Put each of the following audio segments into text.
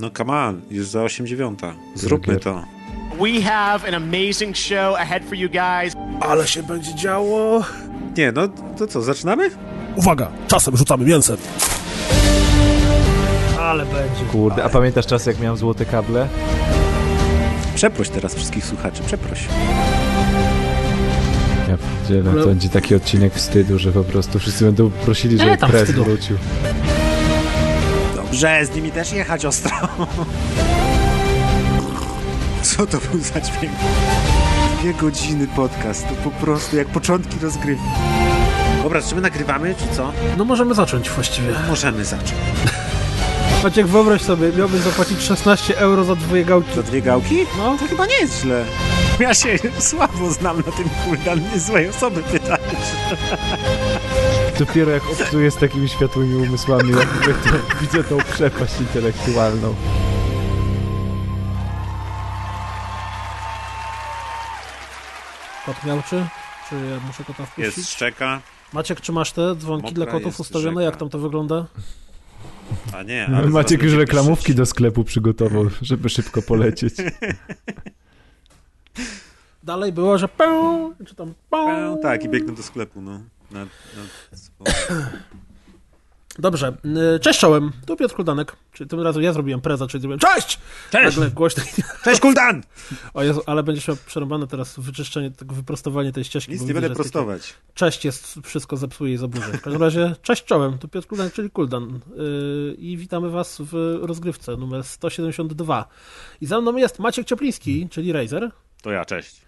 No come on, już za 8.9. Zróbmy to. We have an amazing show ahead for you guys. Ale się będzie działo. Nie, no to co, zaczynamy? Uwaga, czasem rzucamy mięsem. Ale będzie. Kurde, a pamiętasz czas, jak miałem złote kable? Przeproś teraz wszystkich słuchaczy, przeproś. Ja pierdzielę, to będzie taki odcinek wstydu, że po prostu wszyscy będą prosili, żeby tam pres wstydu. wrócił. Dobrze, z nimi też jechać ostro. Co to był za dźwięk? Dwie godziny podcast, to po prostu jak początki rozgrywki. Dobra, czy my nagrywamy, czy co? No możemy zacząć właściwie. Możemy zacząć. Maciek, wyobraź sobie, miałbyś zapłacić 16 euro za dwie gałki. Za dwie gałki? No. To chyba nie jest źle. Ja się słabo znam na tym kuldan, nie złej osoby pytać. Dopiero jak obcuję z takimi światłymi umysłami, jak mówię, to widzę tą przepaść intelektualną. Kot miałczy? Czy ja muszę kota wpuścić? Jest szczeka, Maciek, czy masz te dzwonki Mokra dla kotów ustawione? rzeka. Jak tam to wygląda? a nie. ale Maciek już reklamówki do sklepu przygotował, żeby szybko polecieć. Dalej było, że pę, czy tam pę. Tak, i biegnę do sklepu, no. Dobrze, y, cześć czołem, tu Piotr Kuldanek, czyli tym razem ja zrobiłem preza, czyli zrobiłem cześć! Cześć! Nagle głośno. Cześć, kuldan! O Jezu, ale będziesz miał przerąbane teraz wyczyszczenie, tego wyprostowanie tej ścieżki. Nic bo nie widzę, będę prostować. Cześć jest, wszystko zepsuje i zaburzy. W każdym razie, cześć czołem, tu Piotr Kuldan, czyli Kuldan yy, i witamy was w rozgrywce numer 172. I ze mną jest Maciek Ciepliński, czyli Razer To ja, cześć.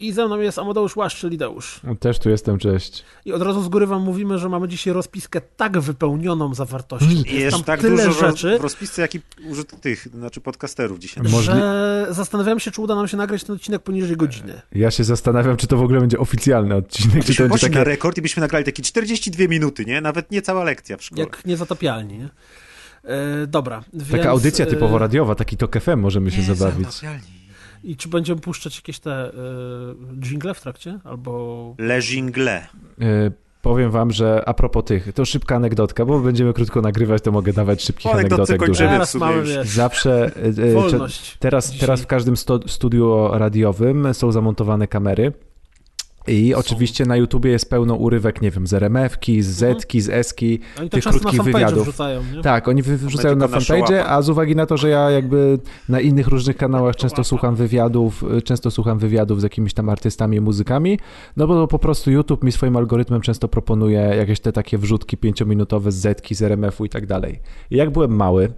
I ze mną jest Amadeusz Łaszcz, czyli Deusz. Też tu jestem, cześć. I od razu z góry wam mówimy, że mamy dzisiaj rozpiskę tak wypełnioną zawartością. I Jest jest tam tak tyle dużo rzeczy, w rozpisce, jak i użyt tych, znaczy podcasterów dzisiaj. Możli- że zastanawiam się, czy uda nam się nagrać ten odcinek poniżej godziny. Ja się zastanawiam, czy to w ogóle będzie oficjalny odcinek, czy to będzie na rekord i byśmy nagrali takie 42 minuty, nie? Nawet nie cała lekcja w szkole. Jak niezatapialni, nie? E, dobra. Więc, Taka audycja e, typowo radiowa, taki Tok FM możemy się Nie, zabawić. zatapialni. I czy będziemy puszczać jakieś te y, jingle w trakcie? Albo. Le Jingle. E, powiem wam, że a propos tych, to szybka anegdotka, bo będziemy krótko nagrywać, to mogę dawać szybkich O anegdotek dużo. Teraz w sumie mamy Zawsze e, e, cze- wolność. teraz, Dzisiaj. teraz w każdym studiu radiowym są zamontowane kamery. I oczywiście na YouTubie jest pełno urywek, nie wiem, z RMF-ki, z Mhm. Z-ki, z S-ki, Oni tych krótkich wywiadów. wrzucają, nie? Tak, oni wrzucają na fanpage, a z uwagi na to, że ja jakby na innych różnych kanałach często słucham wywiadów, y, często słucham wywiadów z jakimiś tam artystami i muzykami, no bo po prostu YouTube mi swoim algorytmem często proponuje jakieś te takie wrzutki pięciominutowe z Zetki, z RMF-u i tak dalej. I jak byłem mały,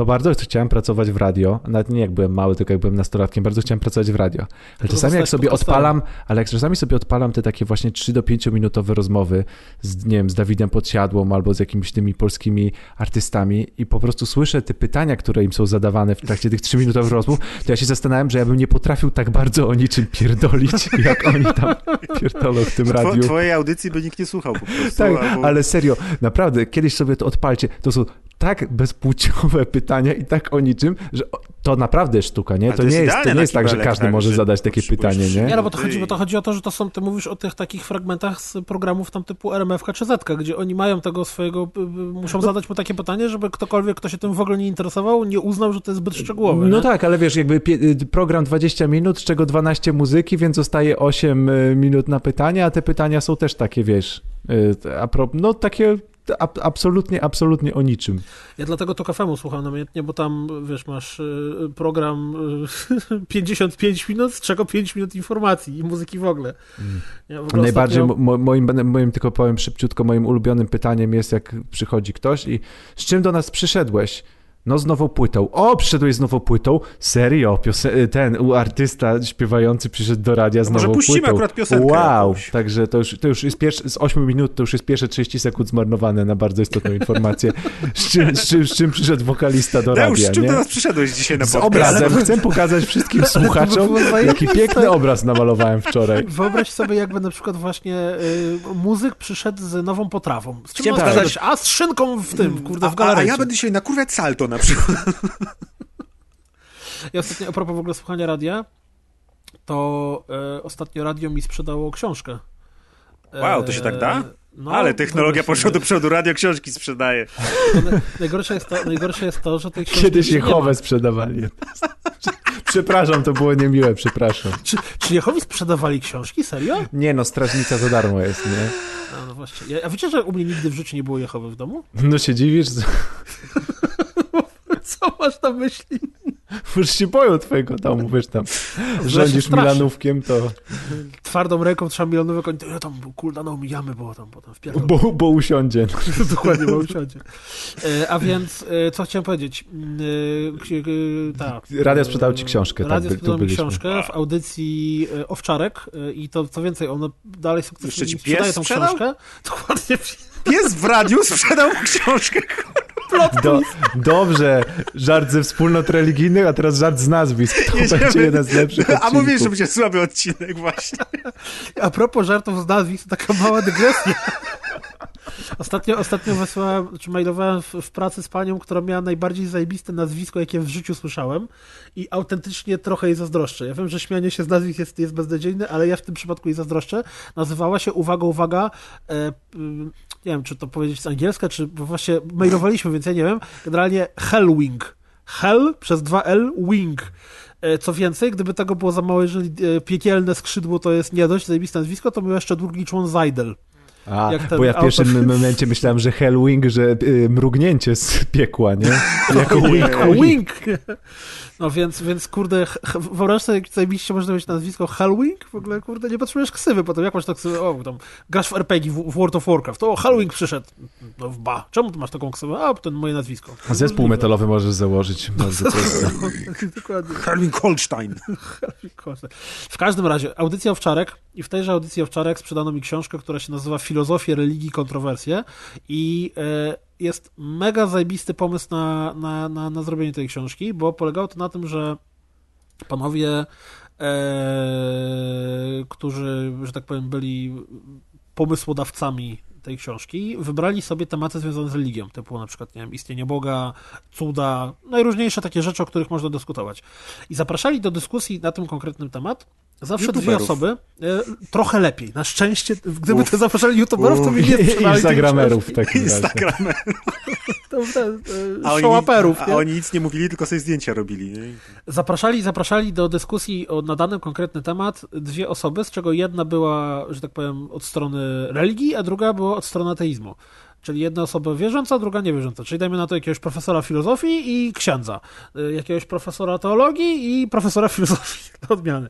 to bardzo chciałem pracować w radio, nawet nie jak byłem mały, tylko jak byłem nastolatkiem, bardzo chciałem pracować w radio. Ale To czasami jak sobie odpalam, ale jak czasami sobie odpalam te takie właśnie 3 do 5 minutowe rozmowy z, nie wiem, z Dawidem Podsiadłą albo z jakimiś tymi polskimi artystami i po prostu słyszę te pytania, które im są zadawane w trakcie tych 3 minutowych rozmów, to ja się zastanawiam, że ja bym nie potrafił tak bardzo o niczym pierdolić, jak oni tam pierdolą w tym radiu. twojej audycji by nikt nie słuchał po prostu. Tak, albo- ale serio, naprawdę, kiedyś sobie to odpalcie, to są tak bezpłciowe pytania i tak o niczym, że to naprawdę jest sztuka, nie? To, to nie jest jest, to nie jest tak, że każdy tak, może że zadać takie pytanie, nie? Nie, no bo to chodzi, bo to chodzi o to, że to są, ty mówisz o tych takich fragmentach z programów tam typu RMF czy Zetka, gdzie oni mają tego swojego, muszą zadać mu takie pytanie, żeby ktokolwiek, kto się tym w ogóle nie interesował, nie uznał, że to jest zbyt szczegółowe. No nie? tak, ale wiesz, jakby y, program 20 minut, z czego 12 muzyki, więc zostaje 8 y, minut na pytania, a te pytania są też takie, wiesz, y, a pro, no takie ab, absolutnie, absolutnie o niczym. Ja dlatego to kafemu słucham namiętnie, bo tam, wiesz, masz y, program y, 55 minut, z czego 5 minut informacji i muzyki w ogóle. Ja w ogóle Najbardziej ostatnio- mo, moim, moim, tylko powiem szybciutko, moim ulubionym pytaniem jest, jak przychodzi ktoś i z czym do nas przyszedłeś? No z nową płytą. O, przyszedłeś z nową płytą? Serio? Piose- ten u artysta śpiewający przyszedł do radia z może nową puścimy płytą. akurat piosenkę Wow! jakąś. Także to już, to już jest pierwszy, z 8 minut to już jest pierwsze 30 sekund zmarnowane na bardzo istotną informację. Z czym, z czym, z czym przyszedł wokalista do Deusz, radia, z czym do nas przyszedłeś dzisiaj na Z podcast? obrazem. Chcę pokazać wszystkim słuchaczom, jaki piękny obraz namalowałem wczoraj. Wyobraź sobie, jakby na przykład właśnie y, muzyk przyszedł z nową potrawą. Z czym Chciałem pokazać-? A z szynką w tym, kurde, w a, a galerii. ja będę dzisiaj nakurwiać salto na przykład. Ja ostatnio, a propos w ogóle słuchania radia, to e, ostatnio radio mi sprzedało książkę. Wow, to się tak da? No, Ale technologia poszła do przodu, radio książki sprzedaje. Najgorsze jest to, najgorsze jest to że tej książki Kiedyś. Jehowę sprzedawali. Przepraszam, to było niemiłe, przepraszam. Czy, czy Jehowi sprzedawali książki? Serio? Nie no, strażnica za darmo jest, nie? No, no właśnie. Ja, a wiecie, że u mnie nigdy w życiu nie było Jehowy w domu? No się dziwisz? Co masz na myśli? Już się boją twojego domu, wiesz tam. Rządzisz. Milanówkiem, to Twardą ręką trzeba milionowe koń. Ja tam kuldaną mijamy, bo tam potem wpierdol. bo, bo usiądzie. Dokładnie, bo usiądzie. E, a więc, e, co chciałem powiedzieć? E, tak. Radio sprzedało ci książkę, tak, Radio by- tu sprzedało mi byliśmy. książkę w audycji Owczarek i to co więcej, ono dalej Jeszcze sukcesywnie ci pies sprzedaje tą sprzedał? książkę. Dokładnie. Pies w radiu sprzedał mu książkę. Do, dobrze, żart ze wspólnot religijnych, a teraz żart z nazwisk. To Jedziemy. będzie jeden z lepszych A odcinków. mówisz, że będzie słaby odcinek właśnie. A propos żartów z nazwisk, to taka mała dygresja. Ostatnio, ostatnio wysłałem, czy mailowałem w, w pracy z panią, która miała najbardziej zajebiste nazwisko, jakie w życiu słyszałem i autentycznie trochę jej zazdroszczę. Ja wiem, że śmianie się z nazwisk jest, jest beznadziejne, ale ja w tym przypadku jej zazdroszczę. Nazywała się, uwaga, uwaga, e, nie wiem, czy to powiedzieć z angielska, czy bo właśnie mailowaliśmy, więc ja nie wiem, generalnie Hellwing. Hell przez 2L, wing. E, Co więcej, gdyby tego było za mało, jeżeli e, piekielne skrzydło to jest nie dość zajebiste nazwisko, to miał jeszcze drugi człon Zajdel. A, jak ten bo ja w pierwszym autor- momencie myślałem, że Hellwing, że y, mrugnięcie z piekła, nie? Jako wing. A wing! No więc, więc kurde, wyobraź sobie, jak zajebiście można mieć nazwisko Hellwing? W ogóle, kurde, nie potrzebujesz ksywy potem. Jak masz tak ksywę? O, tam, grasz w RPG, w, w World of Warcraft. O, Hellwing przyszedł. No w ba. Czemu ty masz taką ksywę? A, to moje nazwisko. Zespół metalowy możesz założyć. Bardzo prosto. Dokładnie. Herwin Holstein. W każdym razie, audycja Owczarek i w tejże audycji Owczarek sprzedano mi książkę, która się nazywa Filozofie, religii, kontrowersje i e, jest mega zajebisty pomysł na, na, na, na zrobienie tej książki, bo polegało to na tym, że panowie, e, którzy, że tak powiem, byli pomysłodawcami tej książki, wybrali sobie tematy związane z religią, typu na przykład, nie wiem, istnienie Boga, cuda, najróżniejsze takie rzeczy, o których można dyskutować. I zapraszali do dyskusji na ten konkretny temat zawsze dwie YouTuberów. osoby, e, trochę lepiej. Na szczęście, gdyby Uf. to zapraszali youtuberów, to mi nie tej Instagramerów w takim razie. Instagram. To, te, A e, oni, showaperów, a oni nic nie mówili, tylko sobie zdjęcia robili. Nie? Zapraszali, zapraszali do dyskusji o, na dany konkretny temat dwie osoby, z czego jedna była, że tak powiem, od strony religii, a druga była od strony ateizmu. Czyli jedna osoba wierząca, druga niewierząca. Czyli dajmy na to jakiegoś profesora filozofii i księdza. Y, Jakiegoś profesora teologii i profesora filozofii. Do odmiany.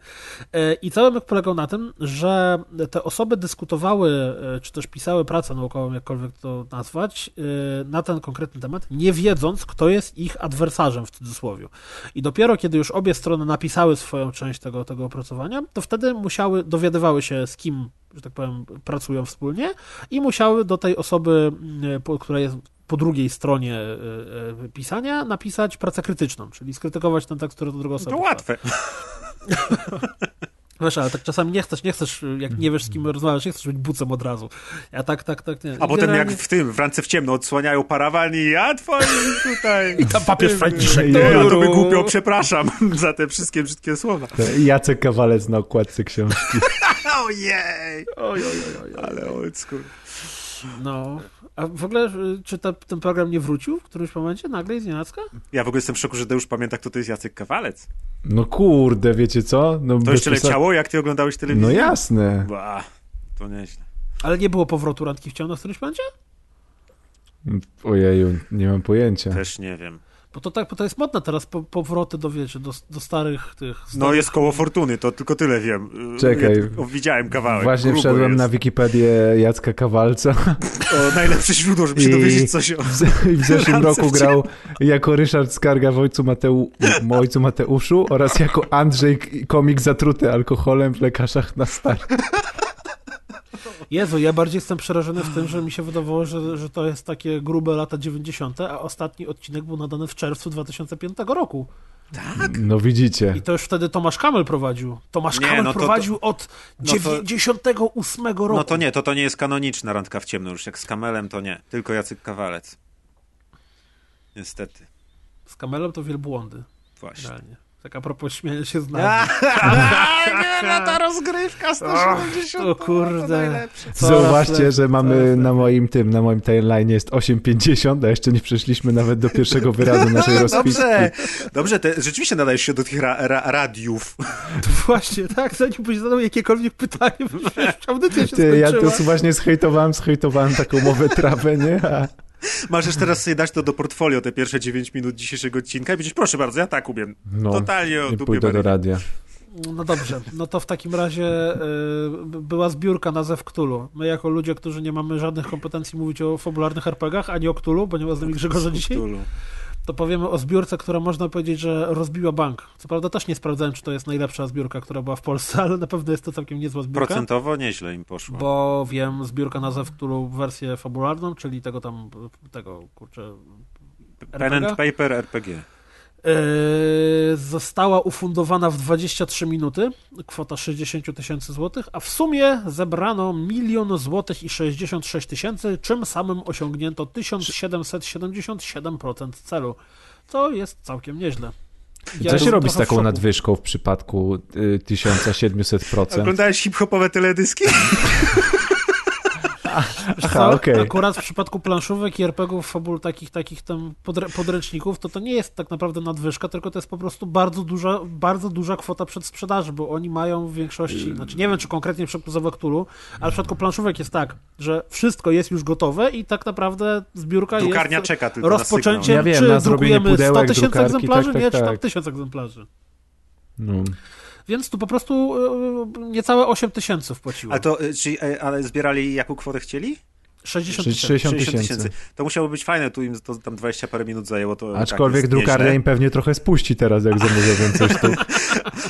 I cały myk polegał na tym, że te osoby dyskutowały, y, czy też pisały pracę naukową, jakkolwiek to nazwać, y, na ten konkretny temat, nie wiedząc, kto jest ich adwersarzem w cudzysłowie. I dopiero kiedy już obie strony napisały swoją część tego, tego opracowania, to wtedy musiały, dowiadywały się z kim, że tak powiem, pracują wspólnie i musiały do tej osoby, mm, która jest po drugiej stronie e, e, pisania, napisać pracę krytyczną, czyli skrytykować ten tekst, który to druga osoba To pisała. łatwe. Wiesz, ale tak czasami nie chcesz, nie chcesz, jak nie wiesz z kim rozmawiasz, nie chcesz być bucem od razu. Ja tak, tak, tak, nie. A potem Generalnie- jak w tym, w rance w ciemno odsłaniają parawan i ja twoim tutaj... I tam papież Franciszek. Nie, ja to by głupio, przepraszam za te wszystkie brzydkie słowa. Jacek Kawalec na okładce książki. Ojej! Oj, oj, oj, oj, oj. Ale old school. No. A w ogóle, y, czy ta, ten program nie wrócił w którymś momencie nagle i znienacka? Ja w ogóle jestem w szoku, że Deusz pamięta, kto to jest Jacek Kawalec. No kurde, wiecie co? No, To jeszcze leciało, jak ty oglądałeś telewizję? No jasne. Ba, to nieźle. Ale nie było powrotu randki w ciemno w którymś momencie? Ojeju, nie mam pojęcia. Też nie wiem. Bo to tak, bo to jest modne teraz, po, powroty do, wiecie, do, do starych tych... No starych- jest koło fortuny, to tylko tyle wiem. Czekaj. Ja, widziałem kawałek. Właśnie wszedłem jest. na Wikipedię Jacka Kawalca O, najlepsze źródło, żeby się I- dowiedzieć coś o... i w zeszłym roku grał jako Ryszard Skarga w Ojcu, Mateu... w Ojcu Mateuszu oraz jako Andrzej komik zatruty alkoholem w lekarzach na start. Jezu, ja bardziej jestem przerażony w tym, że mi się wydawało, że, że to jest takie grube lata 90., a ostatni odcinek był nadany w czerwcu 2005 roku. No widzicie. I to już wtedy Tomasz Kamel prowadził. Tomasz Nie, Kamel no to- prowadził od no to- 98 roku. No to nie, to to nie jest kanoniczna randka w ciemno już. Jak z Kamelem to nie. Tylko Jacek Kawalec. Niestety. Z Kamelem to wielbłądy. Właśnie. Realnie. Tak a propos śmiania się z nami. nie, no ta rozgrywka 170. O kurde. Coraz Zauważcie, lepiej, że mamy na moim tym, na moim timeline jest 8.50, a jeszcze nie przeszliśmy nawet do pierwszego wyrazu naszej rozpiski. Dobrze, dobrze, te, rzeczywiście nadajesz się do tych ra, ra, radiów. Właśnie, tak, zanim byś zadał jakiekolwiek pytanie, bo audycja się Ty, ja skończyła. to właśnie zhejtowałem, zhejtowałem taką mowę trawę, nie? A Możesz teraz sobie dać to do portfolio, te pierwsze 9 minut dzisiejszego odcinka i powiedzieć, proszę bardzo, ja tak umiem. no, Totalnie o nie dupie pójdę do radia. No dobrze, no to w takim razie y, była zbiórka na Zew Cthulhu. My jako ludzie, którzy nie mamy żadnych kompetencji mówić o fabularnych RPGach, ani o Cthulhu, bo nie ma z nami Grzegorza dzisiaj, Cthulhu. To powiemy o zbiórce, która można powiedzieć, że rozbiła bank. Co prawda też nie sprawdzałem, czy to jest najlepsza zbiórka, która była w Polsce, ale na pewno jest to całkiem niezła zbiórka. Procentowo nieźle im poszło. Bo wiem, zbiórka na Zew Cthulhu wersję fabularną, czyli tego tam, tego, kurczę... Pen and paper RPG. Yy, została ufundowana w 23 minuty, kwota 60 tysięcy złotych, a w sumie zebrano milion złotych i 66 tysięcy, czym samym osiągnięto 1777% celu, co jest całkiem nieźle. Ja Co się robi z taką nadwyżką w przypadku y, 1700%? Oglądałeś hip-hopowe teledyski? Aha, co? okej. Akurat w przypadku planszówek i RPGów, fabul takich, takich tam podre- podręczników, to to nie jest tak naprawdę nadwyżka, tylko to jest po prostu bardzo duża, bardzo duża kwota przedsprzedaży, bo oni mają w większości, znaczy nie wiem, czy konkretnie w przypadku Zawektulu, ale w przypadku planszówek jest tak, że wszystko jest już gotowe i tak naprawdę zbiórka Drukarnia jest czeka tylko rozpoczęciem. Ja wiem, czy drukujemy 100 pudełek, tysięcy drukarki, egzemplarzy, tak, nie, tak, czy tam tak. 1000 egzemplarzy. No. Więc tu po prostu y, niecałe 8 tysięcy wpłaciło. Ale to, y, czyli, e, ale zbierali jaką kwotę chcieli? 60 Czyli tysięcy. 60 tysięcy. To musiało być fajne, tu im to tam 20 parę minut zajęło. To Aczkolwiek tak drukarnia nieźle. im pewnie trochę spuści teraz, jak zamówią więcej sztuk.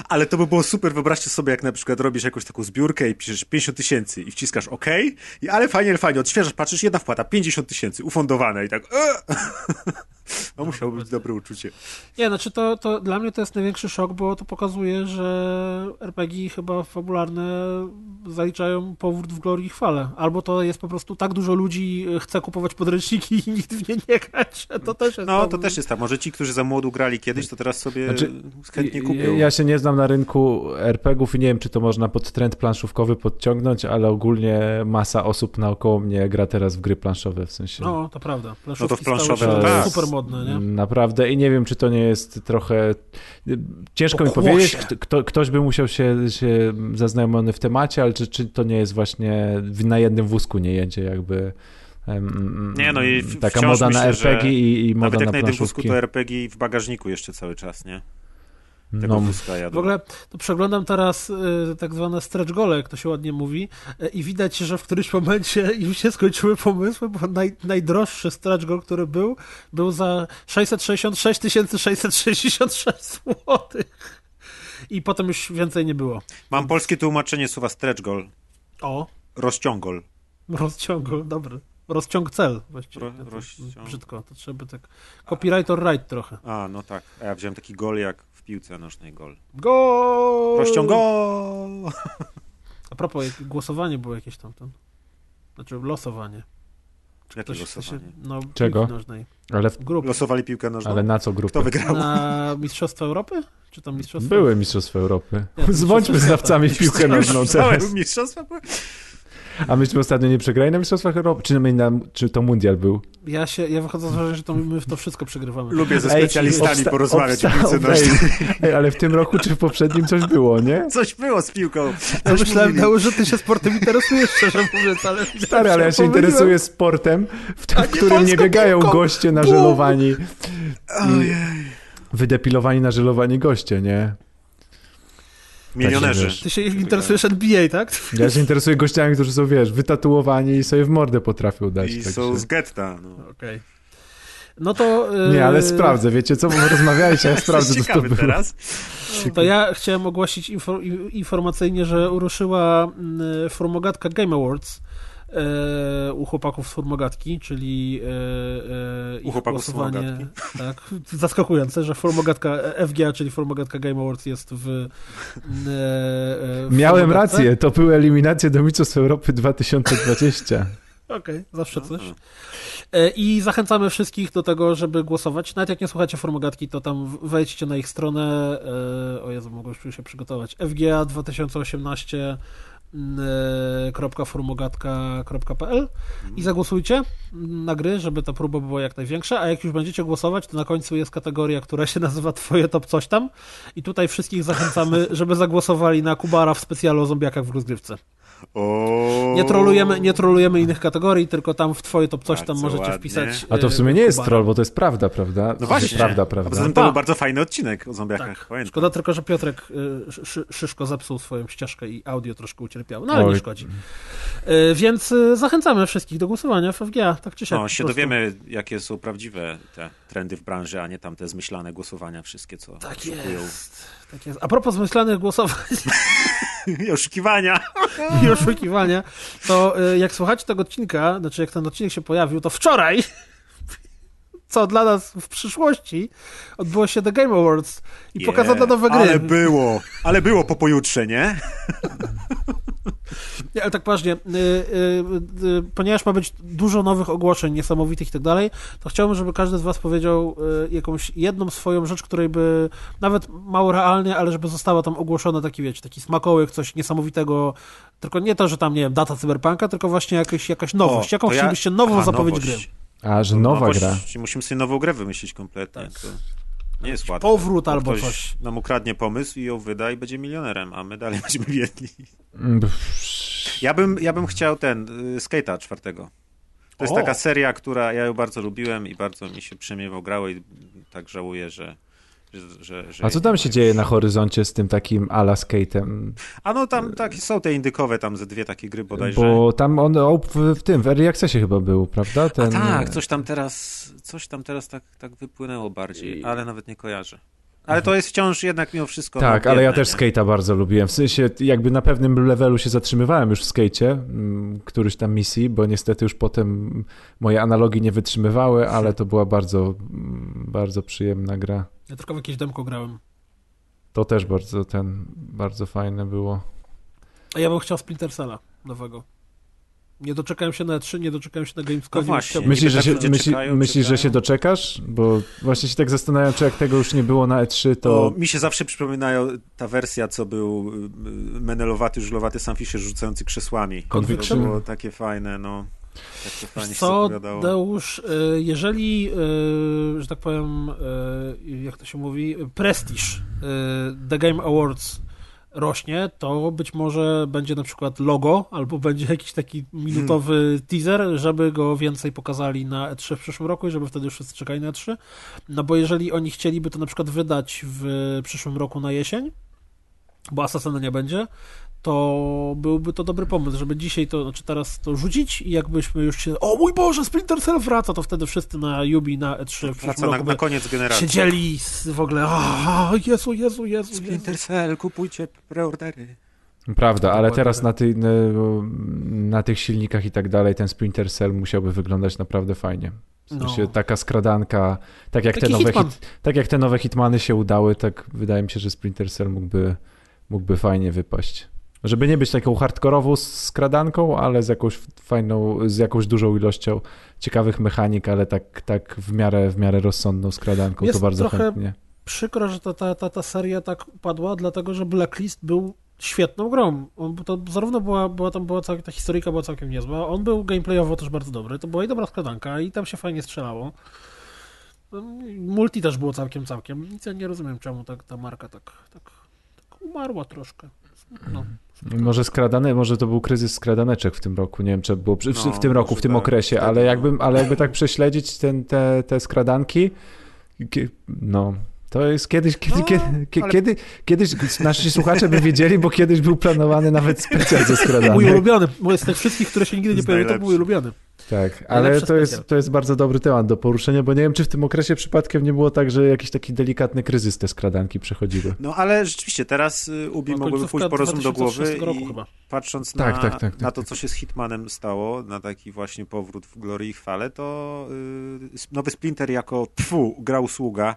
Ale to by było super. Wyobraźcie sobie, jak na przykład robisz jakąś taką zbiórkę i piszesz 50 tysięcy i wciskasz OK, i ale fajnie, ale fajnie, odświeżasz, patrzysz, jedna wpłata, 50 tysięcy, ufundowane i tak. To musiało być dobre uczucie. Nie, znaczy to, to dla mnie to jest największy szok, bo to pokazuje, że RPG chyba fabularne zaliczają powrót w glorii i chwale. Albo to jest po prostu tak dużo ludzi e, chce kupować podręczniki i nikt w nie nie grać, że to też jest No, to też jest tak. Może ci, którzy za młodu grali kiedyś, to teraz sobie Znaczy, chętnie kupią. Ja się nie znam na rynku RPGów i nie wiem, czy to można pod trend planszówkowy podciągnąć, ale ogólnie masa osób naokoło mnie gra teraz w gry planszowe, w sensie No, to prawda. No to w Planszówki planszowe stały się to tak. super modne, nie? Naprawdę i nie wiem, czy to nie jest trochę. Ciężko mi powiedzieć, kto- kto, ktoś by musiał się, się zaznajomiony w temacie, ale czy, czy to nie jest właśnie w- na jednym wózku nie jedzie, jakby. em, Nie, no i w- taka moda na myślę, RPG i, i moda Nawet jak na na jednym wózku, to RPG w bagażniku jeszcze cały czas, nie? Tego No, wózka jadą. W ogóle to przeglądam teraz y, tak zwane stretch gole, jak to się ładnie mówi, y, i widać, że w którymś momencie już się skończyły pomysły, bo naj, najdroższy stretch goal, który był, był za 666 666 zł. I potem już więcej nie było. Mam polskie tłumaczenie słowa stretch goal. O, Rozciągol. rozciąg, dobry. Rozciąg cel właściwie. Ro- rozciąg- Brzydko, to trzeba tak. Copyright or right trochę. A, no tak. A ja wziąłem taki gol jak piłce nożnej gol. Go! Rozciągol! A propos, jak głosowanie było jakieś tam, tam. Znaczy losowanie. Jakie Ktoś chce się, losowanie? no, Czego? piłki nożnej. ale, w-. Losowali piłkę nożną? ale na co grupy? Kto wygrał? Na Mistrzostwa Europy? Czy tam Mistrzostwa? Były Mistrzostwa Europy. Ja, Zwądźmy Mistrzostwa znawcami w piłkę nożną teraz. mistrzostwa? A myśmy ostatnio nie przegrali na Mistrzostwach Europy? Czy, my na, czy to mundial był? Ja, się, ja wychodzę z założenia, że to my w to wszystko przegrywamy. Lubię ze Ej, specjalistami obsta- porozmawiać o piłce ej, nożnej. Ej, ale w tym roku czy w poprzednim coś było, nie? Coś było z piłką. Ja myślałem. Dał, że ty się sportem interesujesz, szczerze mówiąc, ale... Stary, ale ja się pomyliłem. interesuję sportem, w, w którym nie biegają piłką. goście na Bum! żelowani. Ojej. Wydepilowani na żelowani goście, nie? Milionerzy. wiesz. Ty się interesujesz NBA, tak? Ja się interesuję gościami, którzy są, wiesz, wytatuowani i sobie w mordę potrafią dać. I także- są z getta. No. Okej. No to... Nie, ale yy, sprawdzę, wiecie co, bo rozmawialiście, ja sprawdzę, co to było. teraz. To ja chciałem ogłosić info, i- informacyjnie, że ruszyła mm, formogatka Game Awards e, u chłopaków z formogatki, czyli e, e, ich chłopaków z głosowanie. Tak, zaskakujące, że formogatka FGA, czyli formogatka Game Awards jest w. e, e, w Miałem rację, to były eliminacje do Mistrzostw Europy 2020. Okej, zawsze coś. E, I zachęcamy wszystkich do tego, żeby głosować. Nawet jak nie słuchacie Formogatki, to tam wejdźcie na ich stronę. e, O Jezu, mogę już się przygotować. FGA 2018 mm, e, .formogatka.pl i zagłosujcie na gry, żeby ta próba była jak największa, a jak już będziecie głosować, to na końcu jest kategoria, która się nazywa Twoje top coś tam. I tutaj wszystkich zachęcamy, żeby zagłosowali na Kubara w specjalu o zombiakach w rozgrywce. O... Nie trolujemy, nie trolujemy innych kategorii, tylko tam w twoje top coś tam możecie ładnie. wpisać. A to w sumie nie jest troll, bo to jest prawda, prawda? No właśnie. Prawda, A poza prawda. tym to był bardzo fajny odcinek o zombiakach. Tak. Pamiętam. Szkoda tylko, że Piotrek y, szy- szy- Szyszko zepsuł swoją ścieżkę i audio troszkę ucierpiało. No ale Oj. nie szkodzi. Y, Więc y, zachęcamy wszystkich do głosowania w FGA, tak czy siak. No, się dowiemy, jakie są prawdziwe te trendy w branży, a nie tam te zmyślane głosowania wszystkie, co Tak jest. Tak jest. A propos zmyślanych głosowań I oszukiwania. i oszukiwania, to y, jak słuchacie tego odcinka, znaczy jak ten odcinek się pojawił, to wczoraj co dla nas w przyszłości odbyło się The Game Awards i Yeah. pokazano nowe gry. Ale było, ale było po pojutrze, nie? Nie, ale tak poważnie, y, y, y, ponieważ ma być dużo nowych ogłoszeń niesamowitych i tak dalej, to chciałbym, żeby każdy z was powiedział y, jakąś jedną swoją rzecz, której by nawet mało realnie, ale żeby została tam ogłoszona taki, wiecie, taki smakołyk, coś niesamowitego, tylko nie to, że tam, nie wiem, data cyberpunka, tylko właśnie jakaś, jakaś nowość. O, Jaką to ja- chcielibyście nową Aha, zapowiedź nowość. gry? A, że nowa Nowość, gra. Musimy sobie nową grę wymyślić kompletnie. Tak. To nie jest łatwe. powrót Bo albo ktoś coś. nam ukradnie pomysł i ją wyda i będzie milionerem, a my dalej będziemy biedni. Mm, Ja bym, ja bym chciał ten, y, Skate'a czwartego. To jest O! taka seria, która ja ją bardzo lubiłem i bardzo mi się przemiewał grało i tak żałuję, że... że, że, że A co tam się dzieje na horyzoncie z tym takim ala skate'em? A no tam tak, są te indykowe tam ze dwie takie gry bodajże. Bo tam on w, w tym, w Early Accessie chyba był, prawda? A Ten, tak, coś tam teraz, coś tam teraz tak, tak wypłynęło bardziej, ale nawet nie kojarzę. Ale to jest wciąż jednak mimo wszystko. Tak, no, ale ja też skate'a bardzo lubiłem. W sensie jakby na pewnym levelu się zatrzymywałem już w skate'cie, mm, któryś tam misji, bo niestety już potem moje analogi nie wytrzymywały, ale to była bardzo, mm, bardzo przyjemna gra. Ja tylko w jakieś demko grałem. To też bardzo ten, bardzo fajne było. A ja bym chciał Splinter Cella nowego. Nie doczekałem się na E3, nie doczekałem się na Gamescomie. No właśnie. Myślisz, że tak się, ludzie myśli, czekają, myślisz, że się doczekasz? Bo właśnie się tak zastanawiam, czy jak tego już nie było na E3, To to... mi się zawsze przypominają ta wersja, co był y, menelowaty, żulowaty Sam Fisher rzucający krzesłami. Conviction? To było takie fajne, no. Tak to fajnie się Co. Deusz, y, jeżeli, y, że tak powiem, jak to się mówi, prestiż The Game Awards rośnie, to być może będzie na przykład logo, albo będzie jakiś taki minutowy teaser, żeby go więcej pokazali na E3 w przyszłym roku i żeby wtedy wszyscy czekali na E3. No bo jeżeli oni chcieliby to na przykład wydać w przyszłym roku na jesień, bo Assassina nie będzie, to byłby to dobry pomysł, żeby dzisiaj to, znaczy teraz to rzucić i jakbyśmy już się, o mój Boże, Splinter Cell wraca, to wtedy wszyscy na Yubi, na E3 w przyszłym Wraca na, na koniec generacji. siedzieli z, w ogóle, a Jezu, Jezu, Jezu, Jezu. Splinter Cell, kupujcie preordery. Prawda, ale teraz tak. na, ty, na, na tych silnikach i tak dalej ten Splinter Cell musiałby wyglądać naprawdę fajnie. W sensie No. taka skradanka, tak jak, te nowe Hitman. hit, tak jak te nowe Hitmany się udały, tak wydaje mi się, że Splinter Cell mógłby, mógłby fajnie wypaść. Żeby nie być taką hardkorową skradanką, ale z jakąś fajną, z jakąś dużą ilością ciekawych mechanik, ale tak, tak w, miarę, w miarę rozsądną skradanką, Jest to bardzo trochę- chętnie. Przykro, że ta, ta, ta, ta seria tak upadła, dlatego że Blacklist był świetną grą. On, to zarówno była, była tam była całkiem, ta historyjka była całkiem niezła, on był gameplayowo też bardzo dobry, to była i dobra skradanka i tam się fajnie strzelało. Multi też było całkiem, całkiem. Nic ja nie rozumiem, czemu tak, ta marka tak, tak, tak umarła troszkę. No. Może skradane, może to był kryzys skradaneczek w tym roku, nie wiem, czy było w, No, w tym roku, w tym tak, okresie, wtedy, ale no. jakbym, ale jakby tak prześledzić ten, te, te skradanki, no, to jest kiedyś, kiedy, No, kiedy, kie- ale- kiedy, kiedyś nasi słuchacze by wiedzieli, bo kiedyś był planowany nawet specjal ze Mój skradanek. ulubiony, mój z tych wszystkich, które się nigdy nie pojawiły, to był mój ulubiony. Tak, ale to jest, to jest bardzo dobry temat do poruszenia, bo nie wiem, czy w tym okresie przypadkiem nie było tak, że jakiś taki delikatny kryzys te skradanki przechodziły. No ale rzeczywiście, teraz y, Ubi No, mogłyby pójść po rozum do głowy 2006 roku i chyba. patrząc Tak, na, tak, tak, tak, na to, tak. co się z Hitmanem stało, na taki właśnie powrót w glorii i chwale, to y, nowy Splinter jako pfu, gra usługa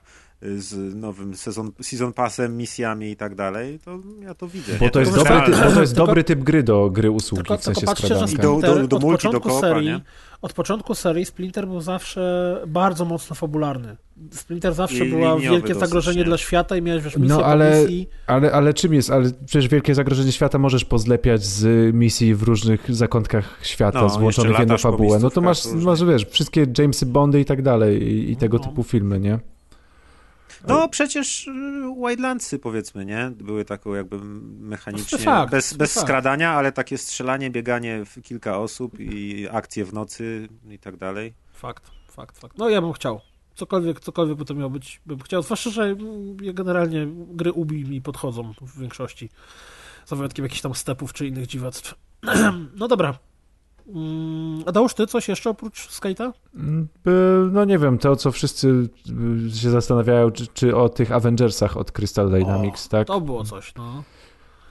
z nowym sezon, season passem, misjami i tak dalej, to ja to widzę. Bo to jest, dobry, typ, bo to jest Tylko- dobry typ gry do gry usługi, Tylko, w sensie tylko patrzcie, że do- Splinter do- do od, multi, do początku koopa, serii, nie? od początku serii Splinter był zawsze bardzo mocno fabularny. Splinter zawsze I liniowy wielkie dosyć, zagrożenie nie? dla świata i miałeś wiesz, misję No po ale, misji. ale, ale czym jest? Ale przecież wielkie zagrożenie świata możesz pozlepiać z misji w różnych zakątkach świata, No, złączonych w jedną fabułę. No to masz, masz, wiesz, wszystkie Jamesy Bondy i tak dalej i, i tego No. typu filmy, nie? No przecież y, Wildlandsy powiedzmy, nie? Były taką jakby mechanicznie, To fakt, bez, bez skradania, ale takie strzelanie, bieganie w kilka osób i akcje w nocy i tak dalej. Fakt, fakt, fakt. No ja bym chciał. Cokolwiek, cokolwiek by to miało być, bym chciał. Zwłaszcza, że mm, generalnie gry Ubi mi podchodzą w większości. Za wyjątkiem jakichś tam stepów czy innych dziwactw. no dobra. Mm, A dałeś ty coś jeszcze oprócz Skate'a? Mm, No nie wiem, to co wszyscy y, się zastanawiają, czy, czy o tych Avengersach od Crystal Dynamics, O, tak? To było coś, no.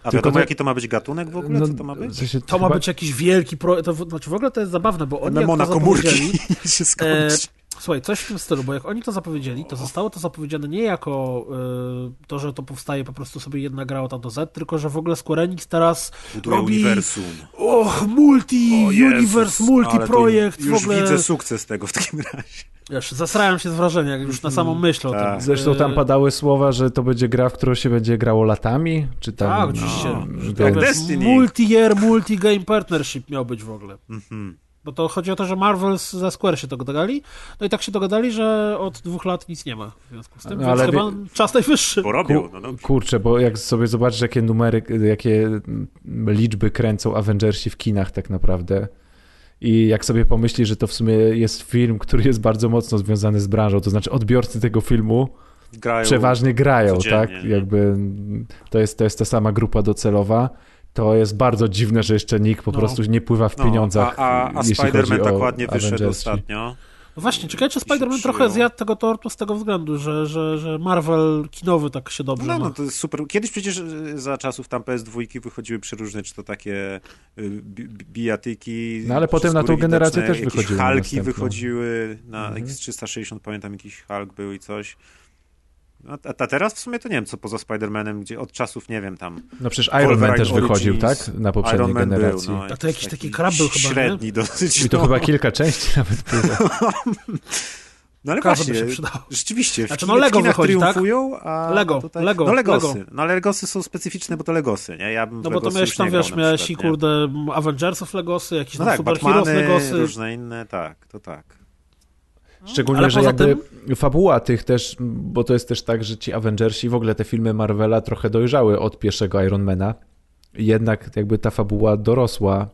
A Tylko wiadomo to- jaki to ma być gatunek w ogóle? No, Co to ma być? To ma chyba- być jakiś wielki projekt. To, w- znaczy w ogóle to jest zabawne, bo oni jak to komórki się E, skończy. Słuchaj, coś w tym stylu, bo jak oni to zapowiedzieli, to zostało to zapowiedziane nie jako e, to, że to powstaje po prostu sobie jedna gra od A do Z, tylko że w ogóle Square Enix teraz Buduje robi uniwersum. och, multi, universe, multi projekt, w Już ogóle. widzę sukces tego w takim razie. Wiesz, zasrałem się z wrażenia, jak już na samą myśl o tym. tak. Zresztą tam E, padały słowa, że to będzie gra, w którą się będzie grało latami, czy tam... Tak, oczywiście. no, wiesz, Destiny. Multi-year, multi-game partnership miał być w ogóle. Mhm. Bo to chodzi o to, że Marvel ze Square się dogadali, no i tak się dogadali, że od dwóch lat nic nie ma w związku z tym, No, więc ale chyba czas najwyższy. Bo robią, no, no. Kurczę, bo jak sobie zobaczysz, jakie numery, jakie liczby kręcą Avengersi w kinach tak naprawdę i jak sobie pomyślisz, że to w sumie jest film, który jest bardzo mocno związany z branżą, to znaczy odbiorcy tego filmu Grają. przeważnie grają, tak? nie? Jakby to jest, to jest ta sama grupa docelowa. To jest bardzo dziwne, że jeszcze nikt po No. prostu nie pływa w No, pieniądzach. A, a, a Spider-Man tak ładnie wyszedł Avengersi. ostatnio. No właśnie, ciekawe, czy się Spider-Man trochę zjadł tego tortu z tego względu, że, że, że Marvel kinowy tak się dobrze No, ma. no to jest super. Kiedyś przecież y, za czasów tam PS2 wychodziły przeróżne, czy to takie bi- bijatyki. No, ale potem na tą generację też wychodziły Halki następne. wychodziły na Mhm. X360, pamiętam jakiś Hulk był i coś. A, a teraz w sumie to nie wiem, co poza Spider-Manem, gdzie od czasów, nie wiem, tam No przecież Iron Man też wychodził, Origins, tak? Na poprzedniej Iron Man generacji. Był, no, A to jakiś taki krab był chyba, nie? Średni dosyć. I to no. chyba kilka części nawet było. No ale Każdy by właśnie, się przydało. rzeczywiście, w, Znaczy, no Lego w kinach wychodzi, tak? triumfują, a Lego, tutaj... Lego, no Legosy. Lego. No ale Legosy są specyficzne, bo to Legosy, nie? Ja bym No bo to miałeś tam, wiesz, miałeś i kurde Avengersów Legosy, jakieś No tam tak, Super Heroes Batmany, Legosy. różne inne, tak, to tak. Szczególnie, że jakby fabuła tych też, bo to jest też tak, że ci Avengersi, w ogóle te filmy Marvela trochę dojrzały od pierwszego Ironmana. Jednak jakby ta fabuła dorosła.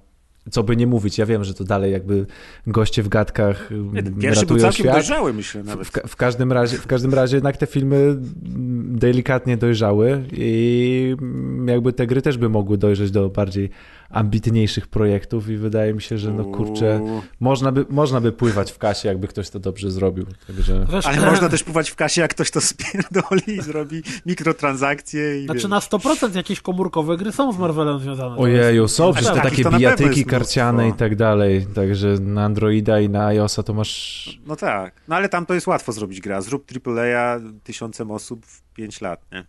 Co by nie mówić, ja wiem, że to dalej jakby goście w gadkach Nie, mm, Pierwszy był całkiem świat. dojrzały, myślę nawet. W, w, każdym razie, w każdym razie jednak te filmy mm, delikatnie dojrzały i mm, jakby te gry też by mogły dojrzeć do bardziej ambitniejszych projektów i wydaje mi się, że no kurczę, można by, można by pływać w kasie, jakby ktoś to dobrze zrobił. Także... Wiesz, Ale można też pływać w kasie, jak ktoś to spierdoli i zrobi mikrotransakcje i Znaczy wiesz. na 100% jakieś komórkowe gry są z Marvelem związane. Ojeju, są przecież te tak. takie bijatyki karciane i tak dalej, także na Androida i na iOSa to masz... No tak, no ale tam to jest łatwo zrobić gra. Zrób AAA tysiącem osób w 5 lat, nie?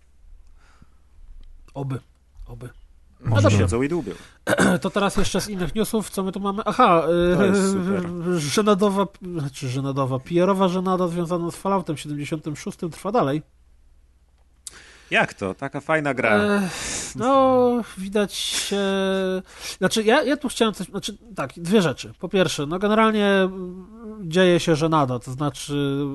Oby, oby. Może No siedzą i dłubią. To teraz jeszcze z innych newsów, co my tu mamy? Aha, yy, super. żenadowa, znaczy żenadowa, PR-owa żenada związana z Falloutem 76 trwa dalej. Jak to? Taka fajna gra. E, no, widać. E, znaczy, ja, ja tu chciałem coś. Znaczy, tak, dwie rzeczy. Po pierwsze, no generalnie dzieje się żenada, to znaczy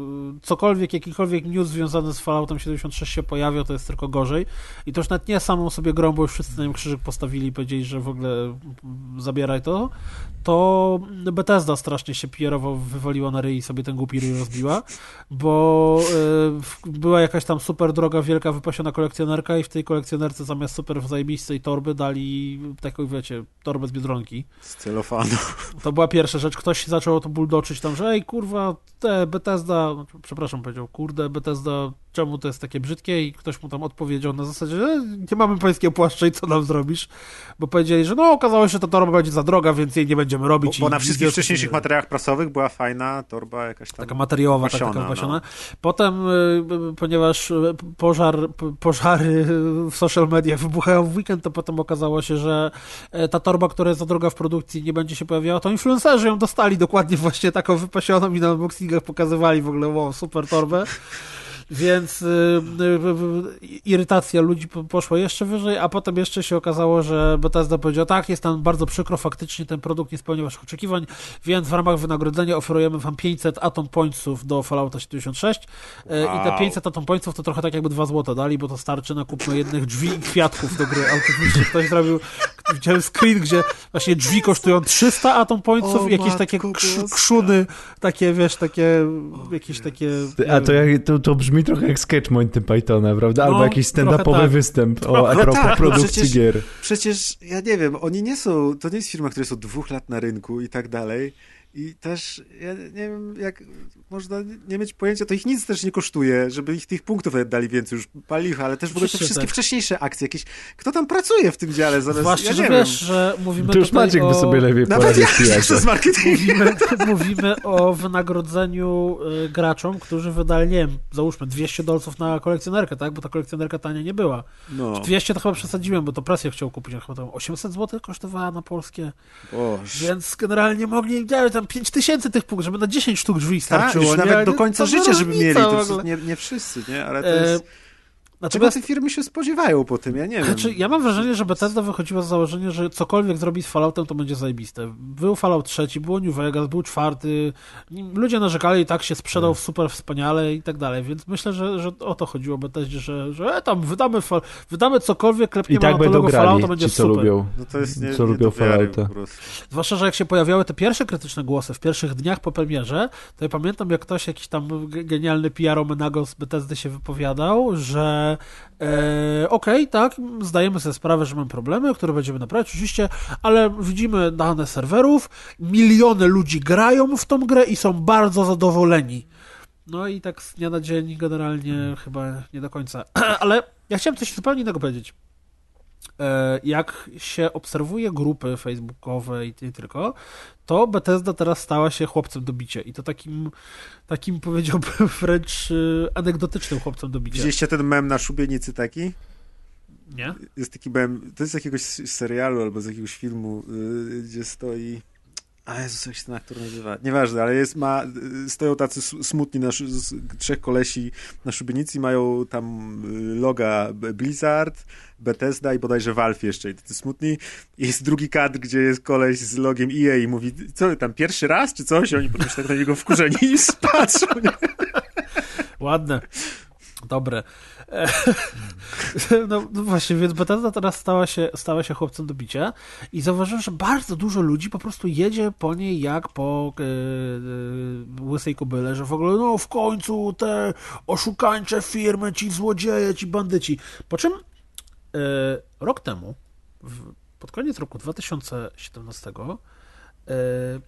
cokolwiek, jakikolwiek news związany z Falloutem 76 się pojawia, to jest tylko gorzej. I to już nawet nie samą sobie grą, bo już wszyscy na nim krzyżyk postawili i powiedzieli, że w ogóle mm, zabieraj to. To Bethesda strasznie się PR-owo wywaliła na ryj i sobie ten głupi ryj rozbiła, bo w- była jakaś tam super droga, wielka, wypasiona kolekcjonerka i w tej kolekcjonerce zamiast super zajebistej torby dali taką, wiecie, torbę z Biedronki. Z celofanu. To była pierwsza rzecz. Ktoś zaczął to buldoczyć tam, że ej, kurwa, te Bethesda, znaczy, przepraszam, powiedział, kurde, Bethesda czemu to jest takie brzydkie i ktoś mu tam odpowiedział na zasadzie, że nie mamy pańskiego płaszcza i co nam zrobisz? Bo powiedzieli, że no okazało się, że ta torba będzie za droga, więc jej nie będziemy robić. Bo, bo na wszystkich wcześniejszych materiałach prasowych była fajna torba jakaś tam. Taka materiałowa, pasiona, taka, taka pasiona. no. Potem, y, y, ponieważ y, pożar, p- pożary w social media wybuchają w weekend, to potem okazało się, że e, ta torba, która jest za droga w produkcji, nie będzie się pojawiała, to influencerzy ją dostali dokładnie właśnie taką wypasioną i na unboxingach pokazywali w ogóle, wow, super torbę. Więc y, y, y, irytacja ludzi po- poszła jeszcze wyżej, a potem jeszcze się okazało, że Bethesda powiedział, tak, jest nam bardzo przykro, faktycznie ten produkt nie spełnił waszych oczekiwań, więc w ramach wynagrodzenia oferujemy wam 500 Atom Pointsów do Fallouta 76 E, i te Wow. 500 Atom Pointsów to trochę tak jakby 2 złote dali, bo to starczy na kupno jednych drzwi i kwiatków do gry. Autentycznie ktoś zrobił, widziałem screen, gdzie właśnie drzwi kosztują 300 Atom Pointsów O, i jakieś takie krz, krzuny, takie wiesz, takie jakieś takie... A to, jak, to, to brzmi trochę jak sketch Monty Pythona, prawda? Albo No, jakiś stand-upowy tak. występ o, a propos tak, no produkcji przecież- gier. Przecież, ja nie wiem, oni nie są, to nie jest firma, która jest od dwóch lat na rynku i tak dalej. I też, ja nie wiem, jak można nie mieć pojęcia, to ich nic też nie kosztuje, żeby ich tych punktów nawet dali więcej, już palicha, ale też w ogóle te wszystkie tak. wcześniejsze akcje jakieś. Kto tam pracuje w tym dziale? Zamiast, Zwłaszcza, ja że wiesz, że mówimy To już tutaj Maciek o... by sobie lepiej Nawet ja z. Mówimy, mówimy o wynagrodzeniu y, graczom, którzy wydali, nie wiem, załóżmy 200 dolców na kolekcjonerkę, tak? Bo ta kolekcjonerka tania nie była. No, 200 to chyba przesadziłem, bo to presję chciał kupić, a chyba tam 800 zł kosztowała na polskie, Boże. więc generalnie mogli, nie wiem, tam 5000 tych punktów, żeby na 10 sztuk drzwi starczyło. Już nie? nawet do To końca życia, żeby mieli. To nie, nie wszyscy, nie? Ale to E, jest... Czego Natomiast te firmy się spodziewają po tym? Ja nie wiem. Znaczy, ja mam wrażenie, że Bethesda wychodziła z założenia, że cokolwiek zrobi z Falloutem, to będzie zajebiste. Był Fallout trzeci, było New Vegas, był czwarty. Ludzie narzekali i tak się sprzedał w super wspaniale i tak dalej, więc myślę, że, że o to chodziło Bethesdzie, że, że e, tam wydamy, fa- wydamy cokolwiek, I klepniemy tak na będą kolego Fallouta, grali, będzie ci co super. lubią. No to jest nie, Co nie lubią Fallouta. Zwłaszcza, że jak się pojawiały te pierwsze krytyczne głosy w pierwszych dniach po premierze, to ja pamiętam, jak ktoś, jakiś tam ge- genialny PR-omenago z Bethesdy się wypowiadał, że e, okej, tak, zdajemy sobie sprawę, że mamy problemy, które będziemy naprawiać, oczywiście, ale widzimy dane serwerów, miliony ludzi grają w tą grę i są bardzo zadowoleni. No i tak z dnia na dzień generalnie chyba nie do końca. ale ja chciałem coś zupełnie innego powiedzieć jak się obserwuje grupy facebookowe i nie tylko, to Bethesda teraz stała się chłopcem do bicia. I to takim, takim powiedziałbym wręcz e, anegdotycznym chłopcem do bicia. Widzieliście ten mem na szubienicy taki? Nie? Jest taki mem, to jest z jakiegoś serialu albo z jakiegoś filmu, yy, gdzie stoi... A Jezus, jak się ten aktor nazywa? Nieważne, ale jest, ma, stoją tacy smutni na, trzech kolesi na szubienicy mają tam yy, loga Blizzard, Bethesda i bodajże Valve jeszcze i tacy smutni. Jest drugi kadr, gdzie jest koleś z logiem EA i mówi, co tam, pierwszy raz czy coś? I oni potem się tak na niego wkurzeni i spatrzą? Ładne. Dobre. E, No, no właśnie, więc Bethesda teraz stała się, stała się chłopcem do bicia i zauważyłem, że bardzo dużo ludzi po prostu jedzie po niej jak po e, łysej kobyle, że w ogóle no w końcu te oszukańcze firmy, ci złodzieje, ci bandyci. Po czym rok temu, w, pod koniec roku 2017 e,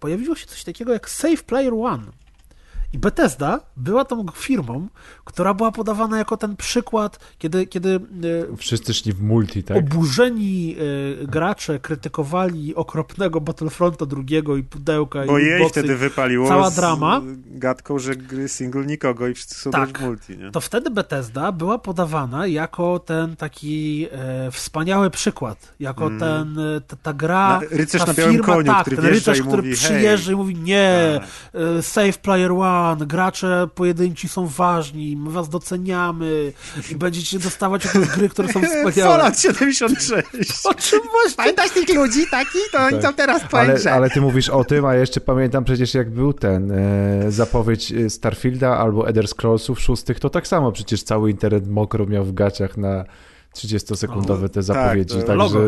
pojawiło się coś takiego jak Safe Player One. I Bethesda była tą firmą, która była podawana jako ten przykład, kiedy, kiedy e, Wszyscy szli w multi, tak? oburzeni e, gracze krytykowali okropnego Battlefronta drugiego i pudełka Bo i jej boxy, wtedy wypaliło cała z drama. gadką, że gry single nikogo i wszyscy chcą Tak. multi, nie? to wtedy Bethesda była podawana jako ten taki e, wspaniały przykład, jako ten, e, ta, ta gra, Mm. Na- rycerz ta na białym firma, koniu, tak, który ten rycerz, i który mówi, przyjeżdża hej. i mówi nie, Tak. save player one, gracze pojedynci są ważni, my was doceniamy i będziecie dostawać od gry, które są wspaniałe. Fallout 76. O czym właśnie? Pamiętasz tych ludzi taki? To oni są teraz po Ale, grze. ale ty mówisz o tym, a jeszcze pamiętam przecież jak był ten e, zapowiedź e, Starfielda albo Elder Scrollsów szóstych, to tak samo przecież cały internet mokro miał w gaciach na 30-sekundowe te zapowiedzi. to- Także, Logo,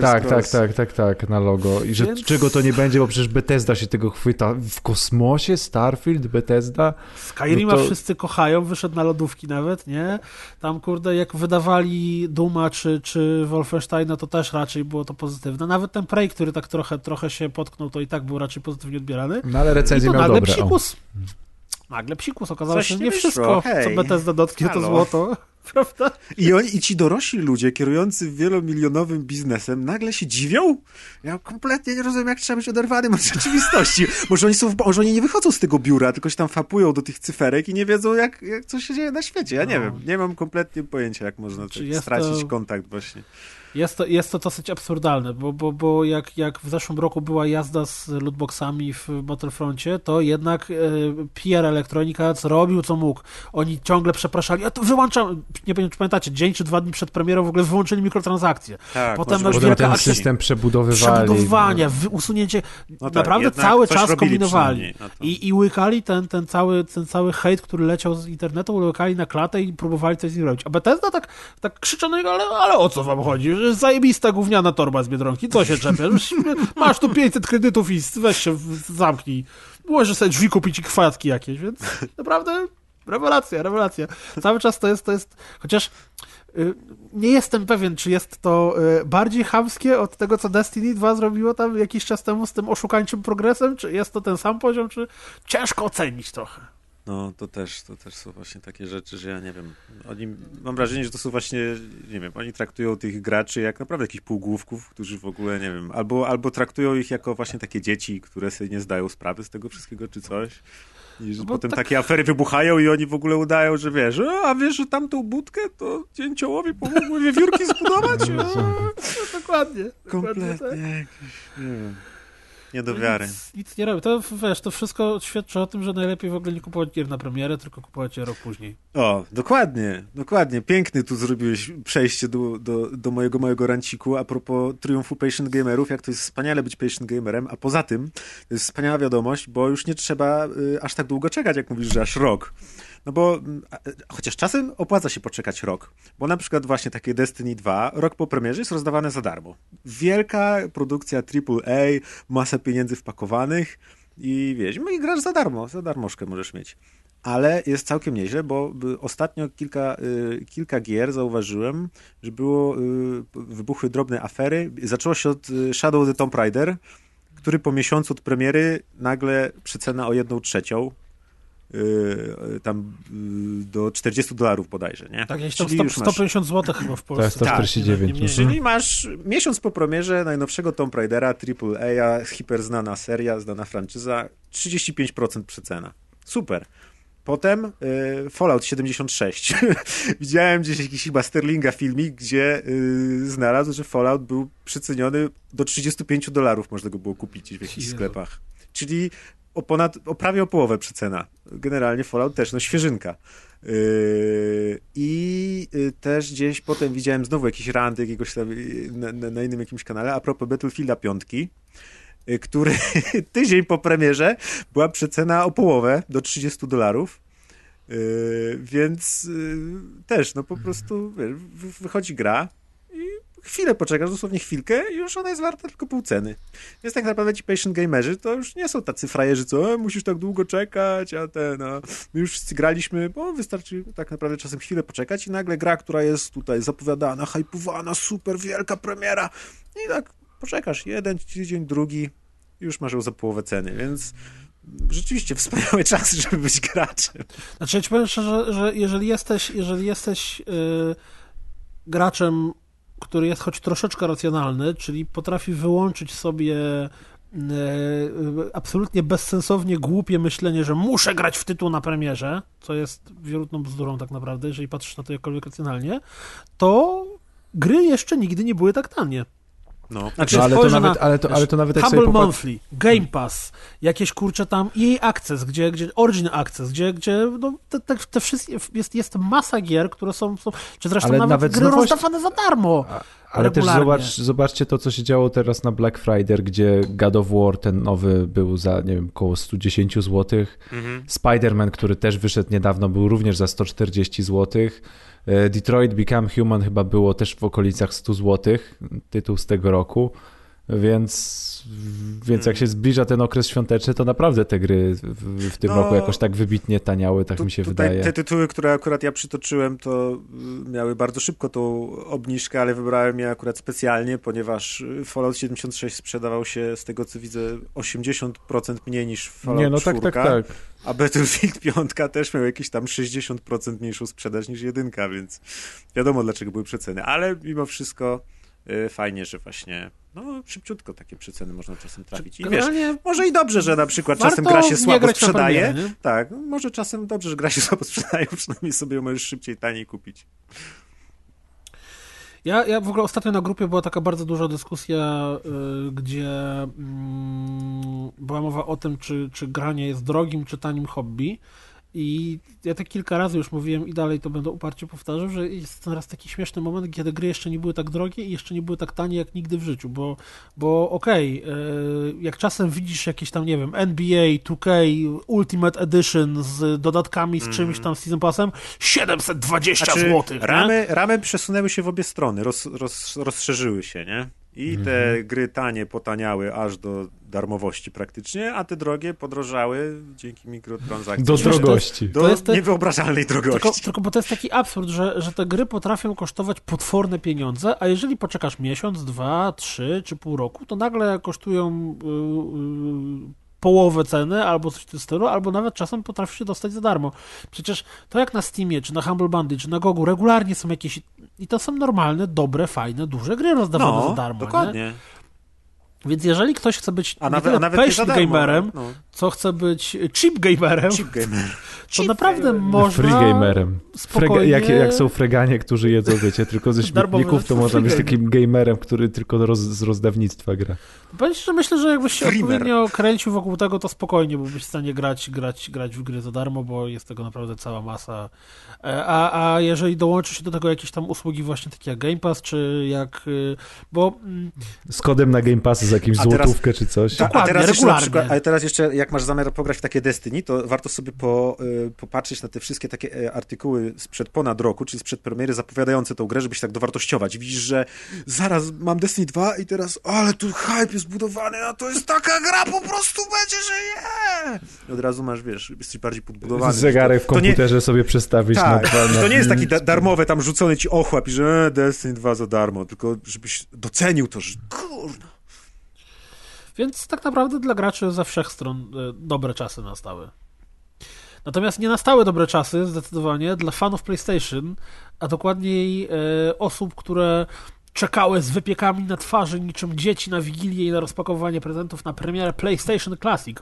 tak, tak, Scrolls. tak, tak, tak, na logo. I że Więc- czego to nie będzie, bo przecież Bethesda się tego chwyta. W kosmosie Starfield, Bethesda? Skyrima No to- wszyscy kochają, wyszedł na lodówki nawet, nie? Tam, kurde, jak wydawali Duma czy, czy Wolfensteina, to też raczej było to pozytywne. Nawet ten Prey, który tak trochę, trochę się potknął, to i tak był raczej pozytywnie odbierany. No ale I recenzje to miał nagle dobre. O. nagle psikus. Okazało Coś się, że nie wyszło, wszystko, hej. co Bethesda dotknie, to Halo. złoto. Prawda? I, oni, I ci dorośli ludzie kierujący wielomilionowym biznesem nagle się dziwią? Ja kompletnie nie rozumiem, jak trzeba być oderwanym od rzeczywistości. Może oni, są, może oni nie wychodzą z tego biura, tylko się tam fapują do tych cyferek i nie wiedzą, jak, jak co się dzieje na świecie. Ja nie No. wiem. Nie mam kompletnie pojęcia, jak można tak stracić to- kontakt właśnie. Jest to, jest to dosyć absurdalne, bo, bo, bo jak, jak w zeszłym roku była jazda z lootboxami w Battlefroncie, to jednak e, PR Electronica zrobił co mógł. Oni ciągle przepraszali, a to wyłączam, nie wiem czy pamiętacie, dzień czy dwa dni przed premierą w ogóle wyłączyli mikrotransakcje. Tak, Potem Potem wielka ten system przebudowywali. przebudowania, wy- usunięcie, No tak, naprawdę cały czas kombinowali. no I, I łykali ten, ten, cały, ten cały hejt, który leciał z internetu, łykali na klatę i próbowali coś z nim robić. A Bethesda tak, tak niego, ale, ale o co wam chodzi? Zajebista gówniana torba z Biedronki, co się czepiasz? Masz tu 500 kredytów i weź się zamknij. Możesz sobie drzwi kupić i kwiatki jakieś, więc naprawdę rewelacja, rewelacja. Cały czas to jest, to jest, chociaż y, nie jestem pewien, czy jest to y, bardziej chamskie od tego, co Destiny 2 zrobiło tam jakiś czas temu z tym oszukańczym progresem, czy jest to ten sam poziom, czy ciężko ocenić trochę. No, to też, to też są właśnie takie rzeczy, że ja nie wiem. Oni, mam wrażenie, że to są właśnie, nie wiem, oni traktują tych graczy jak naprawdę jakichś półgłówków, którzy w ogóle, nie wiem, albo, albo traktują ich jako właśnie takie dzieci, które sobie nie zdają sprawy z tego wszystkiego, czy coś. I że No potem tak- takie afery wybuchają i oni w ogóle udają, że wiesz, "E, a wiesz, że tamtą budkę to dzięciołowi pomogły wiewiórki zbudować? No, dokładnie. dokładnie tak. Kompletnie jakieś, nie wiem, nie do wiary. Nic, nic nie robię. To wiesz, to wszystko świadczy o tym, że najlepiej w ogóle nie kupować gier na premierę, tylko kupować je rok później. O, dokładnie, dokładnie. Piękny tu zrobiłeś przejście do, do, do mojego małego ranciku a propos triumfu patient gamerów, jak to jest wspaniale być patient gamerem, a poza tym to jest wspaniała wiadomość, bo już nie trzeba y, aż tak długo czekać, jak mówisz, że aż rok. No bo mm, chociaż czasem opłaca się poczekać rok, bo na przykład właśnie takie Destiny 2 rok po premierze jest rozdawane za darmo. Wielka produkcja AAA, masa pieniędzy wpakowanych i wiesz, no i grasz za darmo, za darmożkę możesz mieć ale jest całkiem nieźle, bo ostatnio kilka, y, kilka gier zauważyłem, że było, y, wybuchły drobne afery. Zaczęło się od y, Shadow the Tomb Raider, który po miesiącu od premiery nagle przecena o jedną trzecią, y, tam y, do 40 dolarów bodajże, nie? Tak, tam Czyli 100, już masz- 150 zł chyba w Polsce. jest 149, Tak, mniej. mhm. Czyli masz miesiąc po premierze najnowszego Tomb Raidera, AAA, hiperznana seria, znana franczyza, 35% przecena. Super. Potem y, Fallout 76. Widziałem gdzieś jakiś chyba Sterlinga filmik, gdzie y, znalazł, że Fallout był przeceniony do 35 dolarów, można go było kupić gdzieś w jakichś Jezu. sklepach. Czyli o ponad, o prawie o połowę przecena. Generalnie Fallout też, no świeżynka. Yy, I y, też gdzieś potem widziałem znowu jakiś rant jakiegoś tam, y, na, na, innym jakimś kanale a propos Battlefielda 5, y, który tydzień po premierze była przecena o połowę do 30 dolarów. Yy, więc yy, też, no po prostu wiesz, wy- wychodzi gra chwilę poczekasz, dosłownie chwilkę i już ona jest warta tylko pół ceny. Więc tak naprawdę ci patient gamerzy to już nie są tacy frajerzy, co e, musisz tak długo czekać, a ten, a my już wszyscy graliśmy, bo wystarczy tak naprawdę czasem chwilę poczekać i nagle gra, która jest tutaj zapowiadana, hypowana, super wielka premiera i tak poczekasz jeden tydzień, drugi już masz ją za połowę ceny, więc rzeczywiście wspaniały czas, żeby być graczem. Znaczy, ja ci powiem szczerze, że jeżeli jesteś, jeżeli jesteś yy, graczem, który jest choć troszeczkę racjonalny, czyli potrafi wyłączyć sobie yy, absolutnie bezsensownie głupie myślenie, że muszę grać w tytuł na premierze, co jest wierutną bzdurą tak naprawdę, jeżeli patrzysz na to jakkolwiek racjonalnie, to gry jeszcze nigdy nie były tak tanie. No, Znaczy, No, ale, to nawet, na- ale, to, ale to nawet jak Humble. Monthly, Game Pass, jakieś kurcze tam jej Access, gdzie, gdzie Origin Access, gdzie, gdzie no, te, te, te wszystkie, jest, jest masa gier, które są, są czy zresztą Ale nawet, nawet gry z nowości- rozdawane za darmo. Ale też regularnie. zobacz, zobaczcie to, co się działo teraz na Black Friday, gdzie God of War, ten nowy, był za, nie wiem, około 110 zł. Spider-Man, który też wyszedł niedawno, był również za 140 zł. E, Detroit Become Human chyba było też w okolicach 100 zł, tytuł z tego roku. Więc, więc jak się zbliża ten okres świąteczny, to naprawdę te gry w, w tym No, roku jakoś tak wybitnie taniały, tak Tu- mi się wydaje. Te tytuły, które akurat ja przytoczyłem, to y, miały bardzo szybko tą obniżkę, ale wybrałem je akurat specjalnie, ponieważ y, Fallout 76 sprzedawał się, z tego co widzę, 80% mniej niż Fallout Nie, no tak, 4, tak, tak. a Battlefield 5 też miał jakieś tam 60% mniejszą sprzedaż niż jedynka, więc wiadomo dlaczego były przeceny, ale mimo wszystko y, fajnie, że właśnie no szybciutko takie przeceny można czasem trafić. I wiesz, może i dobrze, że na przykład czasem gra się słabo sprzedaje. premierę? Tak, no może czasem dobrze, że gra się słabo sprzedaje, przynajmniej sobie ją możesz szybciej, taniej kupić. Ja, ja w ogóle ostatnio na grupie była taka bardzo duża dyskusja, y, gdzie mm, była mowa o tym, czy, czy granie jest drogim, czy tanim hobby. I ja tak kilka razy już mówiłem i dalej to będę uparcie powtarzał, że jest teraz taki śmieszny moment, kiedy gry jeszcze nie były tak drogie i jeszcze nie były tak tanie jak nigdy w życiu, bo, bo okej, y, jak czasem widzisz jakieś tam, nie wiem, NBA, 2K, Ultimate Edition z dodatkami, z czymś tam, z Season Passem, 720 Znaczy, zł. ramy, ramy przesunęły się w obie strony, roz, roz, rozszerzyły się, nie? I te gry tanie potaniały aż do darmowości praktycznie, a te drogie podrożały dzięki mikrotransakcjom. Do drogości. Do To jest te- niewyobrażalnej drogości. Tylko, tylko bo to jest taki absurd, że, że te gry potrafią kosztować potworne pieniądze, a jeżeli poczekasz miesiąc, dwa, trzy czy pół roku, to nagle kosztują yy, yy, połowę ceny albo coś w tym stylu, albo nawet czasem potrafisz się dostać za darmo. Przecież to jak na Steamie, czy na Humble Bundle, czy na Gogu regularnie są jakieś i to są normalne, dobre, fajne, duże gry rozdawane no, za darmo. Nie? Więc jeżeli ktoś chce być A nie nawet, tyle a nawet nie patient darmo. gamerem, No. co chce być cheap gamerem, Cheap gamer. to naprawdę można Free gamerem. Frega, spokojnie... jak, jak są freganie, którzy jedzą, wiecie, tylko ze śmietników, to można być takim gamerem, który tylko roz, z rozdawnictwa gra. Powiem że myślę, że jakbyś się Streamer. odpowiednio kręcił wokół tego, to spokojnie byłbyś w stanie grać, grać, grać w gry za darmo, bo jest tego naprawdę cała masa. E, A, a jeżeli dołączy się do tego jakieś tam usługi właśnie takie jak Game Pass, czy jak... y, Bo mm, Z kodem na Game Pass za jakimś A teraz- złotówkę czy coś. Ta, a teraz regularnie. przykład, ale teraz jeszcze, jak masz zamiar pograć w takie Destiny, to warto sobie po, y, popatrzeć na te wszystkie takie e, artykuły sprzed ponad roku, czyli sprzed premiery, zapowiadające tą grę, żeby się tak dowartościować. Widzisz, że zaraz mam Destiny 2 i teraz, ale tu hype jest budowany, a to jest taka gra, po prostu będzie, że nie! I od razu masz, wiesz, jesteś bardziej podbudowany. Zegarek w To nie- komputerze sobie przestawić tak, na dwa... Na... to nie jest taki da darmowe tam rzucony ci ochłap i że e, Destiny 2 za darmo, tylko żebyś docenił to, że kurna. Więc tak naprawdę dla graczy ze wszech stron y, dobre czasy nastały. Natomiast nie nastały dobre czasy zdecydowanie dla fanów PlayStation, a dokładniej y, osób, które czekały z wypiekami na twarzy niczym dzieci na Wigilię i na rozpakowanie prezentów na premierę PlayStation Classic.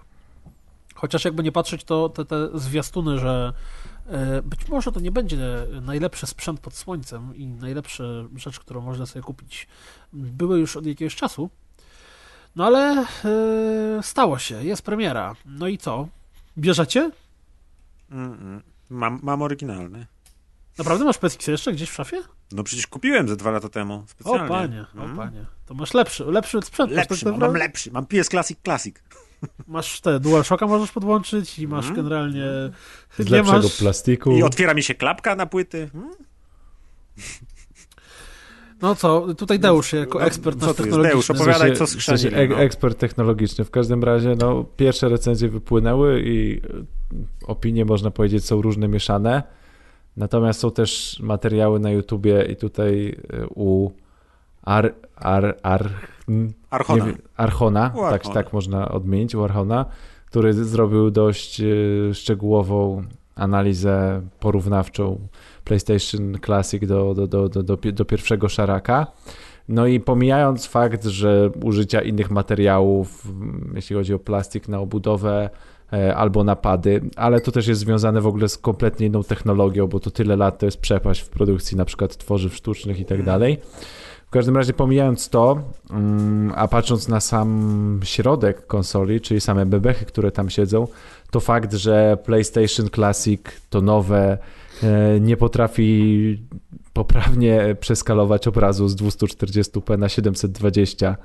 Chociaż jakby nie patrzeć, to te, te zwiastuny, że y, być może to nie będzie najlepszy sprzęt pod słońcem i najlepsza rzecz, którą można sobie kupić, były już od jakiegoś czasu. No ale yy, stało się, jest premiera. No i co? Bierzecie? Mam, mam oryginalny. Naprawdę masz PSX jeszcze gdzieś w szafie? No przecież kupiłem ze dwa lata temu. O Specjalnie. panie, o Mm. panie. To masz lepszy, lepszy sprzęt. Lepszy, tak mam, naprawdę? lepszy. Mam PS Classic Classic. Masz te DualShocka możesz podłączyć i masz Mm. generalnie... Z lepszego masz... plastiku. I otwiera mi się klapka na płyty. Hmm? No co, tutaj Deusz jako No, ekspert jest? technologiczny. Deusz, opowiadaj, co ek- no. ekspert technologiczny. W każdym razie, no, pierwsze recenzje wypłynęły i e, opinie, można powiedzieć, są różne mieszane. Natomiast są też materiały na YouTubie i tutaj e, u Ar, Ar, Ar, n- Archona. wiem, Archona, U tak, Archona. tak można odmienić, u Archona, który zrobił dość e, szczegółową analizę porównawczą PlayStation Classic do, do, do, do, do, pi- do pierwszego szaraka. No i pomijając fakt, że użycia innych materiałów, mm, jeśli chodzi o plastik na obudowę e, albo napady, ale to też jest związane w ogóle z kompletnie inną technologią, bo to tyle lat to jest przepaść w produkcji na przykład tworzyw sztucznych i tak dalej. W każdym razie pomijając to, mm, a patrząc na sam środek konsoli, czyli same bebechy, które tam siedzą, to fakt, że PlayStation Classic to nowe nie potrafi poprawnie przeskalować obrazu z 240p na 720,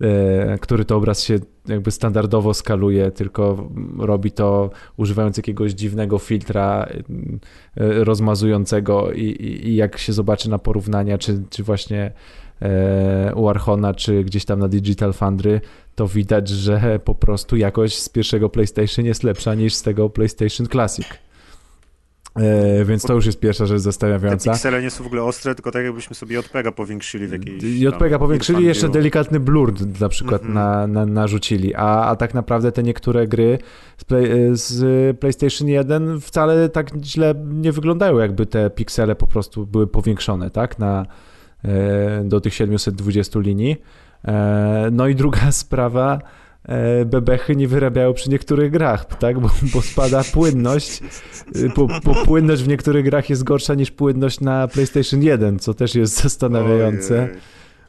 e, który to obraz się jakby standardowo skaluje, tylko robi to używając jakiegoś dziwnego filtra e, rozmazującego i, i, jak się zobaczy na porównania, czy, czy właśnie e, u Archona, czy gdzieś tam na Digital Foundry, to widać, że po prostu jakość z pierwszego PlayStation jest lepsza niż z tego PlayStation Classic. E, więc to już jest pierwsza rzecz Te zastanawiająca. piksele nie są w ogóle ostre, tylko tak jakbyśmy sobie JPEGa powiększyli w jakiejś JPEGa powiększyli, jeszcze View. delikatny blur na przykład Mhm. na, na, narzucili, a, a tak naprawdę te niektóre gry z, play, z PlayStation 1 wcale tak źle nie wyglądają, jakby te piksele po prostu były powiększone, tak, na, e, do tych 720 linii. E, No i druga sprawa, e, bebechy nie wyrabiają przy niektórych grach, tak? Bo, bo spada płynność. E, Bo, bo płynność w niektórych grach jest gorsza niż płynność na PlayStation 1, co też jest zastanawiające. Ojej.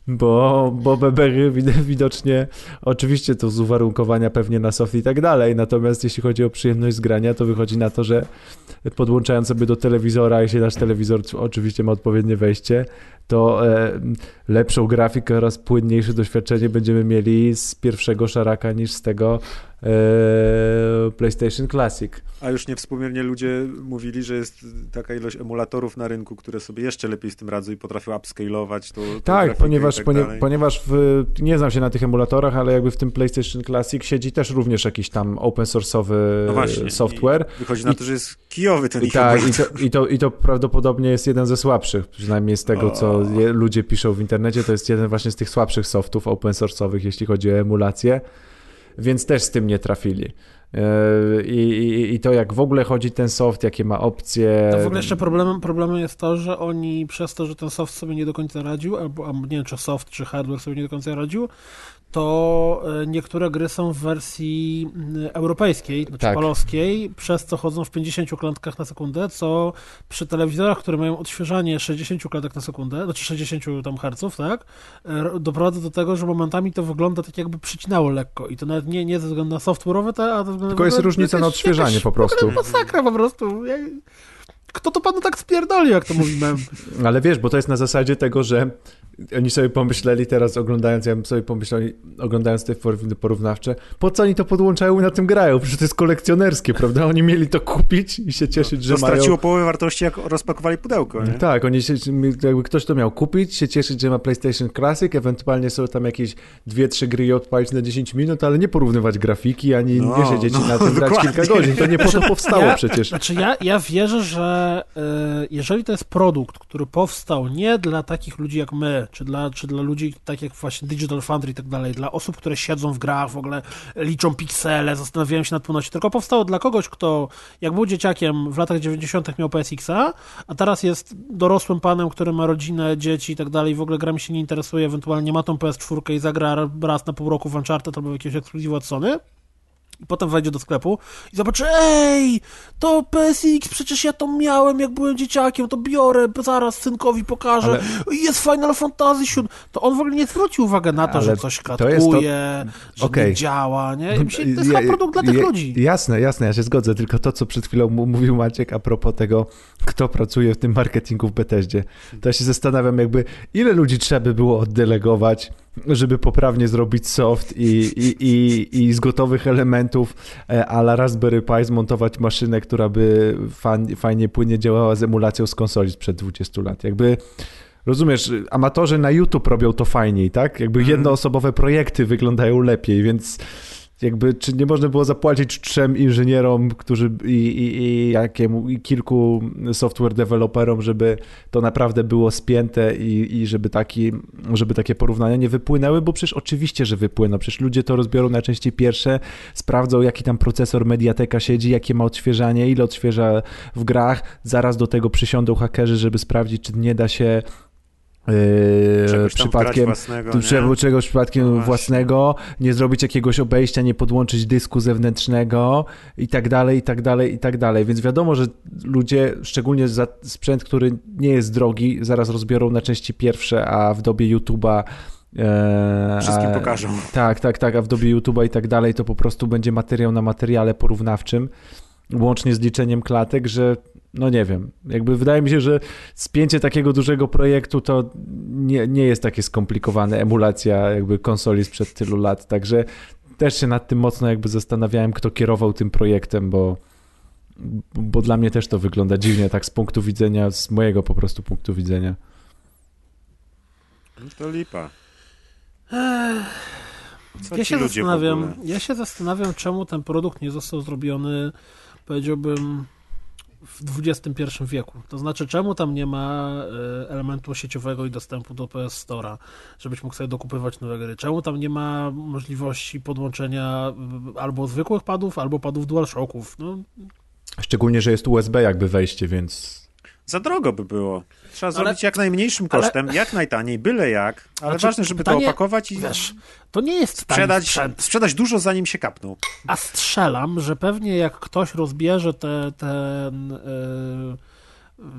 Bo, bo bebechy wid- widocznie, oczywiście to z uwarunkowania pewnie na soft i tak dalej, natomiast jeśli chodzi o przyjemność z grania, to wychodzi na to, że podłączając sobie do telewizora, jeśli nasz telewizor oczywiście ma odpowiednie wejście, to e, lepszą grafikę oraz płynniejsze doświadczenie będziemy mieli z pierwszego szaraka niż z tego e, PlayStation Classic. A już niewspółmiernie ludzie mówili, że jest taka ilość emulatorów na rynku, które sobie jeszcze lepiej z tym radzą i potrafią upscalować to. Tak, ponieważ, tak ponie, ponieważ w, nie znam się na tych emulatorach, ale jakby w tym PlayStation Classic siedzi też również jakiś tam open source'owy no właśnie, software. I wychodzi na to, że jest kijowy ten tak, i to, i, to, i to prawdopodobnie jest jeden ze słabszych, przynajmniej z tego, co Ludzie piszą w internecie, to jest jeden właśnie z tych słabszych softów open source'owych, jeśli chodzi o emulację, więc też z tym nie trafili. Yy, I, i, I to jak w ogóle chodzi ten soft, jakie ma opcje. To w ogóle jeszcze problemem, problemem jest to, że oni przez to, że ten soft sobie nie do końca radził, albo nie wiem, czy soft, czy hardware sobie nie do końca radził, to e, niektóre gry są w wersji mm, europejskiej, znaczy Tak. polskiej, przez co chodzą w 50 klatkach na sekundę, co przy telewizorach, które mają odświeżanie 60 klatek na sekundę, znaczy 60 tam herców, tak, e, doprowadza do tego, że momentami to wygląda tak jakby przycinało lekko i to nawet nie, nie ze względu na software'owe, te, a ze względu Tylko jest różnica na odświeżanie jakaś po prostu. Masakra po prostu. Kto to panu tak spierdoli, jak to mówimy? Ale wiesz, bo to jest na zasadzie tego, że oni sobie pomyśleli teraz oglądając, ja bym sobie pomyślał, oglądając te formy porównawcze, po co oni to podłączają i na tym grają? Przecież to jest kolekcjonerskie, prawda? Oni mieli to kupić i się cieszyć, że To mają... straciło połowę wartości, jak rozpakowali pudełko, nie? Tak, oni się, jakby ktoś to miał kupić, się cieszyć, że ma PlayStation Classic, ewentualnie są tam jakieś dwie, trzy gry i odpalić na 10 minut, ale nie porównywać grafiki, ani No, nie siedzieć no, na tym grać kilka godzin. To nie po to powstało Ja- przecież. Znaczy ja, ja wierzę, że e, jeżeli to jest produkt, który powstał nie dla takich ludzi jak my, czy dla, czy dla ludzi tak jak właśnie Digital Foundry i tak dalej, dla osób, które siedzą w grach, w ogóle liczą piksele, zastanawiają się nad płynnością, tylko powstało dla kogoś, kto jak był dzieciakiem w latach 90. miał PSX-a, a teraz jest dorosłym panem, który ma rodzinę, dzieci i tak dalej, w ogóle grami się nie interesuje, ewentualnie ma tą PS4 i zagra raz na pół roku w Uncharted albo w jakiegoś ekskluzywu od Sony, potem wejdzie do sklepu i zobaczy, ej, to PSX, przecież ja to miałem, jak byłem dzieciakiem, to biorę, zaraz synkowi pokażę, Ale- jest Final Fantasy VII. To on w ogóle nie zwróci uwagi na to, Ale że coś jest to- że Okej. nie działa, nie? I myślę, To jest Ja- produkt dla tych ja- ludzi. Jasne, jasne, ja się zgodzę, tylko to, co przed chwilą mówił Maciek a propos tego, kto pracuje w tym marketingu w Bethesdzie, to ja się zastanawiam jakby, ile ludzi trzeba by było oddelegować, żeby poprawnie zrobić soft i, i, i, i z gotowych elementów e, a la Raspberry Pi zmontować maszynę, która by fan, fajnie, płynnie działała z emulacją z konsoli sprzed 20 lat. Jakby Rozumiesz, amatorzy na YouTube robią to fajniej, tak? Jakby Mhm. jednoosobowe projekty wyglądają lepiej, więc jakby czy nie można było zapłacić trzem inżynierom, którzy i, i, i, jakiemu, i kilku software deweloperom, żeby to naprawdę było spięte i, i żeby, taki, żeby takie porównania nie wypłynęły, bo przecież oczywiście, że wypłyną. Przecież ludzie to rozbiorą na części pierwsze, sprawdzą jaki tam procesor Mediateka siedzi, jakie ma odświeżanie, ile odświeża w grach, zaraz do tego przysiądą hakerzy, żeby sprawdzić, czy nie da się Czegoś tam wgrać przypadkiem własnego, nie? trzeba czegoś przypadkiem No własnego, nie zrobić jakiegoś obejścia, nie podłączyć dysku zewnętrznego i tak dalej, i tak dalej, i tak dalej. Więc wiadomo, że ludzie, szczególnie za sprzęt, który nie jest drogi, zaraz rozbiorą na części pierwsze, a w dobie YouTube'a e, Wszystkim a- pokażą. Tak, tak, tak, a w dobie YouTube'a i tak dalej to po prostu będzie materiał na materiale porównawczym, łącznie z liczeniem klatek, że no nie wiem, jakby wydaje mi się, że spięcie takiego dużego projektu to nie, nie jest takie skomplikowane, emulacja jakby konsoli sprzed tylu lat, także też się nad tym mocno jakby zastanawiałem, kto kierował tym projektem, bo, bo dla mnie też to wygląda dziwnie, tak z punktu widzenia, z mojego po prostu punktu widzenia. No to lipa. Co Ja się zastanawiam, ja się zastanawiam, czemu ten produkt nie został zrobiony, powiedziałbym, w XXI wieku. To znaczy, czemu tam nie ma e, elementu sieciowego i dostępu do PS Store'a, żebyś mógł sobie dokupywać nowe gry. Czemu tam nie ma możliwości podłączenia e, albo zwykłych padów, albo padów DualShocków. No, Szczególnie, że jest USB jakby wejście, więc Za drogo by było. Trzeba Ale- zrobić jak najmniejszym ale- kosztem, jak najtaniej, byle jak, ale Znaczy, ważne, żeby to opakować i wiesz, to nie jest sprzedać, sprzęt. sprzedać dużo, zanim się kapną. A strzelam, że pewnie jak ktoś rozbierze te, ten, yy,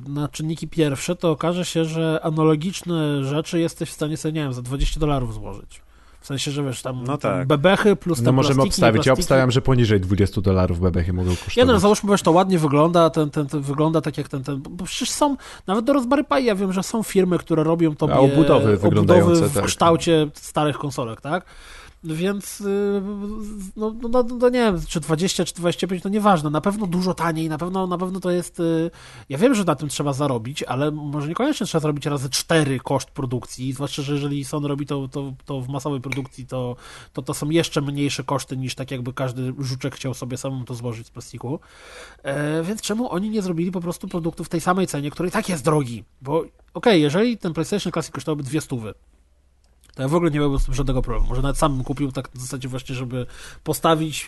na czynniki pierwsze, to okaże się, że analogiczne rzeczy jesteś w stanie sobie, nie wiem, za 20 dolarów złożyć. W sensie, że wiesz, tam, No tak. bebechy plus te no możemy plastiki, obstawić. Ja obstawiam, że poniżej 20 dolarów bebechy mogą kosztować. Nie no, załóżmy, wiesz, to ładnie wygląda, ten, ten, ten wygląda tak jak ten, ten, bo przecież są, nawet do Raspberry Pi, ja wiem, że są firmy, które robią A obudowy obudowy w tak. kształcie starych konsolek, tak? Więc yy, no, no, no, no nie wiem, czy 20, czy 25, to nieważne. Na pewno dużo taniej, na pewno, na pewno to jest. yy, Ja wiem, że na tym trzeba zarobić, ale może niekoniecznie trzeba zrobić razy 4 koszt produkcji. Zwłaszcza, że jeżeli Sony robi to, to, to w masowej produkcji, to, to to są jeszcze mniejsze koszty niż tak, jakby każdy żuczek chciał sobie samemu to złożyć z plastiku. E, więc czemu oni nie zrobili po prostu produktu w tej samej cenie, który tak jest drogi? Bo okej, jeżeli ten PlayStation Classic kosztowałby dwie stówy, to ja w ogóle nie miałbym z tym żadnego problemu. Może nawet sam bym kupił tak w zasadzie właśnie, żeby postawić,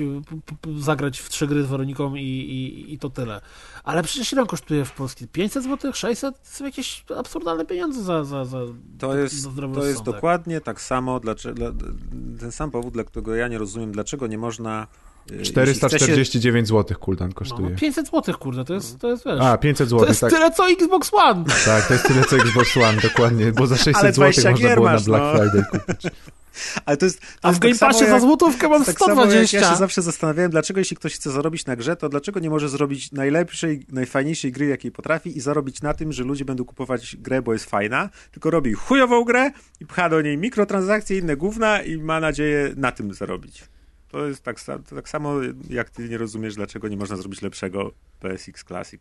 p- zagrać w trzy gry z Weroniką i, i, i to tyle. Ale przecież ile on kosztuje w Polsce? 500 zł? 600? To są jakieś absurdalne pieniądze za, za, za To jest, za to jest rozsądek. dokładnie tak samo, dlaczego, dla, ten sam powód, dla którego ja nie rozumiem, dlaczego nie można... y, jeśli chce się- 449 zł Kuldan No, kosztuje. no 500 zł, kurde, to jest, to jest wiesz... A, 500 to zł, jest tak. tyle co Xbox One! Tak, to jest tyle co Xbox One, dokładnie, bo za 600 Ale zł 20 można było masz, na Black no. Friday kupić. Ale to jest, to A w Game tak samo Passie za jak- złotówkę mam Tak samo jak 120. ja się zawsze zastanawiałem, dlaczego jeśli ktoś chce zarobić na grze, to dlaczego nie może zrobić najlepszej, najfajniejszej gry, jakiej potrafi i zarobić na tym, że ludzie będą kupować grę, bo jest fajna, tylko robi chujową grę i pcha do niej mikrotransakcje, inne gówna i ma nadzieję na tym zarobić. To jest tak, to tak samo, jak ty nie rozumiesz, dlaczego nie można zrobić lepszego PSX Classic.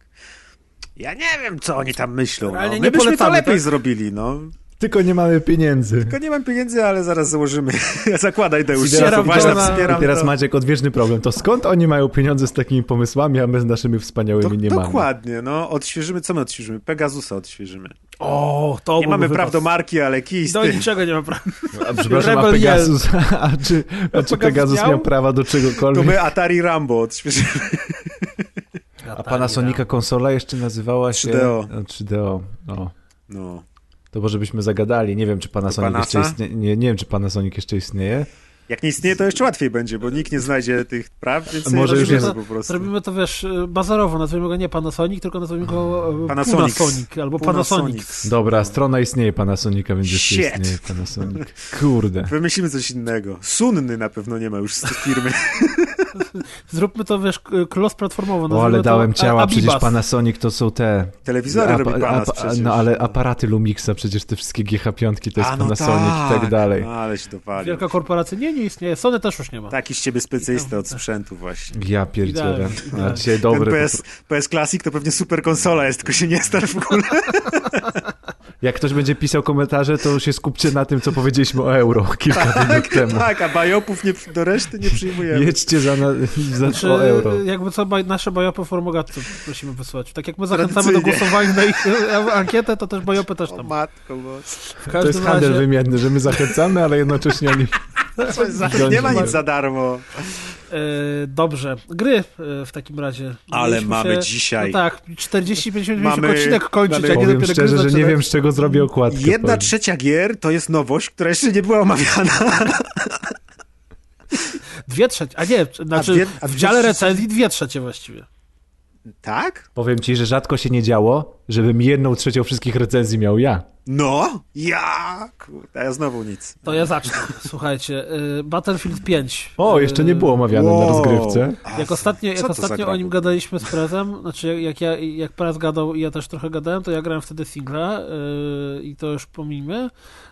Ja nie wiem, co oni tam myślą. No. Realnie My nie byśmy to lepiej tak? zrobili, no. Tylko nie mamy pieniędzy. Tylko nie mam pieniędzy, ale zaraz założymy. Zakładaj, Deusz. Wspieram Ja to to na- wspieram teraz to. Maciek odwieczny problem. To skąd oni mają pieniądze z takimi pomysłami, a my z naszymi wspaniałymi Do, nie mamy? dokładnie, no. Odświeżymy, co my odświeżymy? Pegasusa odświeżymy. O, to Nie mamy wypas. praw do marki, ale kij Do niczego nie ma prawa. A, przepraszam, a Rebel Pegasus, a czy, a czy Pegasus miał? miał prawa do To czegokolwiek? my Atari Rambo odświeżymy. A Panasonica konsola jeszcze nazywała się... 3DO. No, 3DO, no. No. To może byśmy zagadali. Nie wiem, czy Panasonic jeszcze istnieje. Nie, nie wiem, czy Panasonic jeszcze istnieje. Jak nie istnieje, to jeszcze łatwiej będzie, bo nikt nie znajdzie tych praw, więc Może już jest. po prostu. Zrobimy to, wiesz, bazarowo, nazwijmy go nie Panasonic, tylko nazwijmy go e, Panasonic. Panasonic albo Panasonic. Dobra, strona istnieje Panasonica, więc jeszcze istnieje Panasonic. Kurde. Wymyślimy coś innego. Sunny na pewno nie ma już z tej firmy. Zróbmy to, wiesz, k- cross platformowo. O, nazwijmy ale to dałem A- ciała, przecież. Panasonic to są te... Telewizory apa- robi Panas. No ale aparaty Lumixa, przecież te wszystkie GH5 to jest A, no Panasonic i tak dalej. No, ale się dowalił. Wielka korporacja nie, nie istnieje. Sony też już nie ma. Taki z ciebie specjalista od sprzętu właśnie. Ja pierdzielę. Idealnie. dzisiaj dobry. PS, PS Classic to pewnie super konsola jest, tylko się nie star w ogóle. Jak ktoś będzie pisał komentarze, to się skupcie na tym, co powiedzieliśmy o euro kilka minut temu. Tak, a bajopów nie, do reszty nie przyjmujemy. Jedźcie za, na, za Znaczy, o euro. jakby co, baj- nasze bajopy formogatce prosimy wysłać. Tak jak my zachęcamy do głosowania na ich e, ankietę, to też bajopy też O tam. matko, bo... W To jest handel razie, wymienny, że my zachęcamy, ale jednocześnie oni... Nie ma nic za darmo. e, dobrze. Gry e, w takim razie. Ale Mieliśmy mamy się, dzisiaj- No tak, 45 minut Mamy- odcinek kończyć, mamy- jak nie Powiem dopiero szczerze, gry że nie wiem, z czego zrobię okładkę. Jedna powiem. trzecia gier to jest nowość, która jeszcze nie była omawiana. Dwie trzecie, a nie, znaczy dwie- a w dziale recenzji dwie trzecie właściwie. Tak? Powiem ci, że rzadko się nie działo, żebym jedną trzecią wszystkich recenzji miał ja. No? Ja! Kurde, ja znowu nic. To ja zacznę. Słuchajcie, y, Battlefield 5. O, jeszcze nie było omawiane na Wow. rozgrywce. A Jak ostatnio, co jak ostatnio o nim gadaliśmy z Prezem, znaczy jak, ja, jak Prez gadał i ja też trochę gadałem, to ja grałem wtedy singla yy, i to już pomijmy.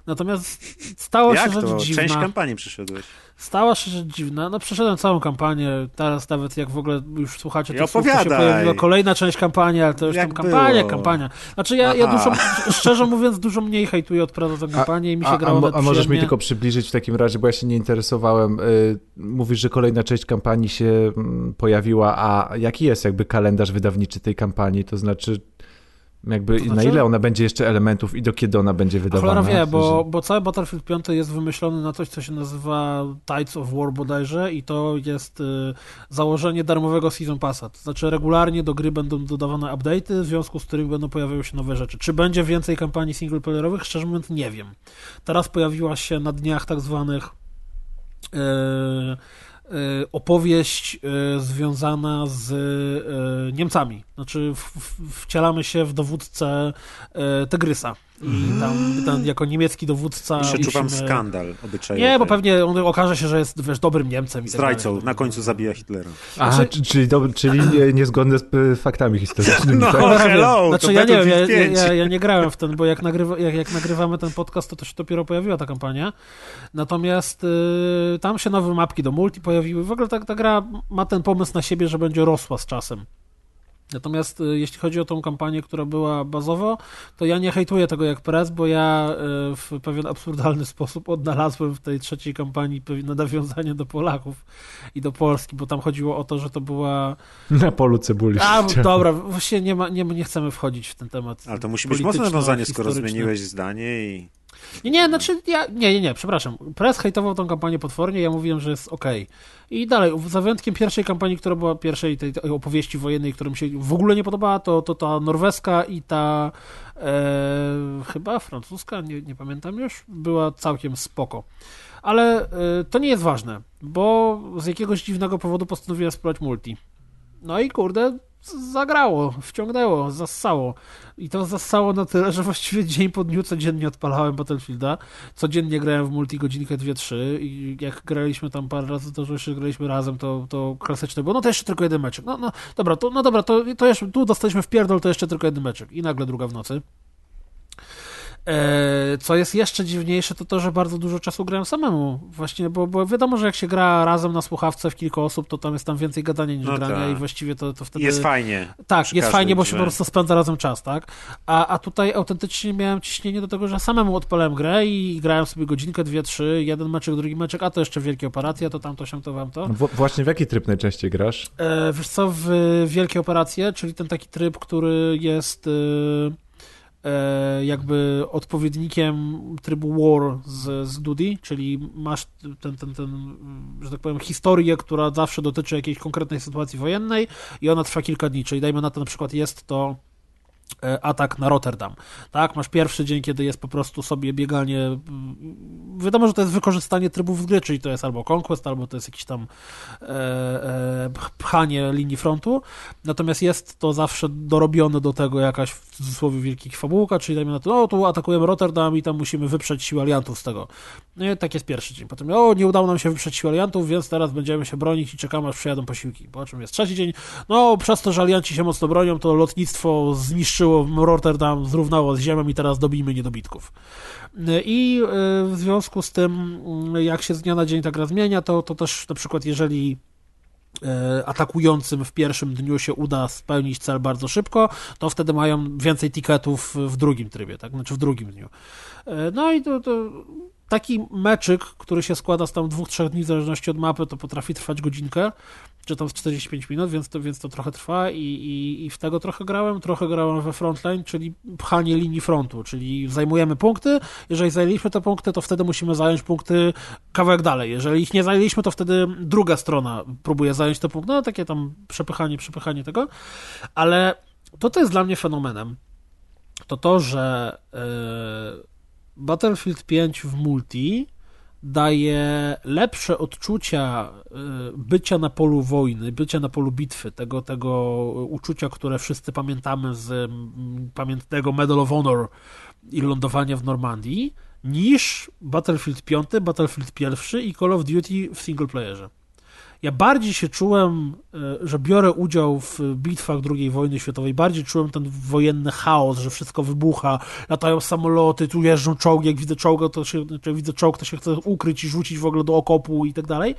Natomiast stała Jak się rzecz to? dziwna. Część kampanii przyszedłeś. Stała się rzecz dziwna. No przeszedłem całą kampanię. Teraz nawet jak w ogóle już słuchacie to się pojawiła kolejna część kampanii, ale to już Jak tam kampania, było? kampania. Znaczy ja, ja dużo, szczerze mówiąc, dużo mniej hejtuję od tę kampanię i mi się a, grało a, a możesz mi tylko przybliżyć w takim razie, bo ja się nie interesowałem. Y, mówisz, że kolejna część kampanii się mm, pojawiła, a jaki jest jakby kalendarz wydawniczy tej kampanii? To znaczy, jakby to znaczy? na ile ona będzie jeszcze elementów i do kiedy ona będzie wydawana? Cholera wie, bo, bo cały Battlefield 5 jest wymyślony na coś, co się nazywa Tides of War bodajże i to jest y, założenie darmowego Season Passa. To znaczy regularnie do gry będą dodawane update'y, w związku z którymi będą pojawiały się nowe rzeczy. Czy będzie więcej kampanii singleplayerowych? Szczerze mówiąc nie wiem. Teraz pojawiła się na dniach tak zwanych y, Y, opowieść y, związana z y, Niemcami. Znaczy, wcielamy się w dowódcę Tygrysa. I tam, tam jako niemiecki dowódca. I przeczuwam musimy... skandal obyczajowy. Nie, bo pewnie on okaże się, że jest wiesz, dobrym Niemcem. Tak Zdrajcą, tak na końcu zabija Hitlera. A, znaczy... czyli, do, czyli niezgodne z faktami historycznymi. No, tak? hello! Znaczy, ja nie wiem, ja, ja, ja, nie grałem w ten, bo jak, nagrywa, jak, jak nagrywamy ten podcast, to to się dopiero pojawiła ta kampania. Natomiast y, tam się nowe mapki do multi pojawiły. W ogóle ta, ta gra ma ten pomysł na siebie, że będzie rosła z czasem. Natomiast y, jeśli chodzi o tą kampanię, która była bazowo, to ja nie hejtuję tego jak press, bo ja y, w pewien absurdalny sposób odnalazłem w tej trzeciej kampanii pewne nawiązanie do Polaków i do Polski, bo tam chodziło o to, że to była... Na polu cebuli. A, dobra, właśnie nie, ma, nie, nie chcemy wchodzić w ten temat. Ale to musi być mocne nawiązanie, skoro zmieniłeś zdanie i... Nie, nie, znaczy ja, nie, nie, nie, przepraszam. Press hejtował tą kampanię potwornie, ja mówiłem, że jest ok. I dalej, za wyjątkiem pierwszej kampanii, która była pierwszej tej, tej opowieści wojennej, która mi się w ogóle nie podobała, to, to ta norweska i ta e, chyba francuska, nie, nie pamiętam już, była całkiem spoko. Ale e, to nie jest ważne, bo z jakiegoś dziwnego powodu postanowiłem spróbować multi. No i kurde, zagrało, wciągnęło, zassało. I to zassało na tyle, że właściwie dzień po dniu codziennie odpalałem Battlefielda. Codziennie grałem w multi godzinkę, dwie, trzy i jak graliśmy tam parę razy, to że jeszcze graliśmy razem, to, to klasyczne było. No to jeszcze tylko jeden meczek. No, no dobra, to, no dobra, to, to jeszcze, tu dostaliśmy w pierdol, to jeszcze tylko jeden meczek. I nagle druga w nocy. E, co jest jeszcze dziwniejsze, to to, że bardzo dużo czasu grałem samemu. Właśnie, bo, bo wiadomo, że jak się gra razem na słuchawce w kilka osób, to tam jest tam więcej gadania niż no grania tak. i właściwie to, to wtedy... Jest fajnie. Tak, jest fajnie, bo się po prostu spędza razem czas, tak? A, a tutaj autentycznie miałem ciśnienie do tego, że samemu odpalałem grę i grałem sobie godzinkę, dwie, trzy, jeden meczek, drugi meczek, a to jeszcze wielkie operacje, to tamto się to wam to. W, właśnie w jaki tryb najczęściej grasz? E, wiesz co, w wielkie operacje, czyli ten taki tryb, który jest... E, jakby odpowiednikiem trybu War z, z Duty, czyli masz ten, ten, ten, że tak powiem, historię, która zawsze dotyczy jakiejś konkretnej sytuacji wojennej i ona trwa kilka dni, czyli dajmy na to na przykład jest to E, atak na Rotterdam. Tak, masz pierwszy dzień, kiedy jest po prostu sobie bieganie. Wiadomo, że to jest wykorzystanie trybów gry, czyli to jest albo Conquest, albo to jest jakieś tam e, e, pchanie linii frontu. Natomiast jest to zawsze dorobione do tego jakaś w cudzysłowie wielkich fabułka, czyli dajmy na to, o tu atakujemy Rotterdam i tam musimy wyprzeć siły aliantów z tego. No i tak jest pierwszy dzień. Potem, o nie udało nam się wyprzeć siły aliantów, więc teraz będziemy się bronić i czekamy aż przyjadą posiłki. Po czym jest trzeci dzień, no przez to, że alianci się mocno bronią, to lotnictwo zniszczyło zniszczyło Rotterdam, zrównało z ziemią i teraz dobijmy niedobitków. I e, w związku z tym, mm, jak się z dnia na dzień ta gra zmienia, to, to też na przykład jeżeli e, atakującym w pierwszym dniu się uda spełnić cel bardzo szybko, to wtedy mają więcej tiketów w drugim trybie, tak? Znaczy w drugim dniu. E, no i to, to taki meczyk, który się składa z tam dwóch, trzech dni w zależności od mapy, to potrafi trwać godzinkę czy tam 45 minut, więc to, więc to trochę trwa i, i, i w tego trochę grałem. Trochę grałem we frontline, czyli pchanie linii frontu, czyli zajmujemy punkty. Jeżeli zajęliśmy te punkty, to wtedy musimy zająć punkty kawałek dalej. Jeżeli ich nie zajęliśmy, to wtedy druga strona próbuje zająć te punkty. No takie tam przepychanie, przepychanie tego. Ale to, co jest dla mnie fenomenem, to to, że yy, Battlefield 5 w multi daje lepsze odczucia y, bycia na polu wojny, bycia na polu bitwy, tego, tego uczucia, które wszyscy pamiętamy z pamiętnego Medal of Honor i lądowania w Normandii, niż Battlefield 5, Battlefield 1 i Call of Duty w singleplayerze ja bardziej się czułem, e, że biorę udział w bitwach II wojny światowej, bardziej czułem ten wojenny chaos, że wszystko wybucha, latają samoloty, tu jeżdżą czołgi, jak widzę czołga, to się, jak widzę czołg, to się chcę ukryć i rzucić w ogóle do okopu i tak dalej.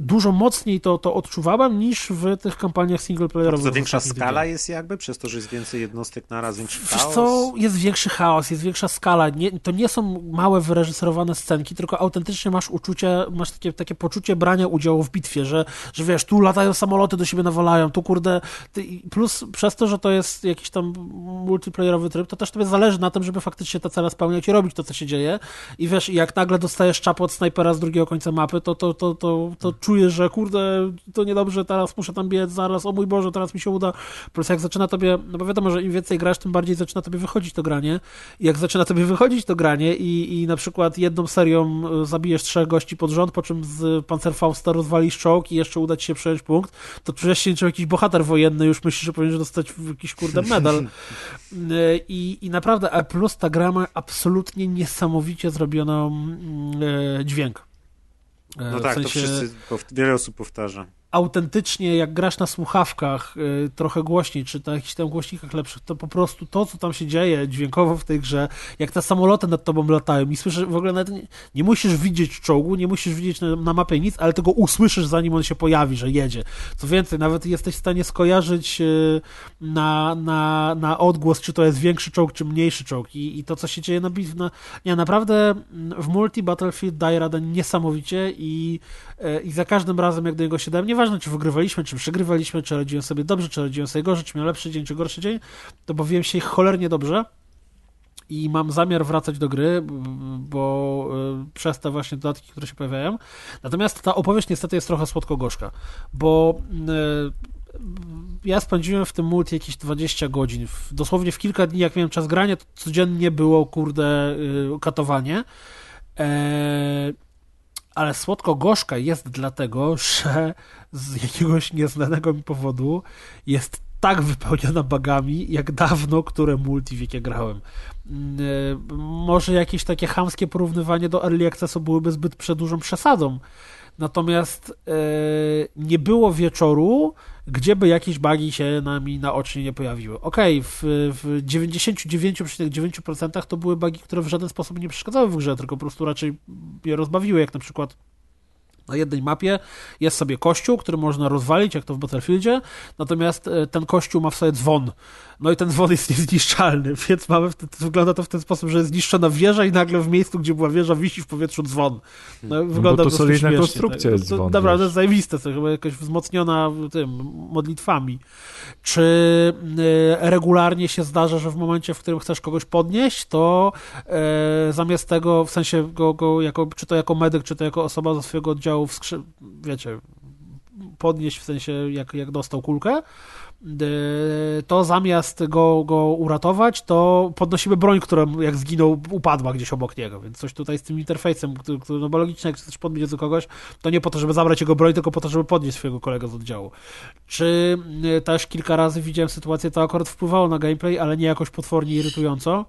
Dużo mocniej to, to odczuwałem niż w tych kampaniach singleplayerowych. To większa skala jest jakby, przez to, że jest więcej jednostek na raz, większy Wiesz co, jest większy chaos, jest większa skala. Nie, to nie są małe, wyreżyserowane scenki, tylko autentycznie masz uczucie, masz takie, takie poczucie brania udziału w bitwie, że, że wiesz, tu latają samoloty, do siebie nawalają, tu kurde... Ty, plus przez to, że to jest jakiś tam multiplayerowy tryb, to też tobie zależy na tym, żeby faktycznie te cele spełniać i robić to, co się dzieje. I wiesz, jak nagle dostajesz czapę od snajpera z drugiego końca mapy, to, to, to, to, to czujesz, że kurde, to niedobrze, teraz muszę tam biec, zaraz, o mój Boże, teraz mi się uda. Plus jak zaczyna tobie, no bo wiadomo, że im więcej grasz, tym bardziej zaczyna tobie wychodzić to granie. I jak zaczyna tobie wychodzić to granie i, i na przykład jedną serią e, zabijesz trzech gości pod rząd, po czym z Panzerfausta rozwalisz czołg i jeszcze uda ci się przejąć punkt, to czujesz się niczym jakiś bohater wojenny, już myślisz, że powinieneś dostać jakiś kurde medal. E, I, I naprawdę, a plus ta gra ma absolutnie niesamowicie zrobioną mm, e, dźwięk. No tak, sensie... to wszyscy, wiele osób powtarza autentycznie, jak grasz na słuchawkach y, trochę głośniej, czy na jakichś tam głośnikach lepszych, to po prostu to, co tam się dzieje dźwiękowo w tej grze, jak te samoloty nad tobą latają i słyszysz, w ogóle nawet nie, nie musisz widzieć czołgu, nie musisz widzieć na, na, mapie nic, ale tego usłyszysz, zanim on się pojawi, że jedzie. Co więcej, nawet jesteś w stanie skojarzyć y, na, na, na odgłos, czy to jest większy czołg, czy mniejszy czołg i, i to, co się dzieje na bitwie, no, nie, naprawdę mm, w multi Battlefield daje radę niesamowicie i, y, i za każdym razem, jak do niego się dałem, nieważne, czy wygrywaliśmy, czy przegrywaliśmy, czy radziłem sobie dobrze, czy radziłem sobie gorzej, czy miał lepszy dzień, czy gorszy dzień, to bawiłem się cholernie dobrze i mam zamiar wracać do gry, bo y, przez te właśnie dodatki, które się pojawiają. Natomiast ta opowieść niestety jest trochę słodko-gorzka, bo y, ja spędziłem w tym multi jakieś 20 godzin. Dosłownie w kilka dni, jak miałem czas grania, to codziennie było, kurde, y, katowanie. Eee, ale słodko-gorzka jest dlatego, że z jakiegoś nieznanego mi powodu jest tak wypełniona bagami, jak dawno, które multi w jakie grałem. Mm, e, może jakieś takie chamskie porównywanie do Early Accessu byłyby zbyt przedłużą przesadą, natomiast e, nie było wieczoru, gdzie by jakieś bugi się nami naocznie nie pojawiły. Okej, okay, w, w 99,9% to były bugi, które w żaden sposób nie przeszkadzały w grze, tylko po prostu raczej je rozbawiły, jak na przykład na jednej mapie jest sobie kościół, który można rozwalić, jak to w Battlefieldzie, natomiast e, ten kościół ma w sobie dzwon. No i ten dzwon jest niezniszczalny, więc mamy ten, wygląda to w ten sposób, że jest zniszczona wieża i nagle w miejscu, gdzie była wieża, wisi w powietrzu dzwon. No, no wygląda no to solidna konstrukcja jest dzwon. Dobra, to jest zajebiste, to chyba jakaś wzmocniona tym, modlitwami. Czy y, regularnie się zdarza, że w momencie, w którym chcesz kogoś podnieść, to y, zamiast tego, w sensie go, go jako, czy to jako medyk, czy to jako osoba ze swojego oddziału, wiecie, podnieść w sensie jak, jak dostał kulkę, E, to zamiast go, go uratować, to podnosimy broń, która jak zginął, upadła gdzieś obok niego, więc coś tutaj z tym interfejsem, który, który no bo logicznie, jak chcesz podnieść do kogoś, to nie po to, żeby zabrać jego broń, tylko po to, żeby podnieść swojego kolegę z oddziału. Czy e, też kilka razy widziałem sytuację, to akurat wpływało na gameplay, ale nie jakoś potwornie irytująco.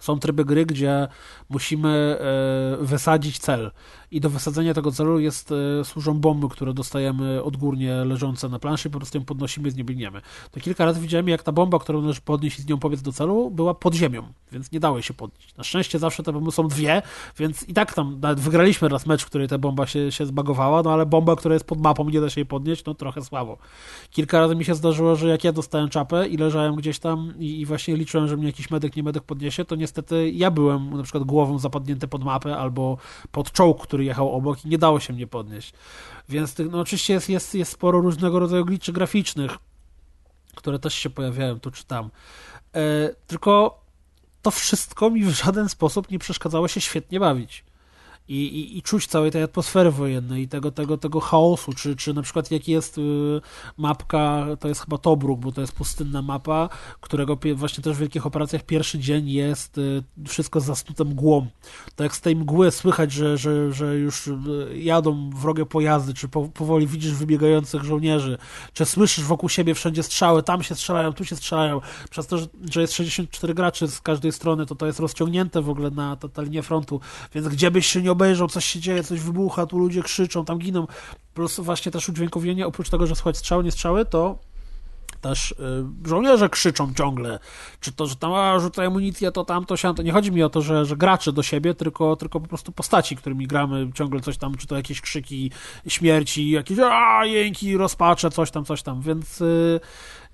Są tryby gry, gdzie musimy e, wysadzić cel i do wysadzenia tego celu jest, e, służą bomby, które dostajemy odgórnie leżące na planszy po prostu ją podnosimy z biegniemy. To kilka razy widziałem, jak ta bomba, którą należy podnieść i z nią pobiec do celu, była pod ziemią, więc nie dało się podnieść. Na szczęście zawsze te bomby są dwie, więc i tak tam wygraliśmy raz mecz, w której ta bomba się, się zbagowała, no ale bomba, która jest pod mapą, nie da się jej podnieść, no trochę słabo. Kilka razy mi się zdarzyło, że jak ja dostałem czapę i leżałem gdzieś tam i, i właśnie liczyłem, że mnie jakiś medyk, nie medyk podniesie, to niestety ja byłem na przykład głową zapadnięty pod mapę albo pod czołg, który jechał obok i nie dało się mnie podnieść. Więc no oczywiście jest, jest, jest sporo różnego rodzaju gliczy graficznych, które też się pojawiają tu czy tam. E, tylko to wszystko mi w żaden sposób nie przeszkadzało się świetnie bawić i, i, i czuć całej tej atmosfery wojennej i tego, tego, tego chaosu, czy, czy na przykład jaki jest y, mapka, to jest chyba Tobruk, bo to jest pustynna mapa, którego właśnie też w wielkich operacjach pierwszy dzień jest y, wszystko zasnute mgłą. To jak z tej mgły słychać, że, że, że już y, jadą wrogie pojazdy, czy po, powoli widzisz wybiegających żołnierzy, czy słyszysz wokół siebie wszędzie strzały, tam się strzelają, tu się strzelają, przez to, że, jest 64 graczy z każdej strony, to to jest rozciągnięte w ogóle na tę linię frontu, więc gdzie byś się nie obejrzał, coś się dzieje, coś wybucha, tu ludzie krzyczą, tam giną, plus właśnie też udźwiękowienie, oprócz tego, że słuchać strzały, nie strzały, to też y, żołnierze krzyczą ciągle, czy to, że tam a, rzucaj amunicję, to tamto, siamto. Nie chodzi mi o to, że, że gracze do siebie, tylko, tylko po prostu postaci, którymi gramy, ciągle coś tam, czy to jakieś krzyki śmierci, jakieś a, jęki, rozpacze, coś tam, coś tam, więc y,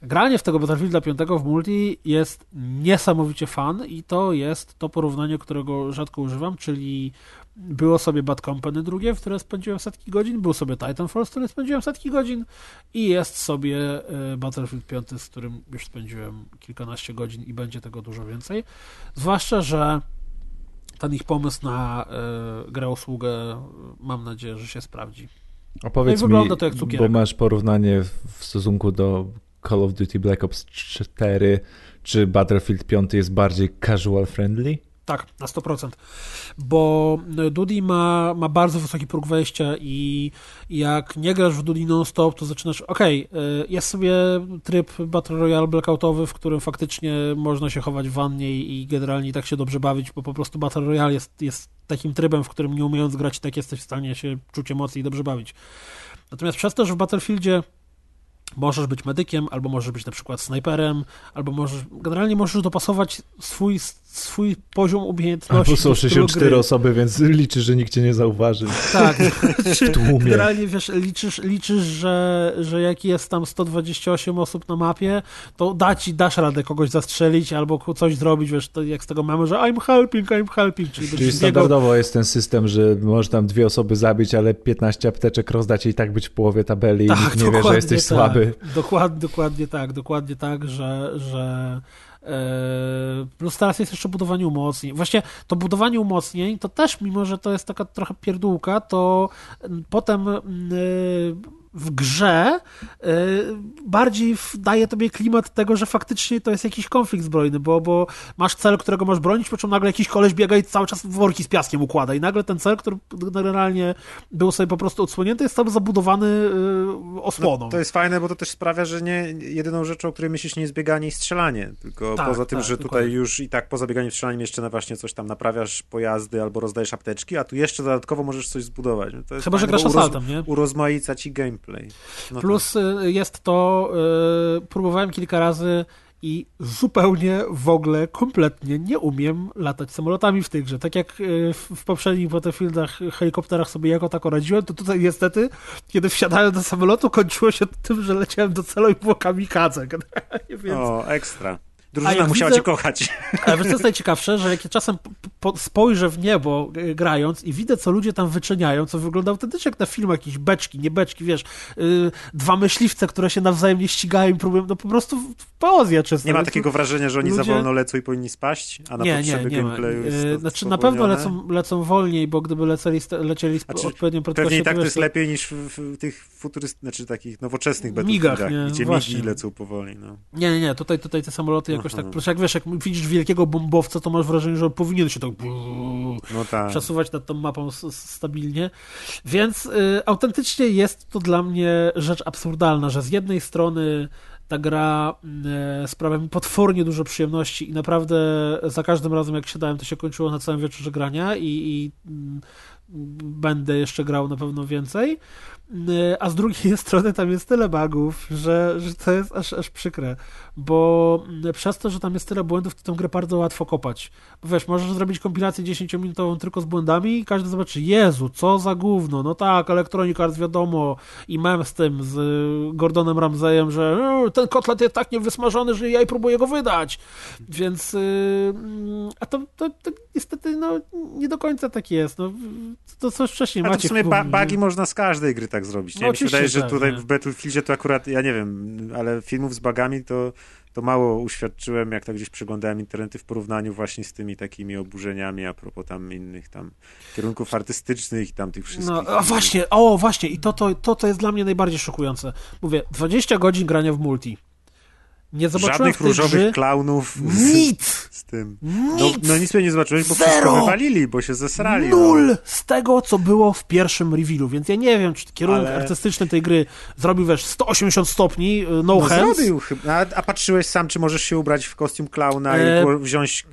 granie w tego Battlefielda 5 w multi jest niesamowicie fan i to jest to porównanie, którego rzadko używam, czyli było sobie Bad Company drugie, w które spędziłem setki godzin, był sobie Titanfall, w którym spędziłem setki godzin i jest sobie e, Battlefield 5, z którym już spędziłem kilkanaście godzin i będzie tego dużo więcej. Zwłaszcza, że ten ich pomysł na y, grę usługę mam nadzieję, że się sprawdzi. Opowiedz no mi, bo masz porównanie w stosunku do Call of Duty Black Ops 4, czy Battlefield 5 jest bardziej casual friendly? Tak, na 100%. Bo Dudi ma, ma bardzo wysoki próg wejścia i jak nie grasz w Dudi non-stop, to zaczynasz, okej, okay, jest sobie tryb Battle Royale blackoutowy, w którym faktycznie można się chować w wannie i generalnie tak się dobrze bawić, bo po prostu Battle Royale jest, jest takim trybem, w którym nie umiejąc grać, tak jesteś w stanie się czuć emocji i dobrze bawić. Natomiast przez to, że w Battlefieldzie Możesz być medykiem, albo możesz być na przykład snajperem, albo możesz, generalnie możesz dopasować swój, swój poziom umiejętności. Albo są 64 osoby, więc liczysz, że nikt cię nie zauważy. Tak, w tłumie. generalnie wiesz, liczysz, liczysz że, że jak jest tam 128 osób na mapie, to da ci, dasz radę kogoś zastrzelić albo coś zrobić, wiesz, to jak z tego mamy, że I'm helping, I'm helping. Czyli, czyli standardowo biegał... jest ten system, że możesz tam dwie osoby zabić, ale 15 apteczek rozdać i tak być w połowie tabeli tak, i nikt nie wie, że jesteś tak. słaby. Dokładnie, dokładnie tak, dokładnie tak, że, że e, Plus teraz jest jeszcze budowanie umocnień. Właśnie to budowanie umocnień, to też, mimo że to jest taka trochę pierdółka, to potem e, w grze y, bardziej daje tobie klimat tego, że faktycznie to jest jakiś konflikt zbrojny, bo, bo masz cel, którego masz bronić, po czym nagle jakiś koleś biega i cały czas worki z piaskiem układa i nagle ten cel, który generalnie był sobie po prostu odsłonięty, jest tam zabudowany y, osłoną. No, to jest fajne, bo to też sprawia, że nie jedyną rzeczą, o której myślisz, nie jest bieganie i strzelanie, tylko tak, poza tym, tak, że tutaj już i tak poza bieganiem i strzelaniem jeszcze na właśnie coś tam naprawiasz pojazdy albo rozdajesz apteczki, a tu jeszcze dodatkowo możesz coś zbudować. To jest Chyba, fajne, że grasz asaltem, nie? Urozmaica ci gameplay. No Plus tak. Y, jest to, y, próbowałem kilka razy i zupełnie w ogóle, kompletnie nie umiem latać samolotami w tej grze. Tak jak y, w poprzednich Battlefieldach, helikopterach sobie jako tako radziłem, to tutaj niestety, kiedy wsiadałem do samolotu, kończyło się tym, że leciałem do celu i było kamikadze. Więc... O, ekstra. Drużyna musiała widzę, cię kochać. Ale wiesz, co jest najciekawsze, że jak ja czasem spojrzę w niebo e, grając i widzę, co ludzie tam wyczyniają, co wygląda autentycznie jak na filmie, jakieś beczki, nie beczki, wiesz, yy, dwa myśliwce, które się nawzajem nie ścigają i próbują, no po prostu poezja często. Nie ma takiego wrażenia, że oni ludzie... za wolno lecą i powinni spaść, a na nie, potrzeby nie, nie gameplayu jest yy, Znaczy na pewno lecą, lecą wolniej, bo gdyby leceli, lecieli z znaczy, odpowiednią prędkością... Pewnie i tak to jest lepiej niż w, tych futurystycznych, znaczy takich nowoczesnych Battlefieldach, gdzie właśnie. migi lecą powoli. No. Nie, nie, nie, tutaj, tutaj te samoloty jakoś tak, jak wiesz, jak widzisz wielkiego bombowca, to masz wrażenie, że on powinien się tak, no tak. przesuwać nad tą mapą stabilnie. Więc y, autentycznie jest to dla mnie rzecz absurdalna, że z jednej strony ta gra y, sprawia mi potwornie dużo przyjemności i naprawdę za każdym razem jak siadałem, to się kończyło na całym wieczorze grania i, i y, będę jeszcze grał na pewno więcej. Y, a z drugiej strony tam jest tyle bugów, że, że to jest aż, aż przykre, bo y, przez to, że tam jest tyle błędów, to tę grę bardzo łatwo kopać. Bo wiesz, możesz zrobić kompilację 10-minutową tylko z błędami i każdy zobaczy, Jezu, co za gówno, no tak, Electronic Arts wiadomo i mem z tym, z Gordonem Ramseyem, że e, ten kotlet jest tak niewysmażony, że ja i próbuję go wydać, więc y, a to, to, to niestety no, nie do końca tak jest, no, to coś wcześniej A macie. to w sumie bugi można z każdej gry tak zrobić. Nie? No, Mi się wydaje, że tak, tutaj nie. w Battlefieldzie to akurat, ja nie wiem, ale filmów z bugami to, to mało uświadczyłem, jak tak gdzieś przeglądałem internety w porównaniu właśnie z tymi takimi oburzeniami a propos tam innych tam kierunków artystycznych i tam tych wszystkich. No, a właśnie, o właśnie, i to, to, to, to jest dla mnie najbardziej szokujące. Mówię, 20 godzin grania w multi nie zobaczyłem Żadnych różowych grze... klaunów. Nic! Tym. Nic! No, no nic nie zobaczyłeś, bo Zero! wszystko wywalili, bo się zesrali. Nul no. z tego, co było w pierwszym revealu, więc ja nie wiem, czy kierunek Ale... artystyczny tej gry zrobił, wiesz, 180 stopni, y, no, no hands. zrobił chyba. A, a, patrzyłeś sam, czy możesz się ubrać w kostium klauna e... i wziąć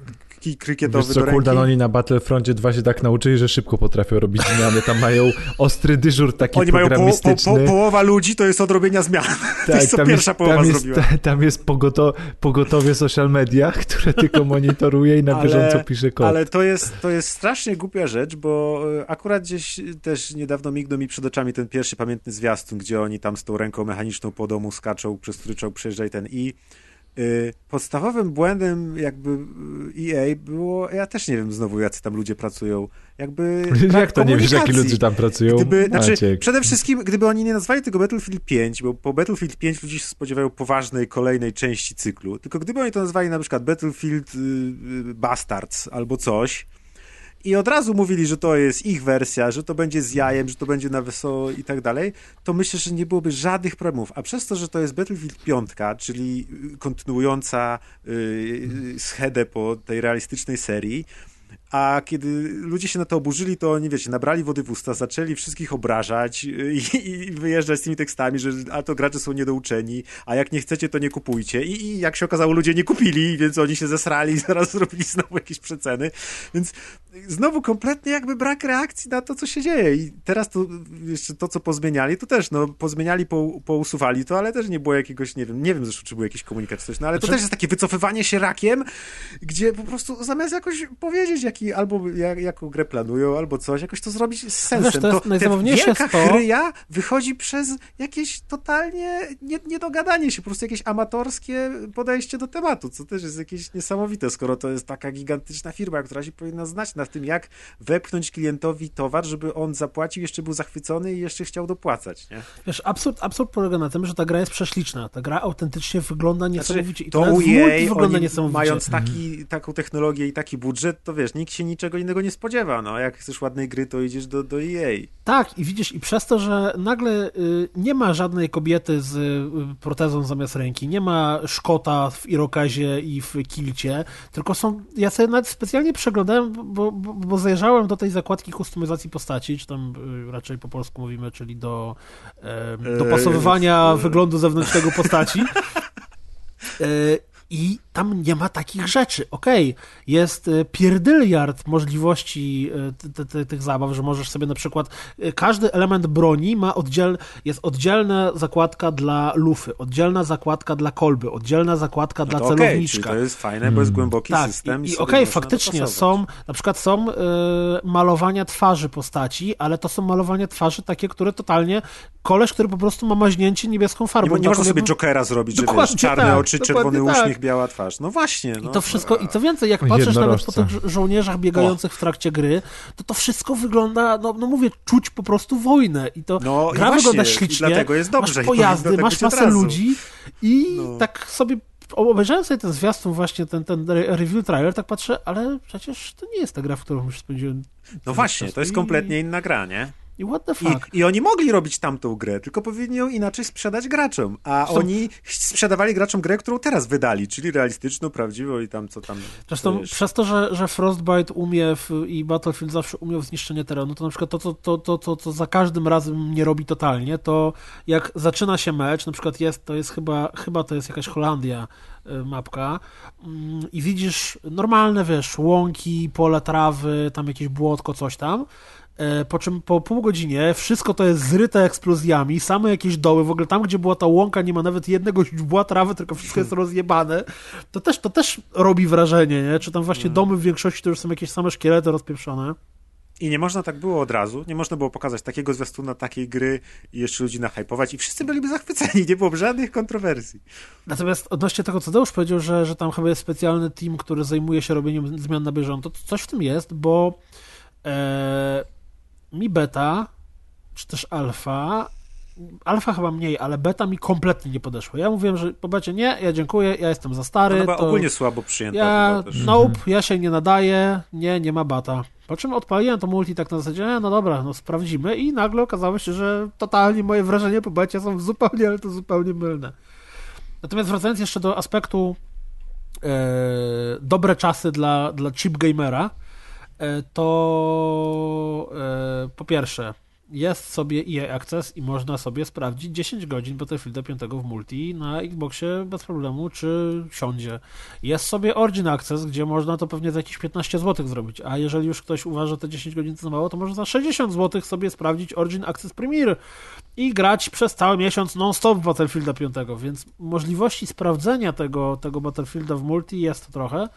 kij krykietowy Wiesz co, do ręki. Kuldan, oni na Battlefroncie 2 się tak nauczyli, że szybko potrafią robić zmiany. Tam mają ostry dyżur taki Oni mają po, po, programistyczny. po, połowa ludzi to jest od robienia zmian. to Tak, jest co tam pierwsza jest, połowa tam jest, zrobiła. ta- tam jest pogoto, pogotowie social media, które tylko monitoruje i na Ale- bieżąco pisze kod. Ale to jest, to jest strasznie głupia rzecz, bo e, akurat gdzieś też niedawno mignął mi przed oczami ten pierwszy pamiętny zwiastun, gdzie oni tam z tą ręką mechaniczną po domu skaczą, przez który trzeba przejeżdżać ten i podstawowym błędem jakby y, EA było, ja też nie wiem znowu jacy tam ludzie pracują, jakby Jak to nie wiesz, jaki ludzie tam pracują? Gdyby, znaczy, przede wszystkim, gdyby oni nie nazwali tego Battlefield 5, bo po Battlefield 5 ludzie się spodziewają poważnej, kolejnej części cyklu, tylko gdyby oni to nazwali na przykład Battlefield y, y, Bastards albo coś i od razu mówili, że to jest ich wersja, że to będzie z jajem, że to będzie na wesoło i tak dalej, to myślę, że nie byłoby żadnych problemów. A przez to, że to jest Battlefield 5, czyli y, kontynuująca y, y, schedę po tej realistycznej serii, a kiedy ludzie się na to oburzyli, to oni, wiecie, nabrali wody w usta, zaczęli wszystkich obrażać i, i wyjeżdżać z tymi tekstami, że a to gracze są niedouczeni, a jak nie chcecie, to nie kupujcie. I, I jak się okazało, ludzie nie kupili, więc oni się zesrali i zaraz zrobili znowu jakieś przeceny. Więc znowu kompletnie jakby brak reakcji na to, co się dzieje. I teraz to jeszcze to, co pozmieniali, to też, no, pozmieniali, po, pousuwali to, ale też nie było jakiegoś, nie wiem, nie wiem zresztą, czy był jakiś komunikat czy coś, no ale to Znaczy- też jest takie wycofywanie się rakiem, gdzie po prostu zamiast jakoś powiedzieć, jaki albo jak, jaką grę planują, albo coś, jakoś to zrobić z sensem. Wiesz, to jest ta najzabawniejsze wielka to- chryja wychodzi przez jakieś totalnie nie, niedogadanie się, po prostu jakieś amatorskie podejście do tematu, co też jest jakieś niesamowite, skoro to jest taka gigantyczna firma, która się powinna znać na tym, jak wepchnąć klientowi towar, żeby on zapłacił, jeszcze był zachwycony i jeszcze chciał dopłacać, nie? Wiesz, absurd, absurd polega na tym, że ta gra jest prześliczna. Ta gra autentycznie wygląda niesamowicie. I to nawet u w multi EA, wygląda niesamowicie. mając taki, taką technologię i taki budżet, to wiesz, nikt się niczego innego nie spodziewa, no, jak chcesz ładnej gry, to idziesz do, do EA. Tak, i widzisz, i przez to, że nagle y, nie ma żadnej kobiety z y, protezą zamiast ręki, nie ma Szkota w Irokazie i w Kilcie, tylko są, ja sobie nawet specjalnie przeglądałem, bo, bo, bo zajrzałem do tej zakładki kustomizacji postaci, czy tam y, raczej po polsku mówimy, czyli do dopasowywania Eee, wyglądu zewnętrznego postaci. I tam nie ma takich rzeczy. Okej, jest y, pierdyliard możliwości y, ty- ty- ty- tych zabaw, że możesz sobie na przykład y, każdy element broni ma oddziel, jest oddzielna zakładka dla lufy, oddzielna zakładka dla kolby, oddzielna zakładka dla No okej, czyli celowniczka. to jest fajne, bo jest głęboki Tak, system. i, i okej, można faktycznie dopasować. są, na przykład są y, malowania twarzy postaci, ale to są malowania twarzy takie, które totalnie, koleś, który po prostu ma maźnięcie niebieską farbą. Nie, nie można sobie jakby- Jokera zrobić, że wiesz, czarne tak, oczy, czerwony tak. uśmiech, biała twarz. No właśnie. No. I to wszystko, i co więcej, jak patrzysz nawet po tych żo- żołnierzach biegających w trakcie gry, to to wszystko wygląda, no, no mówię, czuć po prostu wojnę. I to No i gra właśnie, wygląda i ślicznie, dlatego jest dobrze i masz pojazdy, tak masz masę ludzi i No. tak sobie obejrzałem sobie ten zwiastun właśnie, ten, ten re- review trailer, tak patrzę, ale przecież to nie jest ta gra, w którą już spędziłem No właśnie, to jest I- kompletnie inna gra, nie? I what the I, fuck? I oni mogli robić tamtą grę, tylko powinni ją inaczej sprzedać graczom. A Zresztą- oni sprzedawali graczom grę, którą teraz wydali, czyli realistyczną, prawdziwą i tam co tam. Zresztą przez to, że, że Frostbite umie w, i Battlefield zawsze umiał w zniszczenie terenu, to na przykład to, to, to, to, to, to za każdym razem nie robi totalnie, to jak zaczyna się mecz, na przykład jest, to jest chyba, chyba to jest jakaś Holandia y, mapka mm, i widzisz normalne, wiesz, łąki, pole trawy, tam jakieś błotko, coś tam, Po czym po pół godzinie wszystko to jest zryte eksplozjami, same jakieś doły, w ogóle tam, gdzie była ta łąka, nie ma nawet jednego źdźbła trawy, tylko wszystko jest rozjebane. To też, to też robi wrażenie, nie? Czy tam właśnie domy w większości to już są jakieś same szkielety rozpieprzone. I nie można tak było od razu, nie można było pokazać takiego zwiastuna, takiej gry i jeszcze ludzi nahypować i wszyscy byliby zachwyceni, nie byłoby żadnych kontrowersji. Natomiast odnośnie tego, co Deusz powiedział, że, że tam chyba jest specjalny team, który zajmuje się robieniem zmian na bieżąco, to coś w tym jest, bo e, mi beta, czy też alfa, alfa chyba mniej, ale beta mi kompletnie nie podeszła. Ja mówiłem, że po becie nie, ja dziękuję, ja jestem za stary. To chyba to... ogólnie słabo przyjęta. Ja, nope, ja się nie nadaję, nie, nie ma bata. Po czym odpaliłem to multi tak na zasadzie, e, no dobra, no sprawdzimy i nagle okazało się, że totalnie moje wrażenia po becie są zupełnie, ale to zupełnie mylne. Natomiast wracając jeszcze do aspektu e, dobre czasy dla, dla chip gamera, to e, po pierwsze, jest sobie EA Access i można sobie sprawdzić 10 godzin Battlefielda 5 w multi na Xboxie bez problemu, czy siądzie. Jest sobie Origin Access, gdzie można to pewnie za jakieś 15 zł zrobić, a jeżeli już ktoś uważa, te 10 godzin to mało, to może za 60 zł sobie sprawdzić Origin Access Premier i grać przez cały miesiąc non-stop Battlefielda 5, więc możliwości sprawdzenia tego, tego Battlefielda w multi jest trochę.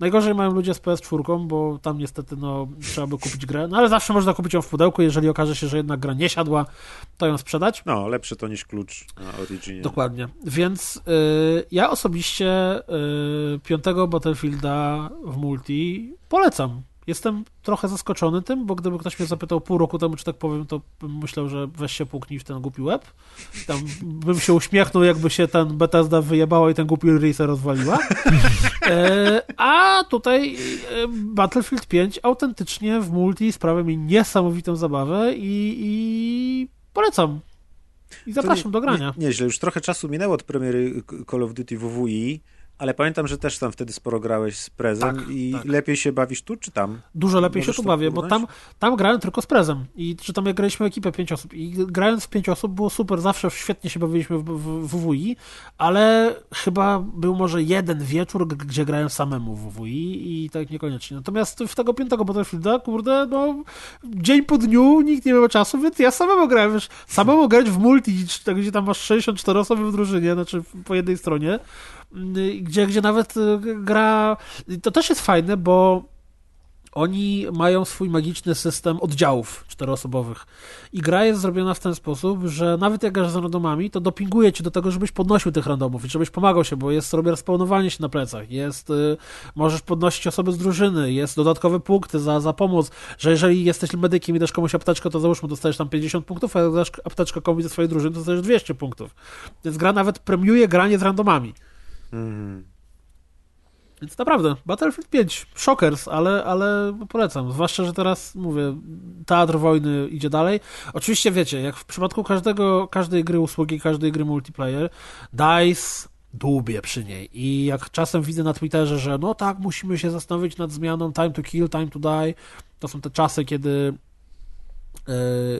Najgorzej mają ludzie z PS4, bo tam niestety no, trzeba by kupić grę, no ale zawsze można kupić ją w pudełku, jeżeli okaże się, że jednak gra nie siadła, to ją sprzedać. No, lepsze to niż klucz na Originie. Dokładnie. Więc y, ja osobiście y, piątego Battlefielda w multi polecam. Jestem trochę zaskoczony tym, bo gdyby ktoś mnie zapytał pół roku temu, czy tak powiem, to bym myślał, że weź się puknij w ten głupi web. Tam bym się uśmiechnął, jakby się ten Bethesda wyjebało i ten głupi Risa rozwaliła. E, a tutaj e, Battlefield 5 autentycznie w multi sprawia mi niesamowitą zabawę i, i polecam. I zapraszam nie, do grania. Nie, nieźle, już trochę czasu minęło od premiery Call of Duty WWI. Ale pamiętam, że też tam wtedy sporo grałeś z prezem Tak, i tak. lepiej się bawisz tu czy tam? Dużo lepiej Możesz się tu bawię, bo tam, tam grałem tylko z prezem. I czy tam jak graliśmy ekipę pięć osób. I grając w pięć osób było super, zawsze świetnie się bawiliśmy w, w, w WWI, ale chyba był może jeden wieczór, gdzie grałem samemu w WWI i tak niekoniecznie. Natomiast w tego piątego Battlefielda, kurde, no dzień po dniu nikt nie miał czasu, więc ja samemu grałem, wiesz, samemu grać w multi, czy gdzie tam masz 64 osoby w drużynie, znaczy po jednej stronie, gdzie, gdzie nawet y, gra, to też jest fajne, bo oni mają swój magiczny system oddziałów czteroosobowych. I gra jest zrobiona w ten sposób, że nawet jak grasz z randomami, to dopinguje cię do tego, żebyś podnosił tych randomów i żebyś pomagał się, bo jest sobie respawnowanie się na plecach, jest, y, możesz podnosić osoby z drużyny, jest dodatkowe punkty za, za pomoc, że jeżeli jesteś medykiem i dasz komuś apteczkę, to załóżmy dostajesz tam 50 punktów, a jak dasz apteczkę komuś ze swojej drużyny, to dostajesz 200 punktów. Więc gra nawet premiuje granie z randomami. Mhm. Więc naprawdę, Battlefield 5, shockers, ale, ale polecam. Zwłaszcza, że teraz, mówię, teatr wojny idzie dalej. Oczywiście wiecie, jak w przypadku każdego, każdej gry usługi, każdej gry multiplayer, DICE dłubie przy niej. I jak czasem widzę na Twitterze, że no tak, musimy się zastanowić nad zmianą time to kill, time to die, to są te czasy, kiedy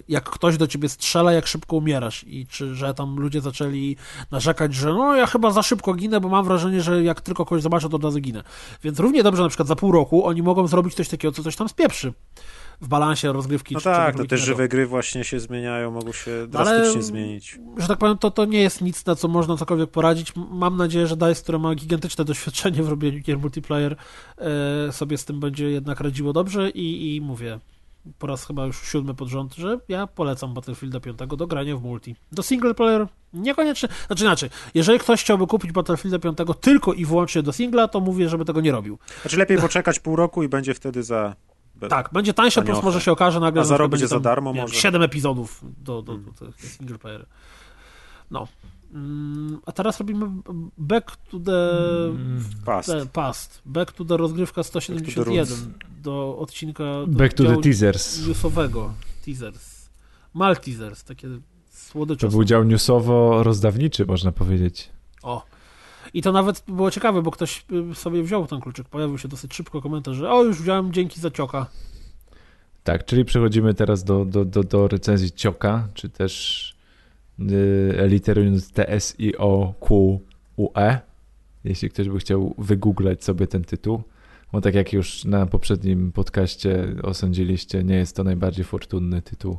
jak ktoś do ciebie strzela, jak szybko umierasz i czy, że tam ludzie zaczęli narzekać, że no ja chyba za szybko ginę, bo mam wrażenie, że jak tylko kogoś zobaczę, to od razu ginę. Więc równie dobrze na przykład za pół roku oni mogą zrobić coś takiego, co coś tam spieprzy w balansie rozgrywki. No czy tak, no czegokolwiek te innego. żywe gry właśnie się zmieniają, mogą się No ale- drastycznie zmienić. że tak powiem, to, to nie jest nic, na co można cokolwiek poradzić. Mam nadzieję, że DICE, które ma gigantyczne doświadczenie w robieniu gier multiplayer, e, sobie z tym będzie jednak radziło dobrze i, i mówię, po raz chyba już siódmy pod rząd, że ja polecam Battlefielda 5 do grania w multi. Do single player niekoniecznie, znaczy inaczej, jeżeli ktoś chciałby kupić Battlefielda 5 tylko i wyłącznie do singla, to mówię, żeby tego nie robił. Znaczy lepiej poczekać pół roku i będzie wtedy za... Tak, będzie tańsze, plus może się okaże nagle, A że za będzie darmo nie może? 7 epizodów do, do, do, do single player. No. Mm, A teraz robimy Back to the Past. the past. Back to the rozgrywka 171 do odcinka do Back to the teasers. newsowego. Teasers. Malteasers, takie słodycze. To był dział newsowo-rozdawniczy, można powiedzieć. O. I to nawet było ciekawe, bo ktoś y, sobie wziął ten kluczyk. Pojawił się dosyć szybko komentarz, że o, już wziąłem, dzięki za cioka. Tak, czyli przechodzimy teraz do, do, do, do recenzji Cioka, czy też yy, literując T-S-I-O-Q-U-E, jeśli ktoś by chciał wygooglać sobie ten tytuł. Bo tak jak już na poprzednim podcaście osądziliście, nie jest to najbardziej fortunny tytuł,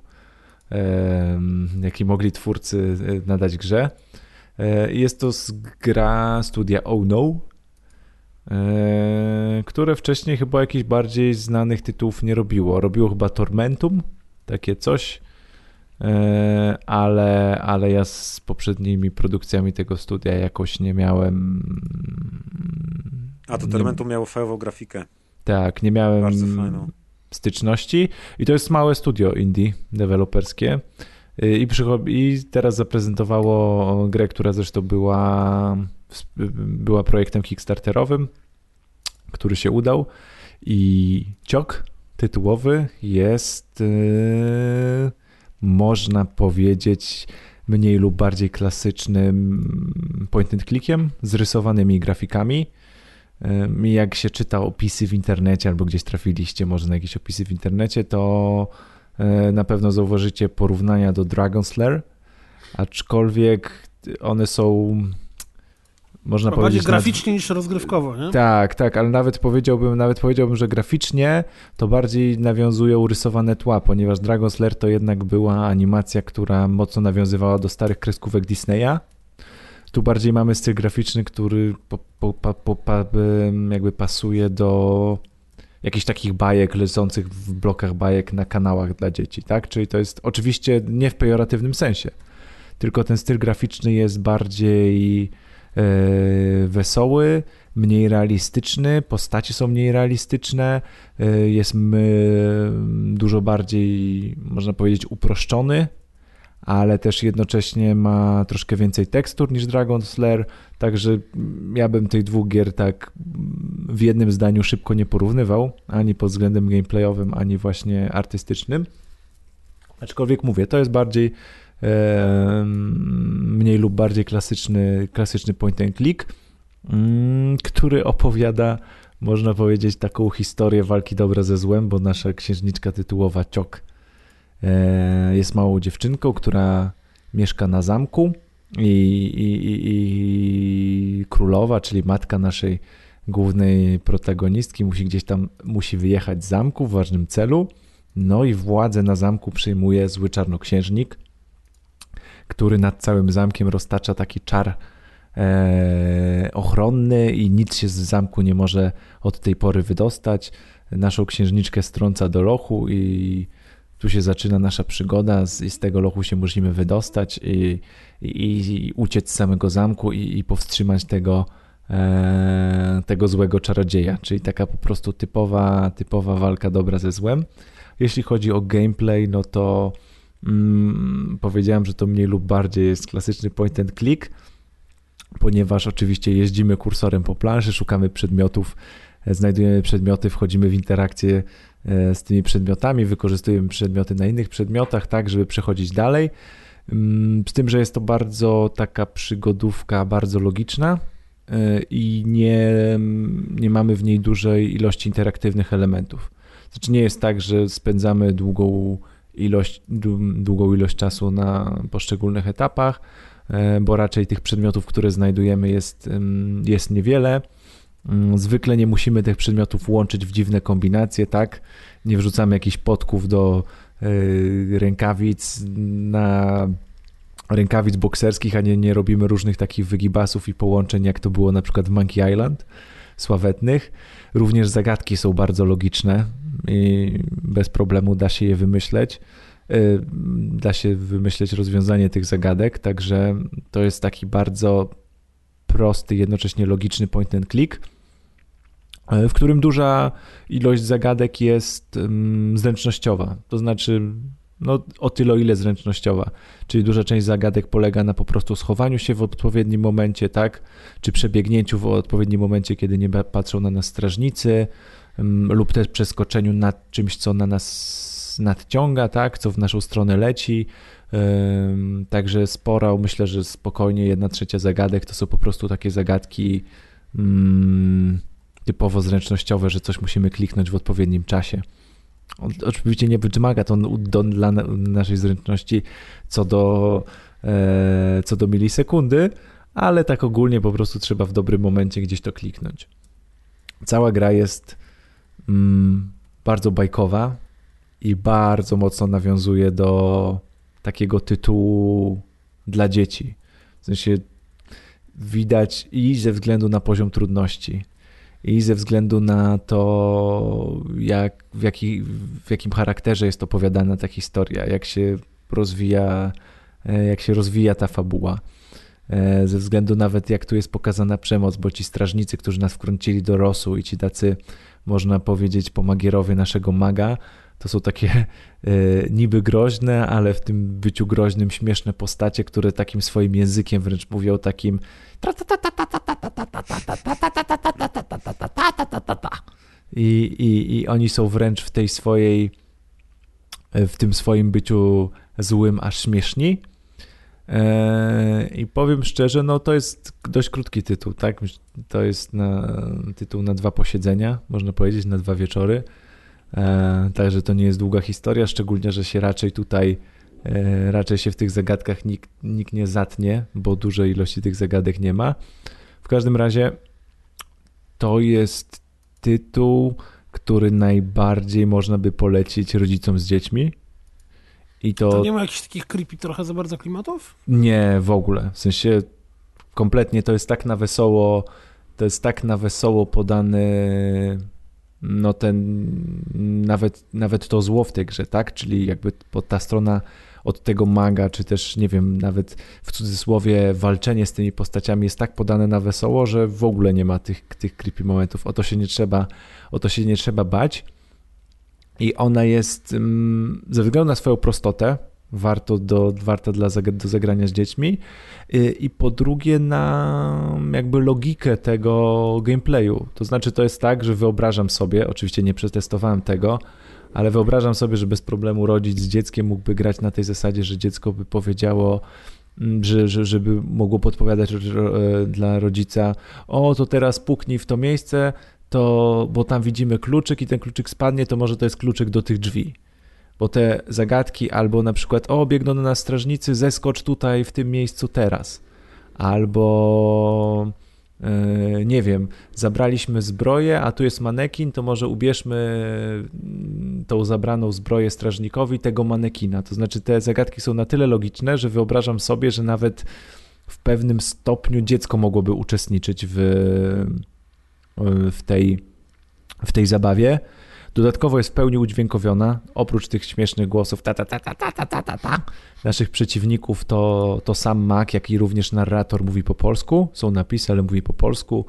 jaki mogli twórcy e, nadać grze. E, Jest to gra studia Oh No, e, które wcześniej chyba jakichś bardziej znanych tytułów nie robiło. Robiło chyba Tormentum, takie coś, ale, ale ja z poprzednimi produkcjami tego studia jakoś nie miałem. A to nie- Tormentum miało fajową grafikę. Tak, nie miałem Bardzo fajną. styczności. I to jest małe studio indie deweloperskie. Y, I, I teraz zaprezentowało grę, która zresztą była, była projektem kickstarterowym, który się udał. I ciok tytułowy jest, yy, można powiedzieć, mniej lub bardziej klasycznym point and clickiem z rysowanymi grafikami. Jak się czyta opisy w internecie, albo gdzieś trafiliście może na jakieś opisy w internecie, to E, na pewno zauważycie porównania do Dragon Slayer, aczkolwiek one są można Bardziej powiedzieć... graficznie niż rozgrywkowo, nie? Tak, tak, ale nawet powiedziałbym, nawet powiedziałbym, że graficznie to bardziej nawiązuje urysowane tła, ponieważ Dragon Slayer to jednak była animacja, która mocno nawiązywała do starych kreskówek Disneya. Tu bardziej mamy styl graficzny, który po, po, po, jakby pasuje do jakichś takich bajek leżących w blokach bajek na kanałach dla dzieci, tak? Czyli to jest oczywiście nie w pejoratywnym sensie, tylko ten styl graficzny jest bardziej wesoły, mniej realistyczny, postacie są mniej realistyczne, e, jest dużo bardziej, można powiedzieć, uproszczony ale też jednocześnie ma troszkę więcej tekstur niż Dragon Slayer, także ja bym tych dwóch gier tak w jednym zdaniu szybko nie porównywał, ani pod względem gameplayowym, ani właśnie artystycznym. Aczkolwiek mówię, to jest bardziej e, mniej lub bardziej klasyczny, klasyczny point and click, mm, który opowiada, można powiedzieć, taką historię walki dobra ze złem, bo nasza księżniczka tytułowa Ciok E, jest małą dziewczynką, która mieszka na zamku i, i, i, i królowa, czyli matka naszej głównej protagonistki musi gdzieś tam, musi wyjechać z zamku w ważnym celu, no i władzę na zamku przyjmuje zły czarnoksiężnik, który nad całym zamkiem roztacza taki czar e, ochronny i nic się z zamku nie może od tej pory wydostać. Naszą księżniczkę strąca do lochu i tu się zaczyna nasza przygoda z, z tego lochu się musimy wydostać i, i, i uciec z samego zamku i, i powstrzymać tego, e, tego złego czarodzieja, czyli taka po prostu typowa, typowa walka dobra ze złem. Jeśli chodzi o gameplay, no to mm, powiedziałem, że to mniej lub bardziej jest klasyczny point and click, ponieważ oczywiście jeździmy kursorem po planszy, szukamy przedmiotów, znajdujemy przedmioty, wchodzimy w interakcję E, z tymi przedmiotami, wykorzystujemy przedmioty na innych przedmiotach, tak, żeby przechodzić dalej. Mm, z tym, że jest to bardzo taka przygodówka, bardzo logiczna e, i nie, nie mamy w niej dużej ilości interaktywnych elementów. Znaczy nie jest tak, że spędzamy długą ilość, długą ilość czasu na poszczególnych etapach, e, bo raczej tych przedmiotów, które znajdujemy jest, jest niewiele Mm, zwykle nie musimy tych przedmiotów łączyć w dziwne kombinacje, tak? Nie wrzucamy jakichś podków do yy, rękawic na rękawic bokserskich, a nie, nie robimy różnych takich wygibasów i połączeń, jak to było na przykład w Monkey Island sławetnych. Również zagadki są bardzo logiczne i bez problemu da się je wymyśleć. Yy, da się wymyśleć rozwiązanie tych zagadek, także to jest taki bardzo prosty, jednocześnie logiczny point and click, e, w którym duża ilość zagadek jest zręcznościowa. To znaczy, no, o tyle, ile zręcznościowa. Czyli duża część zagadek polega na po prostu schowaniu się w odpowiednim momencie, tak? Czy przebiegnięciu w odpowiednim momencie, kiedy nie patrzą na nas strażnicy, lub też przeskoczeniu nad czymś, co na nas nadciąga, tak? Co w naszą stronę leci Także sporo, myślę, że spokojnie jedna trzecia zagadek to są po prostu takie zagadki mm, typowo zręcznościowe, że coś musimy kliknąć w odpowiednim czasie. Oczywiście nie wymaga to dla naszej zręczności co do, e, co do milisekundy, ale tak ogólnie po prostu trzeba w dobrym momencie gdzieś to kliknąć. Cała gra jest mm, bardzo bajkowa i bardzo mocno nawiązuje do takiego tytułu dla dzieci. W sensie widać i ze względu na poziom trudności, i ze względu na to, jak, w, jaki, w jakim charakterze jest opowiadana ta historia, jak się rozwija, e, jak się rozwija ta fabuła. E, ze względu nawet jak tu jest pokazana przemoc, bo ci strażnicy, którzy nas wkręcili do rosu i ci tacy, można powiedzieć, pomagierowie naszego maga, to są takie e, niby groźne, ale w tym byciu groźnym śmieszne postacie, które takim swoim językiem wręcz mówią takim i, i, i oni są wręcz w tej swojej w tym swoim byciu złym aż śmieszni. I powiem szczerze, no to jest dość krótki tytuł, tak? To jest na, tytuł na dwa posiedzenia, można powiedzieć, na dwa wieczory E, także to nie jest długa historia, szczególnie, że się raczej tutaj e, raczej się w tych zagadkach nikt, nikt nie zatnie, bo dużej ilości tych zagadek nie ma. W każdym razie to jest tytuł, który najbardziej można by polecić rodzicom z dziećmi. I to... to nie ma jakichś takich creepy trochę za bardzo klimatów? Nie, w ogóle. W sensie kompletnie to jest tak na wesoło, to jest tak na wesoło podany no ten, nawet, nawet to zło w tej grze, tak? Czyli jakby ta strona od tego maga, czy też, nie wiem, nawet w cudzysłowie walczenie z tymi postaciami jest tak podane na wesoło, że w ogóle nie ma tych, tych creepy momentów. O to się nie trzeba, o to się nie trzeba bać. I ona jest, mm, ze względu na swoją prostotę, warto do, warto dla, do zagrania z dziećmi y, i po drugie na jakby logikę tego gameplayu. To znaczy to jest tak, że wyobrażam sobie, oczywiście nie przetestowałem tego, ale wyobrażam sobie, że bez problemu rodzic z dzieckiem mógłby grać na tej zasadzie, że dziecko by powiedziało, mm, że, że, żeby mogło podpowiadać e, dla rodzica, o to teraz puknij w to miejsce, to, bo tam widzimy kluczyk i ten kluczyk spadnie, to może to jest kluczyk do tych drzwi bo te zagadki albo na przykład o, biegną na nas strażnicy, zeskocz tutaj w tym miejscu teraz, albo yy, nie wiem, zabraliśmy zbroję, a tu jest manekin, to może ubierzmy mm, tą zabraną zbroję strażnikowi tego manekina. To znaczy te zagadki są na tyle logiczne, że wyobrażam sobie, że nawet w pewnym stopniu dziecko mogłoby uczestniczyć w, w, tej, w tej zabawie. Dodatkowo jest w pełni udźwiękowiona, oprócz tych śmiesznych głosów ta, ta, ta, ta, ta, ta, ta, ta, naszych przeciwników, to, to sam Mac, jak i również narrator mówi po polsku. Są napisy, ale mówi po polsku.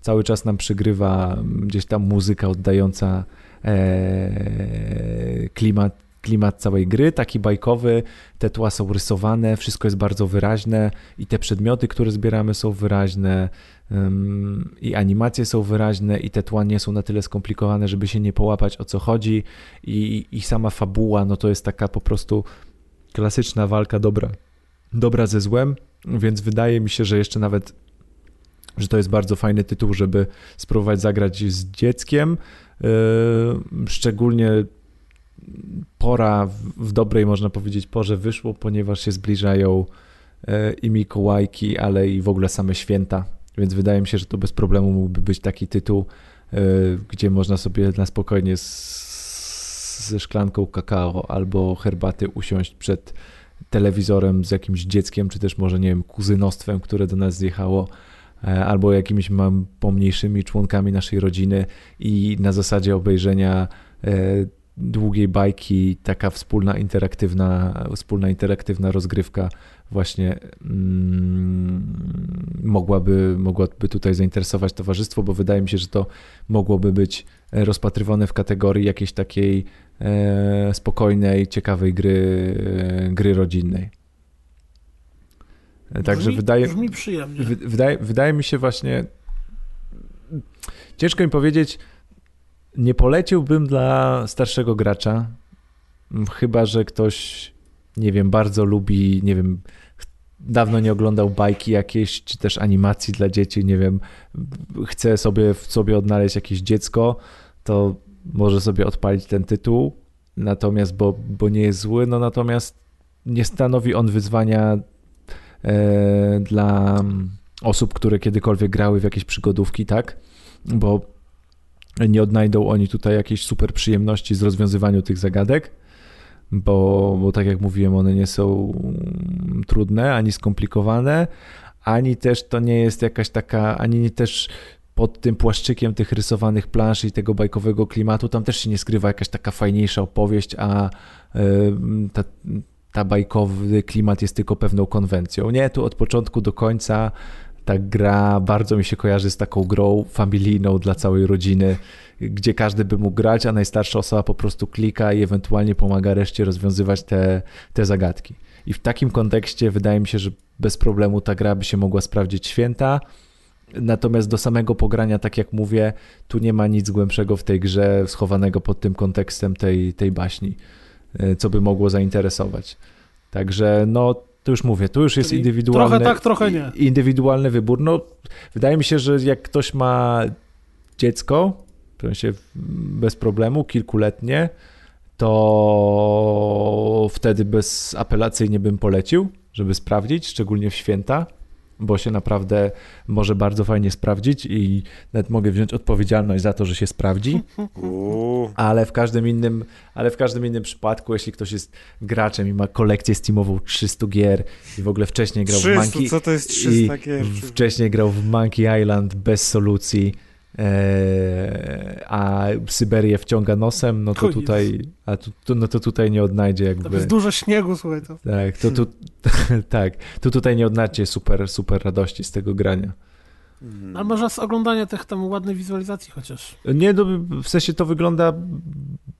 Cały czas nam przygrywa gdzieś tam muzyka oddająca e, klimat klimat całej gry, taki bajkowy, te tła są rysowane, wszystko jest bardzo wyraźne i te przedmioty, które zbieramy są wyraźne i animacje są wyraźne i te tła nie są na tyle skomplikowane, żeby się nie połapać o co chodzi i, i sama fabuła, no to jest taka po prostu klasyczna walka dobra, dobra ze złem, więc wydaje mi się, że jeszcze nawet że to jest bardzo fajny tytuł, żeby spróbować zagrać z dzieckiem. Yy, szczególnie pora w dobrej, można powiedzieć, porze wyszło, ponieważ się zbliżają e, i Mikołajki, ale i w ogóle same święta, więc wydaje mi się, że to bez problemu mógłby być taki tytuł, e, gdzie można sobie na spokojnie z, ze szklanką kakao albo herbaty usiąść przed telewizorem z jakimś dzieckiem, czy też może, nie wiem, kuzynostwem, które do nas zjechało, e, albo jakimiś pomniejszymi członkami naszej rodziny i na zasadzie obejrzenia długiej bajki, taka wspólna interaktywna, wspólna interaktywna rozgrywka właśnie mm, mogłaby, mogłaby tutaj zainteresować towarzystwo, bo wydaje mi się, że to mogłoby być rozpatrywane w kategorii jakiejś takiej e, spokojnej, ciekawej gry, e, gry rodzinnej. Także brzmi, wydaje, brzmi przyjemnie. Wydaje, wydaje mi się właśnie ciężko mi powiedzieć, nie poleciłbym dla starszego gracza, chyba że ktoś, nie wiem, bardzo lubi, nie wiem, dawno nie oglądał bajki jakieś, czy też animacji dla dzieci, nie wiem, chce sobie w sobie odnaleźć jakieś dziecko, to może sobie odpalić ten tytuł, natomiast, bo, bo nie jest zły, no natomiast nie stanowi on wyzwania e, dla osób, które kiedykolwiek grały w jakieś przygodówki, tak? Bo nie odnajdą oni tutaj jakiejś super przyjemności z rozwiązywania tych zagadek, bo, bo tak jak mówiłem, one nie są trudne ani skomplikowane, ani też to nie jest jakaś taka, ani też pod tym płaszczykiem tych rysowanych plansz i tego bajkowego klimatu, tam też się nie skrywa jakaś taka fajniejsza opowieść, a ta, ta bajkowy klimat jest tylko pewną konwencją. Nie, tu od początku do końca ta gra bardzo mi się kojarzy z taką grą familijną dla całej rodziny, gdzie każdy by mógł grać, a najstarsza osoba po prostu klika i ewentualnie pomaga reszcie rozwiązywać te, te zagadki. I w takim kontekście wydaje mi się, że bez problemu ta gra by się mogła sprawdzić święta. Natomiast do samego pogrania, tak jak mówię, tu nie ma nic głębszego w tej grze schowanego pod tym kontekstem tej, tej baśni, e, co by mogło zainteresować. Także no, to już mówię, to już jest indywidualny. Trochę tak, trochę nie. Indywidualny wybór. No, wydaje mi się, że jak ktoś ma dziecko, w sensie bez problemu, kilkuletnie, to wtedy bezapelacyjnie bym polecił, żeby sprawdzić, szczególnie w święta bo się naprawdę może bardzo fajnie sprawdzić i nawet mogę wziąć odpowiedzialność za to, że się sprawdzi. Ale w każdym innym, ale w każdym innym przypadku, jeśli ktoś jest graczem i ma kolekcję Steamową 300 gier i w ogóle wcześniej grał 300, w Monkey co to jest 300 i gier? wcześniej grał w Monkey Island bez solucji, a Syberię wciąga nosem, no to Chuj. tutaj, a tu, tu, no to tutaj nie odnajdzie jakby. Tam jest dużo śniegu, słuchaj, to Tak, to tu, tak, tu tutaj nie odnajdzie super, super radości z tego grania. Mhm. Ale może z oglądania tych tam ładnej wizualizacji chociaż. Nie, no, w sensie to wygląda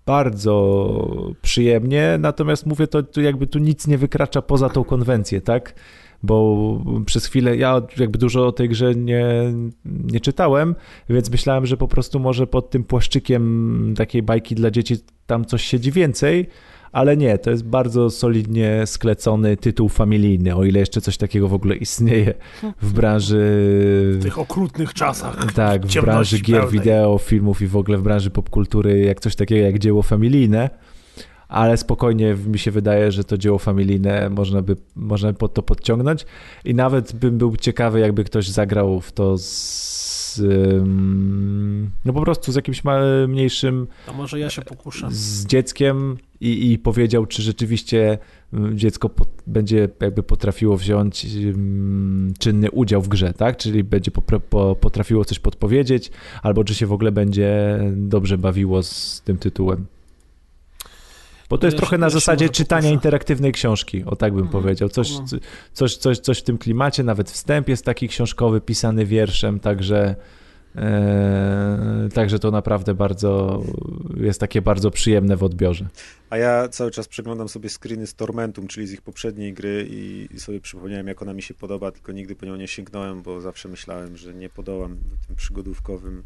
bardzo przyjemnie, natomiast mówię, to, to jakby tu nic nie wykracza poza tą konwencję, tak? Bo przez chwilę ja jakby dużo o tej grze nie, nie czytałem, więc myślałem, że po prostu może pod tym płaszczykiem takiej bajki dla dzieci tam coś siedzi więcej, ale nie, to jest bardzo solidnie sklecony tytuł familijny, o ile jeszcze coś takiego w ogóle istnieje w branży W tych okrutnych czasach. tak, w branży gier pełnej. wideo, filmów i w ogóle w branży popkultury, jak coś takiego jak dzieło familijne, ale spokojnie mi się wydaje, że to dzieło familijne można by, można by pod to podciągnąć i nawet bym był ciekawy, jakby ktoś zagrał w to z, no po prostu z jakimś mniejszym To może ja się pokuszę. z dzieckiem i, i powiedział, czy rzeczywiście dziecko będzie jakby potrafiło wziąć czynny udział w grze, tak? Czyli będzie popra- po, potrafiło coś podpowiedzieć, albo czy się w ogóle będzie dobrze bawiło z tym tytułem. Bo to jest trochę na zasadzie czytania interaktywnej książki, o tak bym Mhm. powiedział. Coś, No. coś, coś, coś w tym klimacie, nawet wstęp jest taki książkowy, pisany wierszem, także e, także to naprawdę bardzo jest takie bardzo przyjemne w odbiorze. A ja cały czas przeglądam sobie screeny z Tormentum, czyli z ich poprzedniej gry i, i sobie przypomniałem, jak ona mi się podoba, tylko nigdy po nią nie sięgnąłem, bo zawsze myślałem, że nie podołam tym przygodówkowym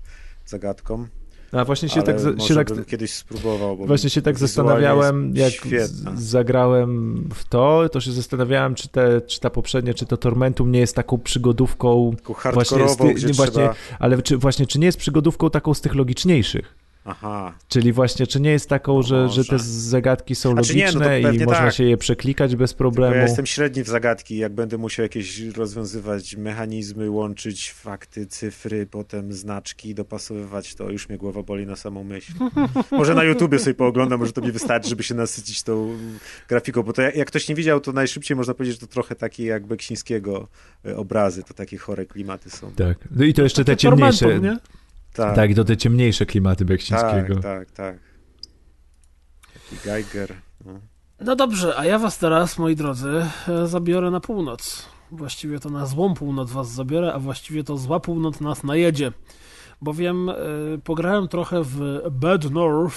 zagadkom. A właśnie się tak, się tak, kiedyś spróbował. Bo właśnie się tak zastanawiałem, jak świetna. zagrałem w to, to się zastanawiałem, czy, te, czy ta poprzednia, czy to Tormentum nie jest taką przygodówką, właśnie z ty- gdzie nie, trzeba... właśnie, ale czy właśnie, czy nie jest przygodówką taką z tych logiczniejszych? Aha, Czyli właśnie, czy nie jest taką, że, że te zagadki są Znaczy nie, no logiczne i można tak. się je przeklikać bez problemu? ja jestem średni w zagadki, jak będę musiał jakieś rozwiązywać mechanizmy, łączyć fakty, cyfry, potem znaczki, dopasowywać, to już mnie głowa boli na samą myśl. Może na YouTubie sobie pooglądam, może to mi wystarczy, żeby się nasycić tą grafiką, bo to jak, jak ktoś nie widział, to najszybciej można powiedzieć, że to trochę takie jak Beksińskiego e, obrazy, to takie chore klimaty są. Tak. No i to jeszcze te ciemniejsze. Tak, Tak, i to te ciemniejsze klimaty tak, Beksińskiego. tak, tak. Taki Geiger. No. No dobrze, a ja was teraz, moi drodzy, e, zabiorę na północ. Właściwie to na złą północ was zabiorę, a właściwie to zła północ nas najedzie. Bowiem e, pograłem trochę w Bad North,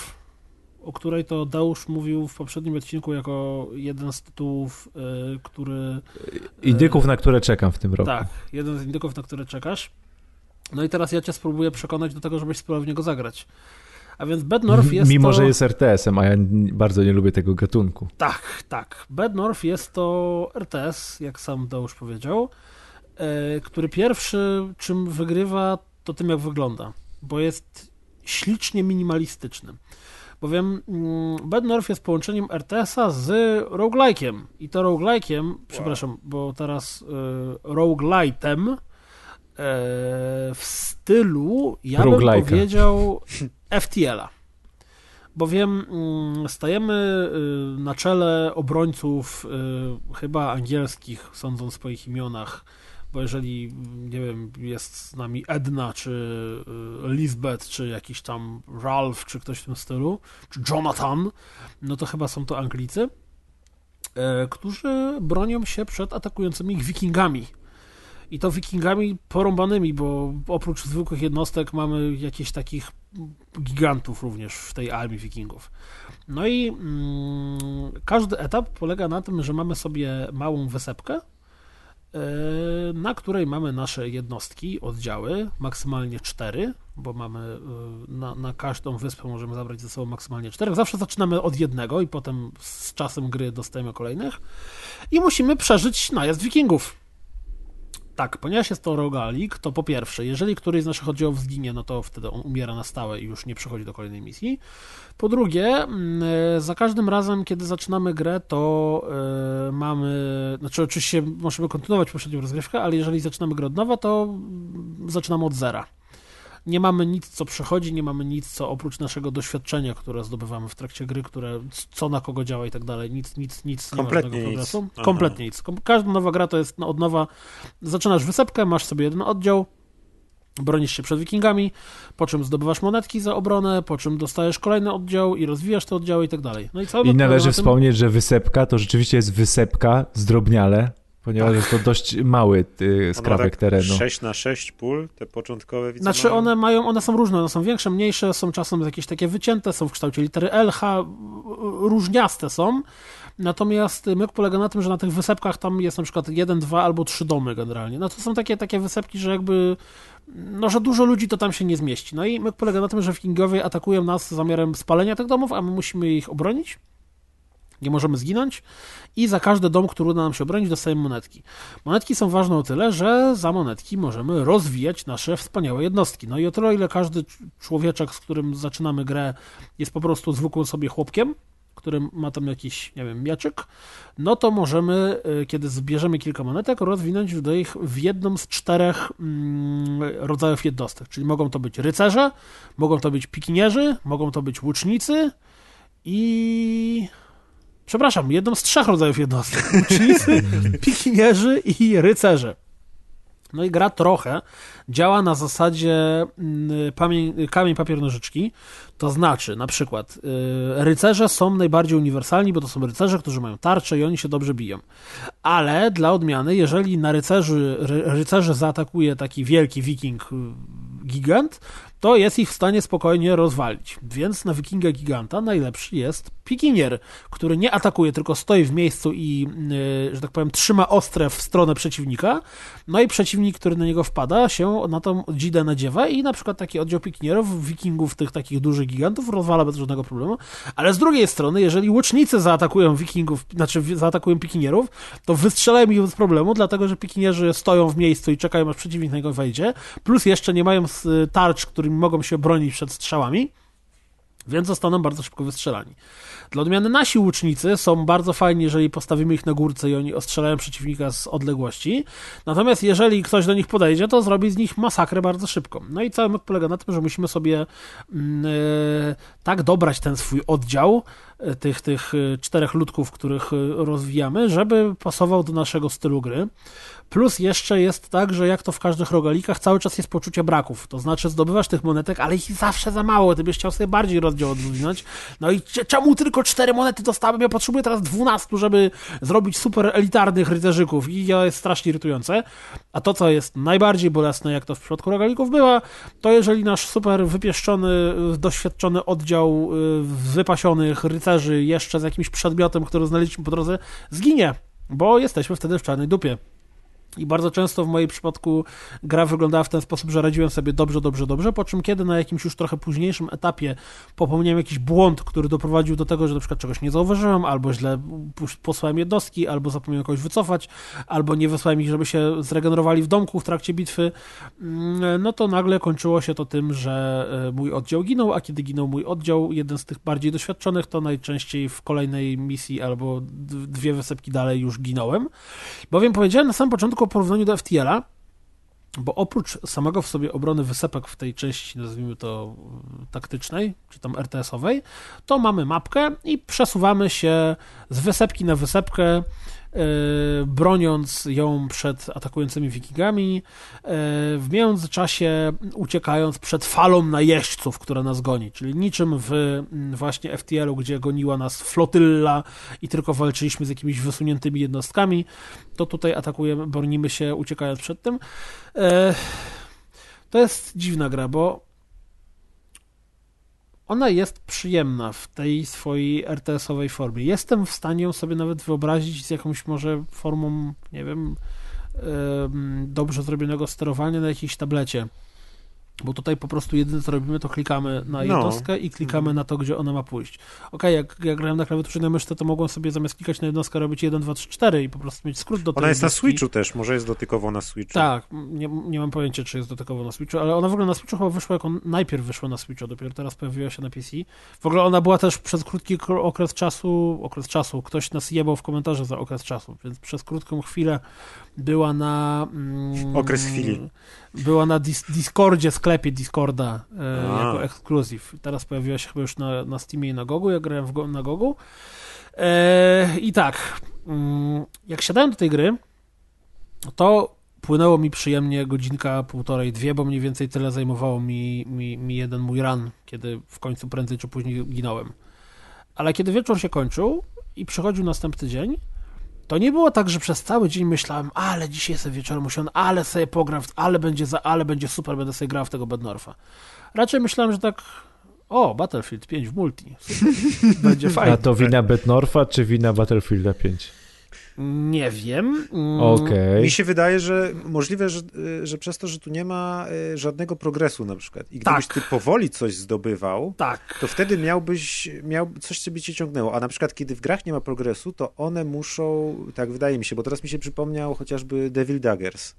o której to Deusz mówił w poprzednim odcinku jako jeden z tytułów, e, który... Indyków, na które czekam w tym roku. Tak, jeden z indyków, na które czekasz. No i teraz ja cię spróbuję przekonać do tego, żebyś spróbował w niego zagrać. A więc Bad North jest Mimo, to... że jest RTS-em, a ja bardzo nie lubię tego gatunku. Tak, tak. Bad North jest to RTS, jak sam Deusz powiedział, e, który pierwszy, czym wygrywa, to tym, jak wygląda, bo jest ślicznie minimalistyczny. Bowiem mm, Bad North jest połączeniem RTS-a z roguelike'iem. I to roguelike'iem, przepraszam, bo teraz y, roguelite'em w stylu, ja bym powiedział FTL-a. Bowiem mm, stajemy y, na czele obrońców y, chyba angielskich, sądząc po ich imionach, bo jeżeli, mm, nie wiem, jest z nami Edna, czy y, Lisbeth, czy jakiś tam Ralph, czy ktoś w tym stylu, czy Jonathan, no to chyba są to Anglicy, e, którzy bronią się przed atakującymi ich wikingami. I to wikingami porąbanymi, bo oprócz zwykłych jednostek mamy jakichś takich gigantów również w tej armii wikingów. No i mm, każdy etap polega na tym, że mamy sobie małą wysepkę, e, na której mamy nasze jednostki, oddziały, maksymalnie cztery, bo mamy e, na, na każdą wyspę możemy zabrać ze sobą maksymalnie czterech. Zawsze zaczynamy od jednego i potem z czasem gry dostajemy kolejnych i musimy przeżyć najazd wikingów. Tak, ponieważ jest to rogalik, to po pierwsze, jeżeli któryś z naszych oddziałów zginie, no to wtedy on umiera na stałe i już nie przychodzi do kolejnej misji. Po drugie, mm, e, za każdym razem, kiedy zaczynamy grę, to e, mamy, znaczy oczywiście możemy kontynuować poprzednią rozgrywkę, ale jeżeli zaczynamy grę od nowa, to mm, zaczynamy od zera. Nie mamy nic, co przechodzi, nie mamy nic, co oprócz naszego doświadczenia, które zdobywamy w trakcie gry, które co na kogo działa i tak dalej. Nic, nic, nic, Kompletnie nie ma nic. progresu. Aha. Kompletnie nic. Każda nowa gra to jest no, od nowa. Zaczynasz wysepkę, masz sobie jeden oddział, bronisz się przed wikingami, po czym zdobywasz monetki za obronę, po czym dostajesz kolejny oddział i rozwijasz te oddziały i tak dalej. No i I należy na tym- wspomnieć, że wysepka to rzeczywiście jest wysepka, zdrobniale, ponieważ jest to dość mały y, skrawek tak terenu. 6 na 6 pól, te początkowe widzę. Znaczy mają? one mają, one są różne, one są większe, mniejsze, są czasem jakieś takie wycięte, są w kształcie litery L, H, różniaste są. Natomiast myk polega na tym, że na tych wysepkach tam jest na przykład jeden, dwa albo trzy domy generalnie. No to są takie, takie wysepki, że jakby no, że dużo ludzi to tam się nie zmieści. No i myk polega na tym, że wikingowie atakują nas z zamiarem spalenia tych domów, a my musimy ich obronić. Nie możemy zginąć i za każdy dom, który uda nam się obronić, dostajemy monetki. Monetki są ważne o tyle, że za monetki możemy rozwijać nasze wspaniałe jednostki. No i o tyle, ile każdy cz- człowieczek, z którym zaczynamy grę, jest po prostu zwykłym sobie chłopkiem, który ma tam jakiś, nie wiem, mieczyk, no to możemy, y, kiedy zbierzemy kilka monetek, rozwinąć do ich w jedną z czterech mm, rodzajów jednostek. Czyli mogą to być rycerze, mogą to być pikinierzy, mogą to być łucznicy i przepraszam, jedną z trzech rodzajów jednostek. Łucznicy, pikinierzy i rycerze. No i gra trochę działa na zasadzie mm, pamię- kamień, papier, nożyczki. To znaczy, na przykład, y, rycerze są najbardziej uniwersalni, bo to są rycerze, którzy mają tarcze i oni się dobrze biją. Ale dla odmiany, jeżeli na rycerzy, ry, rycerzy zaatakuje taki wielki wiking, y, gigant, to jest ich w stanie spokojnie rozwalić. Więc na wikinga giganta najlepszy jest pikinier, który nie atakuje, tylko stoi w miejscu i, yy, że tak powiem, trzyma ostre w stronę przeciwnika. No i przeciwnik, który na niego wpada, się na tą dzidę nadziewa i na przykład taki oddział pikinierów, wikingów, tych takich dużych gigantów rozwala bez żadnego problemu. Ale z drugiej strony, jeżeli łucznicy zaatakują wikingów, znaczy zaatakują pikinierów, to wystrzelają ich bez problemu, dlatego że pikinierzy stoją w miejscu i czekają, aż przeciwnik na niego wejdzie, plus jeszcze nie mają tarcz, którymi mogą się bronić przed strzałami, więc zostaną bardzo szybko wystrzelani. Dla odmiany nasi łucznicy są bardzo fajni, jeżeli postawimy ich na górce i oni ostrzelają przeciwnika z odległości. Natomiast jeżeli ktoś do nich podejdzie, to zrobi z nich masakrę bardzo szybko. No i cały myk polega na tym, że musimy sobie e, tak dobrać ten swój oddział tych, tych e, czterech ludków, których e, rozwijamy, żeby pasował do naszego stylu gry. Plus jeszcze jest tak, że jak to w każdych rogalikach, cały czas jest poczucie braków. To znaczy zdobywasz tych monetek, ale ich zawsze za mało. Ty byś chciał sobie bardziej rozdział odwinąć. No i czemu tylko cztery monety dostałem? Ja potrzebuję teraz 12, żeby zrobić super elitarnych rycerzyków. I to jest strasznie irytujące. A to, co jest najbardziej bolesne, jak to w przypadku rogalików bywa, to jeżeli nasz super wypieszczony, doświadczony oddział y, wypasionych rycerzy jeszcze z jakimś przedmiotem, który znaleźliśmy po drodze, zginie. Bo jesteśmy wtedy w czarnej dupie. I bardzo często w moim przypadku gra wyglądała w ten sposób, że radziłem sobie dobrze, dobrze, dobrze, po czym kiedy na jakimś już trochę późniejszym etapie popełniłem jakiś błąd, który doprowadził do tego, że na przykład czegoś nie zauważyłem, albo źle posłałem jednostki, albo zapomniałem kogoś wycofać, albo nie wysłałem ich, żeby się zregenerowali w domku w trakcie bitwy, mm, no to nagle kończyło się to tym, że e, mój oddział ginął, a kiedy ginął mój oddział, jeden z tych bardziej doświadczonych, to najczęściej w kolejnej misji albo dwie wysepki dalej już ginąłem. Bowiem powiedziałem na samym początku o porównaniu do FTL-a, bo oprócz samego w sobie obrony wysepek w tej części, nazwijmy to y, taktycznej, czy tam RTS-owej, to mamy mapkę i przesuwamy się z wysepki na wysepkę, broniąc ją przed atakującymi wikingami, y, w międzyczasie uciekając przed falą najeźdźców, która nas goni, czyli niczym w właśnie FTL-u, gdzie goniła nas flotylla i tylko walczyliśmy z jakimiś wysuniętymi jednostkami, to tutaj atakujemy, bronimy się uciekając przed tym. E, To jest dziwna gra, bo ona jest przyjemna w tej swojej RTS-owej formie. Jestem w stanie ją sobie nawet wyobrazić z jakąś może formą, nie wiem, em, dobrze zrobionego sterowania na jakiejś tablecie. Bo tutaj po prostu jedyne co robimy, to klikamy na No. jednostkę i klikamy na to, gdzie ona ma pójść. Okej, jak, jak grałem na klawiaturze na myszce, to mogłem sobie zamiast klikać na jednostkę robić 1, 2, 3, 4 i po prostu mieć skrót do tej Ona jest na jednostki. Switchu też, może jest dotykowo na Switchu. Tak, nie, nie mam pojęcia, czy jest dotykowo na Switchu, ale ona w ogóle na Switchu chyba wyszła, jako najpierw wyszła na Switchu, dopiero teraz pojawiła się na PC. W ogóle ona była też przez krótki okres czasu, okres czasu, ktoś nas jebał w komentarze za okres czasu, więc przez krótką chwilę była na... Mm, Okres chwili. Była na dis Discordzie, sklepie Discorda e, jako ekskluzyw. Teraz pojawiła się chyba już na, na Steamie i na Gogu, ja grałem w go, na Gogu. E, I tak, mm, jak siadałem do tej gry, to płynęło mi przyjemnie godzinka, półtorej, dwie, bo mniej więcej tyle zajmowało mi, mi, mi jeden mój run, kiedy w końcu prędzej czy później ginąłem. Ale kiedy wieczór się kończył i przychodził następny dzień, to nie było tak, że przez cały dzień myślałem, ale dzisiaj sobie wieczorem musiałem, ale sobie pogram, ale będzie, za, ale będzie super, będę sobie grał w tego Bednorfa. Raczej myślałem, że tak, o, Battlefield 5 w multi, super, będzie fajnie. A to wina Betnorfa, czy wina Battlefielda 5? Nie wiem. Mm, Okej. Mi się wydaje, że możliwe, że, y, że przez to, że tu nie ma y, żadnego progresu na przykład i gdybyś Tak. ty powoli coś zdobywał, Tak. to wtedy miałbyś, miał, coś ciebie cię ciągnęło. A na przykład, kiedy w grach nie ma progresu, to one muszą, tak wydaje mi się, bo teraz mi się przypomniał chociażby Devil Daggers.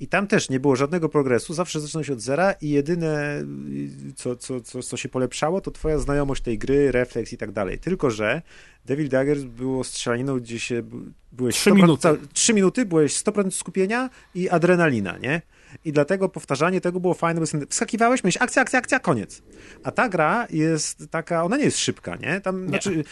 I tam też nie było żadnego progresu, zawsze zaczynał się od zera i jedyne, y, co, co, co, co się polepszało, to twoja znajomość tej gry, refleks i tak dalej. Tylko, że Devil Daggers było strzelaniną, gdzie się byłeś Trzy 100%, minuty. ca- trzy minuty, byłeś 100% skupienia i adrenalina, nie? I dlatego powtarzanie tego było fajne, bo wskakiwałeś, myślałeś akcja, akcja, akcja, koniec. A ta gra jest taka, ona nie jest szybka, nie? Tam, znaczy, y,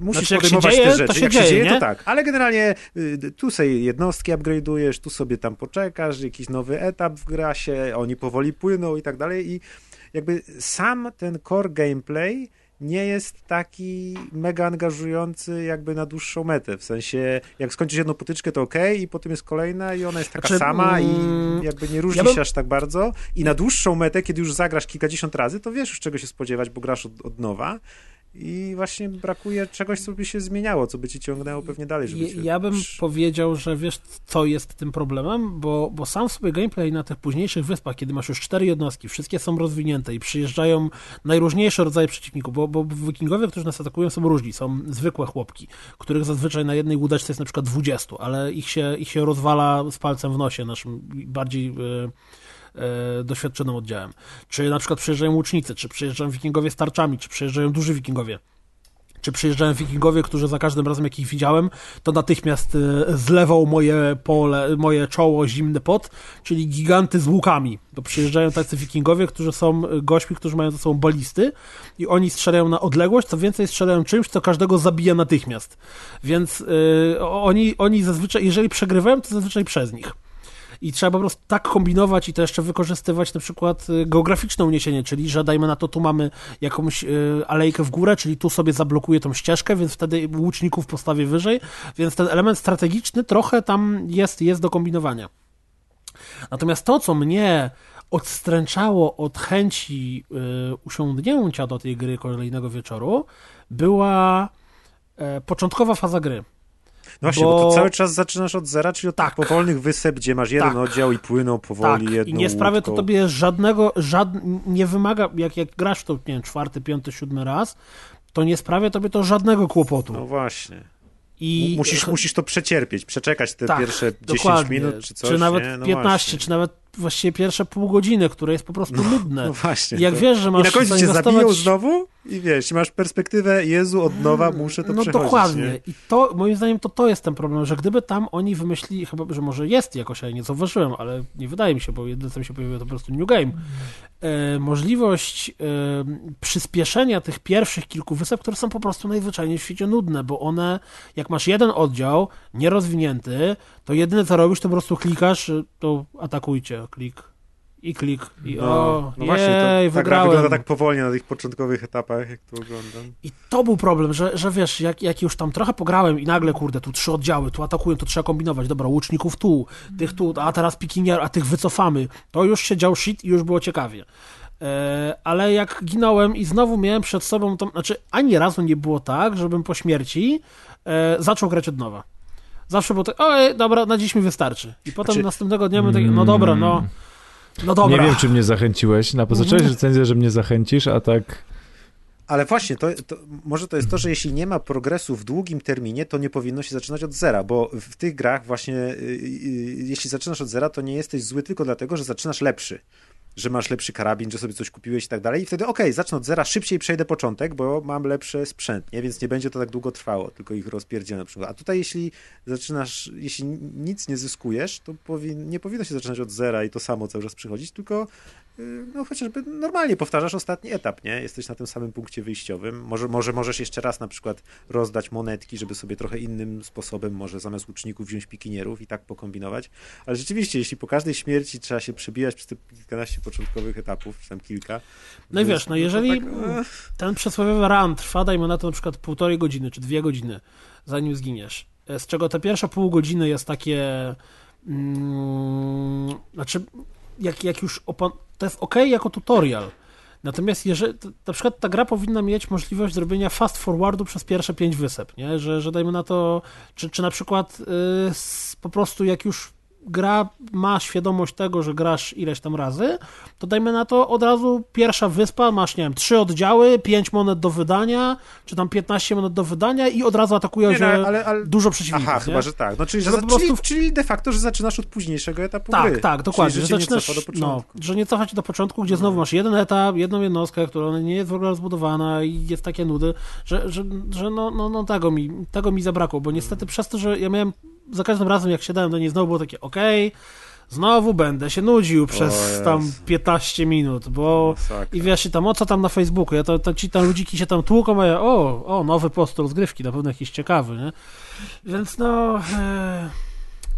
musisz Znaczy, podejmować dzieje, te rzeczy. się jak dzieje, się dzieje, nie? to tak. Ale generalnie y, tu sobie jednostki upgrade'ujesz, tu sobie tam poczekasz, jakiś nowy etap w gra się, oni powoli płyną i tak dalej i jakby sam ten core gameplay nie jest taki mega angażujący jakby na dłuższą metę. W sensie, jak skończysz jedną potyczkę, to ok, i potem jest kolejna i ona jest taka Znaczy, sama mm, i jakby nie różni ja bym- się aż tak bardzo. I na dłuższą metę, kiedy już zagrasz kilkadziesiąt razy, to wiesz już czego się spodziewać, bo grasz od, od nowa. I właśnie brakuje czegoś, co by się zmieniało, co by ci ciągnęło pewnie dalej, żeby Ja, cię... ja bym powiedział, że wiesz, co jest tym problemem, bo, bo sam sobie gameplay na tych późniejszych wyspach, kiedy masz już cztery jednostki, wszystkie są rozwinięte i przyjeżdżają najróżniejsze rodzaje przeciwników, bo, bo wikingowie, którzy nas atakują, są różni. Są zwykłe chłopki, których zazwyczaj na jednej łódeczce jest na przykład 20, ale ich się, ich się rozwala z palcem w nosie, naszym bardziej... e, doświadczonym oddziałem. Czy na przykład przyjeżdżają łucznicy, czy przyjeżdżają wikingowie z tarczami, czy przyjeżdżają duży wikingowie czy przyjeżdżają wikingowie, którzy za każdym razem jak ich widziałem, to natychmiast e, zlewał moje pole, moje czoło zimny pot, czyli giganty z łukami. To przyjeżdżają tacy wikingowie, którzy są e, gośćmi, którzy mają ze sobą balisty i oni strzelają na odległość, co więcej strzelają czymś, co każdego zabija natychmiast. Więc e, oni, oni zazwyczaj, jeżeli przegrywają, to zazwyczaj przez nich. I trzeba po prostu tak kombinować i to jeszcze wykorzystywać na przykład y, geograficzne uniesienie, czyli że dajmy na to, tu mamy jakąś y, alejkę w górę, czyli tu sobie zablokuję tą ścieżkę, więc wtedy łuczników postawię wyżej, więc ten element strategiczny trochę tam jest, jest do kombinowania. Natomiast to, co mnie odstręczało od chęci y, usiądnięcia do tej gry kolejnego wieczoru, była e, początkowa faza gry. No właśnie, bo... bo- to cały czas zaczynasz od zera, czyli od Tak. powolnych wysep, gdzie masz jeden Tak. oddział i płyną powoli Tak, jedną i nie sprawia to łódką. tobie żadnego, żad, nie wymaga, jak, jak grasz w to, nie wiem, czwarty, piąty, siódmy raz, to nie sprawia tobie to żadnego kłopotu. No właśnie. I Musisz, musisz to przecierpieć, przeczekać te tak, pierwsze 10 dokładnie. minut czy coś. Czy nawet nie? No 15, właśnie. czy nawet właściwie pierwsze pół godziny, które jest po prostu nudne. No właśnie. I jak to- wiesz, że I masz na końcu cię zabiją znowu i wiesz, i masz perspektywę, Jezu, od nowa muszę to no przechodzić. dokładnie. Nie? I to, moim zdaniem, to to jest ten problem, że gdyby tam oni wymyślili, chyba, że może jest jakoś, ja nie zauważyłem, ale nie wydaje mi się, bo jedyne, co mi się pojawiło, to po prostu New Game. E, możliwość e, przyspieszenia tych pierwszych kilku wysep, które są po prostu najzwyczajniej w świecie nudne, bo one, jak masz jeden oddział, nierozwinięty, to jedyne, co robisz, to po prostu klikasz, e, to atakujcie, klik. I klik. I No, o, no właśnie, jej, to, ta gra wygrałem. wygląda tak powolnie na tych początkowych etapach, jak to oglądam. I to był problem, że, że wiesz, jak, jak już tam trochę pograłem i nagle, kurde, tu trzy oddziały, tu atakują, to trzeba kombinować, dobra, łuczników tu, tych tu, a teraz pikinier, a tych wycofamy, to już się dział shit i już było ciekawie. E, ale jak ginąłem i znowu miałem przed sobą, to, znaczy ani razu nie było tak, żebym po śmierci e, zaczął grać od nowa. Zawsze było tak, oj, dobra, na dziś mi wystarczy. I potem Znaczy- następnego dnia byłem taki, no dobra, no, No dobra. Nie wiem, czy mnie zachęciłeś. Na zacząłeś Mhm. recenzję, że mnie zachęcisz, a tak... Ale właśnie, to, to, może to jest to, że jeśli nie ma progresu w długim terminie, to nie powinno się zaczynać od zera, bo w tych grach właśnie, y, y, jeśli zaczynasz od zera, to nie jesteś zły tylko dlatego, że zaczynasz lepszy. Że masz lepszy karabin, że sobie coś kupiłeś i tak dalej. I wtedy, okej, zacznę od zera, szybciej przejdę początek, bo mam lepszy sprzęt, nie? Więc nie będzie to tak długo trwało, tylko ich rozpierdzielę na przykład. A tutaj, jeśli zaczynasz, jeśli nic nie zyskujesz, to nie powinno się zaczynać od zera i to samo cały czas przychodzić, tylko no chociażby normalnie powtarzasz ostatni etap, nie? Jesteś na tym samym punkcie wyjściowym. Może, może możesz jeszcze raz na przykład rozdać monetki, żeby sobie trochę innym sposobem, może zamiast łuczników wziąć pikinierów i tak pokombinować. Ale rzeczywiście, jeśli po każdej śmierci trzeba się przebijać przez te kilkanaście początkowych etapów, czy tam kilka. No i wiesz, no jeżeli tak, ten przysłowiowy run trwa, dajmy na to na przykład półtorej godziny, czy dwie godziny, zanim zginiesz, e, z czego te pierwsze pół godziny jest takie, mm, znaczy, jak, jak już, opan- to jest ok jako tutorial, natomiast jeżeli, na przykład ta gra powinna mieć możliwość zrobienia fast forwardu przez pierwsze pięć wysep, nie? Że, że dajmy na to, czy, czy na przykład y, s- po prostu jak już gra ma świadomość tego, że grasz ileś tam razy, to dajmy na to od razu pierwsza wyspa, masz, nie wiem, trzy oddziały, pięć monet do wydania, czy tam 15 monet do wydania i od razu atakują Nie, no, ale- ale- dużo przeciwników. Aha, nie? chyba, że tak. No, czyli, że Że po prostu- czyli, czyli de facto, że zaczynasz od późniejszego etapu Tak, gry. tak, dokładnie. Czyli, że że zaczynasz, nie do no, że nie cofa cię do początku, gdzie znowu masz jeden etap, jedną jednostkę, która nie jest w ogóle rozbudowana i jest takie nudy, że, że, że no, no, no tego, mi, tego mi zabrakło, bo niestety przez to, że ja miałem za każdym razem, jak siadałem do niej, znowu było takie, okej, znowu będę się nudził przez tam 15 minut, bo Masakra. i wiesz, i tam o co tam na Facebooku, ja to, to ci tam ludziki się tam tłuką, a ja o, o, nowy post rozgrywki, na pewno jakiś ciekawy, nie? Więc no, e,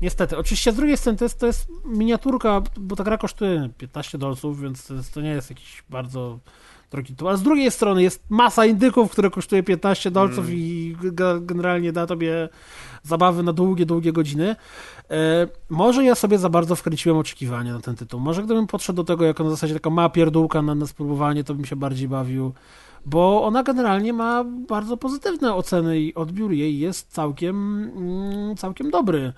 niestety, oczywiście z drugiej strony to jest, to jest miniaturka, bo ta gra kosztuje 15 dolców, więc to, jest, to nie jest jakiś bardzo drogi tytuł, ale z drugiej strony jest masa indyków, które kosztuje 15 dolców i ge- generalnie da tobie zabawy na długie, długie godziny. E, może ja sobie za bardzo wkręciłem oczekiwania na ten tytuł. Może gdybym podszedł do tego jako na zasadzie taka mała pierdółka na, na spróbowanie, to bym się bardziej bawił. Bo ona generalnie ma bardzo pozytywne oceny i odbiór jej jest całkiem, mm, całkiem dobry.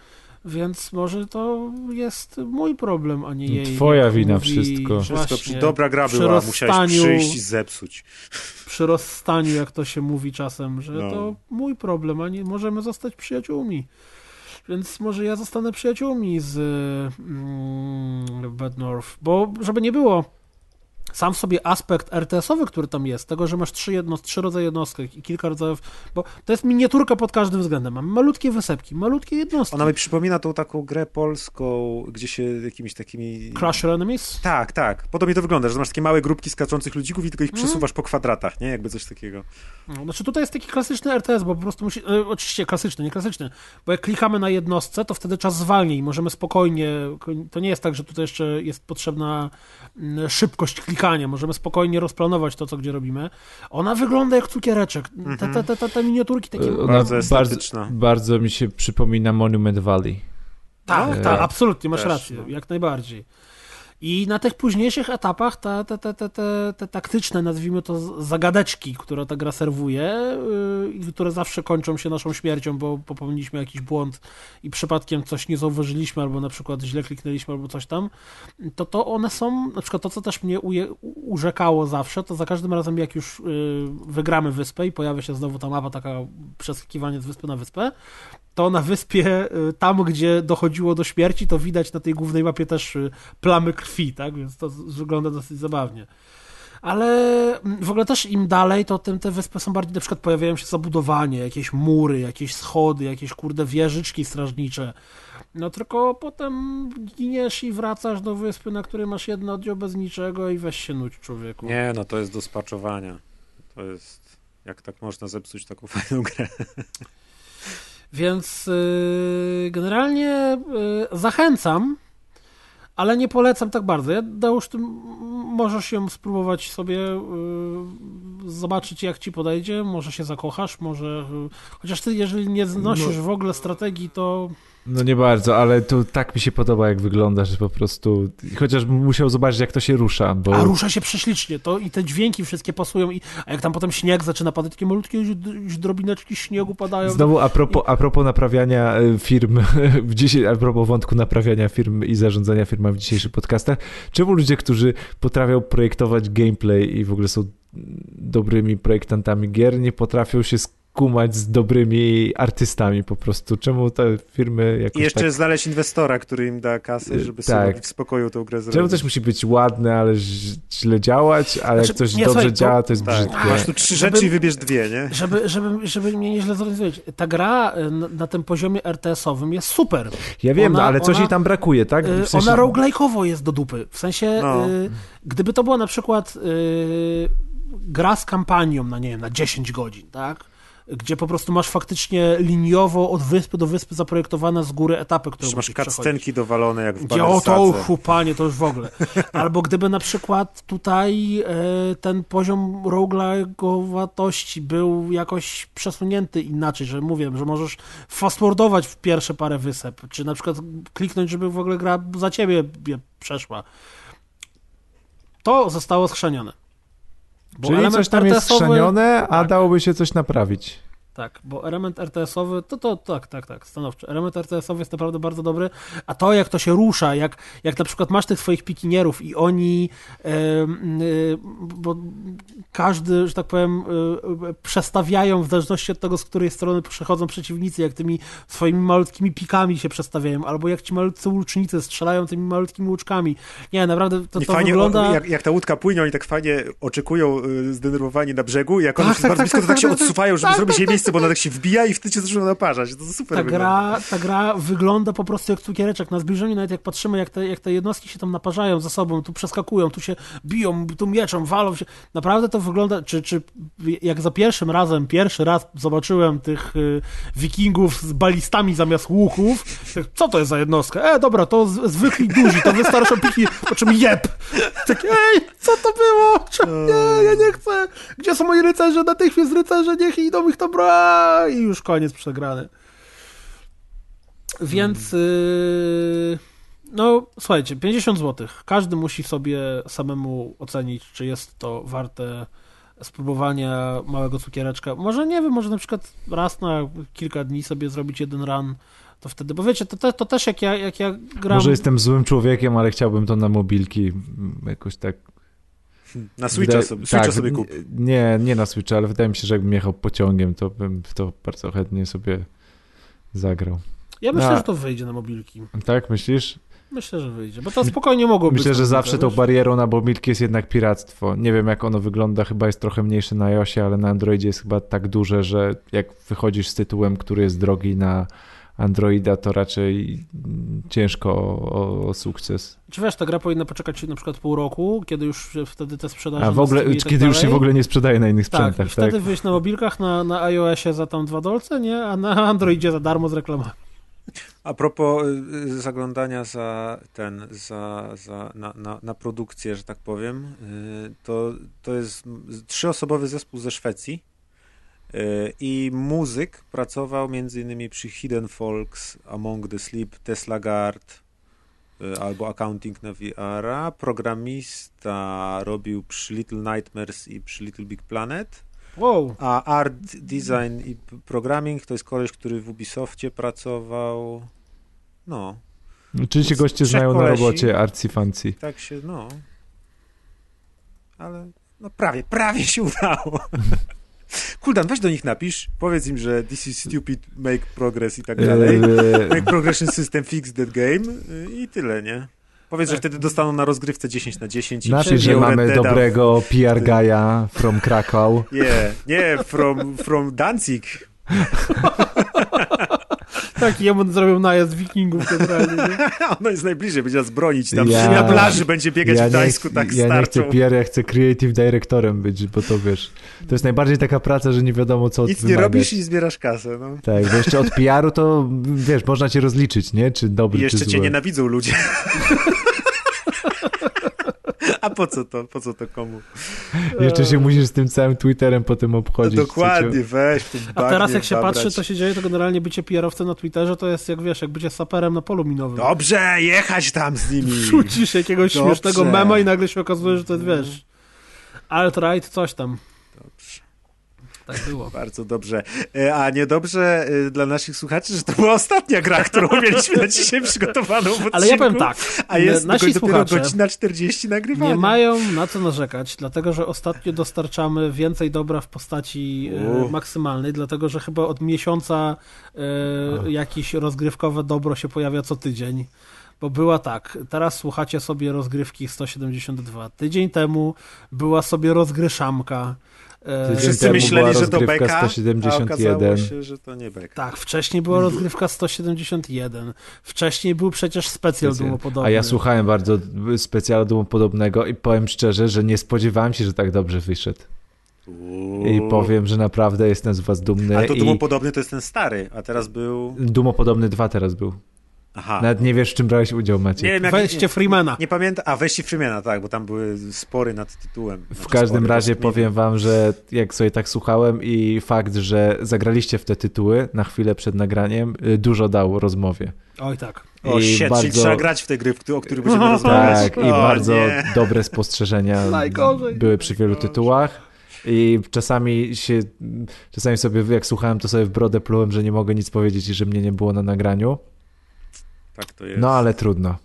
Więc może to jest mój problem, a nie jej. Twoja wina mówi wszystko. Wszystko, przy, dobra gra była, musiałeś rozstaniu- przyjść i zepsuć. przy rozstaniu, jak to się mówi czasem, że No. to mój problem, a nie możemy zostać przyjaciółmi. Więc może ja zostanę przyjaciółmi z mm, Bad North, bo żeby nie było, sam sobie aspekt RTS-owy, który tam jest, tego, że masz trzy, jedno, trzy rodzaje jednostek i kilka rodzajów, bo to jest miniaturka pod każdym względem. Mamy malutkie wysepki, malutkie jednostki. Ona mi przypomina tą taką grę polską, gdzie się jakimiś takimi... Crusher Enemies? Tak, tak. Podobnie to wygląda, że masz takie małe grupki skaczących ludzików i tylko ich Mhm. przesuwasz po kwadratach, nie? Jakby coś takiego. No, Znaczy tutaj jest taki klasyczny RTS, bo po prostu musi, e, oczywiście klasyczny, nie klasyczny, bo jak klikamy na jednostce, to wtedy czas zwalnia i możemy spokojnie, to nie jest tak, że tutaj jeszcze jest potrzebna mm, szybkość klikania, możemy spokojnie rozplanować to, co gdzie robimy. Ona wygląda jak cukiereczek, te, te, te, te, te miniaturki takie... Ona Bardzo bardzo, estetyczna. bardzo mi się przypomina Monument Valley. Tak, E, tak, absolutnie, masz też, rację, no. jak najbardziej. I na tych późniejszych etapach te, te, te, te, te, te taktyczne, nazwijmy to zagadeczki, które ta gra serwuje yy, i które zawsze kończą się naszą śmiercią, bo popełniliśmy jakiś błąd i przypadkiem coś nie zauważyliśmy, albo na przykład źle kliknęliśmy, albo coś tam, to to one są, na przykład to, co też mnie uje, urzekało zawsze, to za każdym razem, jak już yy, wygramy wyspę i pojawia się znowu ta mapa, taka przeskakiwanie z wyspy na wyspę, to na wyspie, y, tam gdzie dochodziło do śmierci, to widać na tej głównej mapie też y, plamy krwi, tak? Więc to wygląda dosyć zabawnie. Ale mm, w ogóle też im dalej, to tym te wyspy są bardziej, na przykład pojawiają się zabudowanie, jakieś mury, jakieś schody, jakieś kurde wieżyczki strażnicze. No tylko potem giniesz i wracasz do wyspy, na której masz jedno oddział bez niczego i weź się nudź człowieku. Nie, no to jest do spaczowania. To jest... Jak tak można zepsuć taką fajną grę? Więc yy, generalnie yy, zachęcam, ale nie polecam tak bardzo. Ja, Dałusz, ty m- możesz ją spróbować sobie yy, zobaczyć jak ci podejdzie, może się zakochasz, może... Chociaż ty, jeżeli nie znosisz No. w ogóle strategii, to No nie bardzo, ale tu tak mi się podoba, jak wygląda, że po prostu. Chociaż musiał zobaczyć, jak to się rusza, bo. A rusza się prześlicznie, to i te dźwięki wszystkie pasują, i, a jak tam potem śnieg zaczyna padać, takie malutkie ź- drobineczki śniegu padają. Znowu a propos, a propos naprawiania e, firm, w dzisiaj, a propos wątku naprawiania firm i zarządzania firmami w dzisiejszych podcastach, czemu ludzie, którzy potrafią projektować gameplay i w ogóle są dobrymi projektantami gier, nie potrafią się skumać z dobrymi artystami po prostu? Czemu te firmy jakoś I jeszcze tak... znaleźć inwestora, który im da kasę, Y, żeby tak. sobie w spokoju tą grę zrobić. Czemu coś musi być ładne, ale źle działać, ale Znaczy, jak coś nie, dobrze słuchaj, działa, to jest Tak, brzydkie. masz tu trzy Żeby- rzeczy i wybierz dwie, nie? Żeby, żeby, żeby mnie nieźle zrozumieć, ta gra y, na, na tym poziomie RTS-owym jest super. Ja wiem, Ona- no, ale coś ona- jej tam brakuje, tak? Y, W sensie- Ona roguelike'owo jest do dupy. W sensie, No. y, gdyby to była na przykład y, gra z kampanią na, nie wiem, na 10 godzin, tak? Gdzie po prostu masz faktycznie liniowo od wyspy do wyspy zaprojektowane z góry etapy, które masz cutscenki dowalone jak w Gdzie o to chupanie, to już w ogóle. Albo gdyby na przykład tutaj e, ten poziom roguelike'owatości był jakoś przesunięty inaczej, że mówię, że możesz fastforwardować w pierwsze parę wysep, czy na przykład kliknąć, żeby w ogóle gra za ciebie przeszła. To zostało schrzanione. Bo Czyli coś tam jest RTS-owy skrzanione, a tak. dałoby się coś naprawić. Tak, bo element RTS-owy, to, to tak, tak, tak, stanowczo. Element RTS-owy jest naprawdę bardzo dobry, a to jak to się rusza, jak, jak na przykład masz tych swoich pikinierów i oni, em, y, bo każdy, że tak powiem, y, y, przestawiają w zależności od tego, z której strony przechodzą przeciwnicy, jak tymi swoimi malutkimi pikami się przestawiają, albo jak ci malutcy łucznicy strzelają tymi malutkimi łuczkami. Nie, naprawdę to, to fajnie, wygląda... jak, jak ta łódka płynie, oni tak fajnie oczekują y, zdenerwowani na brzegu i jak one Tak, tak, bardzo tak, blisko, to tak, tak się tak, tak. odsuwają, żeby Tak, zrobić tak, jej tak, miejsce, bo ona tak się wbija i wtedy się zaczyna naparzać. To super ta wygląda. gra, ta gra wygląda po prostu jak cukiereczek. Na zbliżeniu nawet jak patrzymy, jak te, jak te jednostki się tam naparzają ze sobą, tu przeskakują, tu się biją, tu mieczą, walą się. Naprawdę to wygląda, czy, czy jak za pierwszym razem, pierwszy raz zobaczyłem tych y, wikingów z balistami zamiast łuków, co to jest za jednostka? E, dobra, to z, zwykli duzi, to wystarczą piki, po czym jeb. Tak, ej, co to było? Czemu- Nie, ja nie chcę. Gdzie są moi rycerze? Natychmiast rycerze, niech idą ich to I już koniec przegrany. Więc yy, no słuchajcie, 50 zł. Każdy musi sobie samemu ocenić, czy jest to warte spróbowania małego cukiereczka. Może nie wiem, może na przykład raz na kilka dni sobie zrobić jeden run, to wtedy, bo wiecie, to, te, to też jak ja, jak ja gram... Może jestem złym człowiekiem, ale chciałbym to na mobilki jakoś tak... Na Switcha Wydaje- sobie, Switcha tak, sobie kup. Nie, nie na Switcha, ale wydaje mi się, że jakbym jechał pociągiem, to bym w to bardzo chętnie sobie zagrał. Ja myślę, A- że to wyjdzie na mobilki. Tak, myślisz? Myślę, że wyjdzie, bo to spokojnie mogło być. Myślę, że na zawsze tą barierą na mobilki jest jednak piractwo. Nie wiem, jak ono wygląda, chyba jest trochę mniejsze na iOSie, ale na Androidzie jest chyba tak duże, że jak wychodzisz z tytułem, który jest drogi na Androida, to raczej ciężko o, o, sukces. Czy wiesz, ta gra powinna poczekać na przykład pół roku, kiedy już wtedy te sprzedaże A w na ogóle, i tak kiedy już się w ogóle nie sprzedaje na innych Tak, sprzętach, i tak? wtedy wyjść na mobilkach, na, na iOSie za tam dwa dolce, nie? A na Androidzie za darmo z reklamami. A propos y, y, zaglądania za ten, za, za, na, na, na produkcję, że tak powiem, y, to, to jest trzyosobowy zespół ze Szwecji i muzyk pracował między innymi przy Hidden Folks, Among the Sleep, Tesla Guard y, albo Accounting na VR-a. Programista robił przy Little Nightmares i przy Little Big Planet. Wow. A art design i programming to jest koleś, który w Ubisoftie pracował. No, Oczywiście goście Trzech znają na kolesi. robocie Artsy Fancy. tak się, no. Ale no prawie, prawie się udało. Kuldan, weź do nich napisz, powiedz im, że this is stupid, make progress i tak dalej. Eee, Make progression system, fix that game i tyle, nie? Powiedz, że Tak. wtedy dostaną na rozgrywce 10 na 10 i Napisz, że mamy dobrego PR guy'a from Krakow. Nie, nie, from, from Danzig. Tak, jemu zrobił najazd wikingów generalnie, nie? Ono jest najbliżej, będzie nas bronić tam. Ja- na plaży będzie biegać Ja w Gdańsku, tak ja nie chcę starczą. PR, ja chcę creative directorem być, bo to wiesz, to jest najbardziej taka praca, że nie wiadomo co Nic nie robisz i zbierasz kasę, no. Tak, bo jeszcze od PR-u to wiesz, można cię rozliczyć, nie? Czy dobry, I jeszcze czy cię zły. nienawidzą ludzie. A po co to, po co to komu? Jeszcze się musisz z tym całym Twitterem potem obchodzić. Dokładnie, weź A teraz jak się babrać. patrzy, to się dzieje, to generalnie bycie PR-owcem na Twitterze to jest jak wiesz, jak bycie saperem na polu minowym. Dobrze, jechać tam z nimi. Wrzucisz jakiegoś Dobrze. śmiesznego mema i nagle się okazuje, że to jest, wiesz, alt-right, coś tam. Tak było. Bardzo dobrze. E, A niedobrze e, dla naszych słuchaczy, że to była ostatnia gra, którą mieliśmy na dzisiaj przygotowaną w odcinku. Ale ja powiem tak, A jest nasi dopiero słuchacze godzina 40 nagrywania. nie mają na co narzekać, dlatego że ostatnio dostarczamy więcej dobra w postaci e, U. maksymalnej, dlatego że chyba od miesiąca e, jakieś rozgrywkowe dobro się pojawia co tydzień. Bo była tak, teraz słuchacie sobie rozgrywki 172. Tydzień temu była sobie rozgryszamka. E, Wszyscy myśleli, że to rozgrywka beka, a 171. okazało się, że to nie beka. Tak, wcześniej była rozgrywka 171. Wcześniej był przecież specjal dumopodobny. A ja słuchałem bardzo specjalu dumopodobnego i powiem szczerze, że nie spodziewałem się, że tak dobrze wyszedł. I powiem, że naprawdę jestem z was dumny. A to i dumopodobny to jest ten stary, a teraz był... Dumopodobny 2 teraz był. Aha. Nawet nie wiesz, w czym brałeś udział, Maciek. Nie wiem, jak... Weźcie Freemana. Nie pamiętam, a weźcie Freemana, tak, bo tam były spory nad tytułem. W Znaczy, każdym spory, razie powiem wam, że jak sobie tak słuchałem i fakt, że zagraliście w te tytuły na chwilę przed nagraniem, y, dużo dał rozmowie. Oj tak. O, I shit, czyli bardzo- trzeba grać w te gry, w o których będziemy rozmawiać. Tak, i O, bardzo nie. dobre spostrzeżenia były przy wielu tytułach. I czasami się, czasami sobie jak słuchałem, to sobie w brodę plułem, że nie mogę nic powiedzieć i że mnie nie było na nagraniu. Tak to jest. No ale trudno.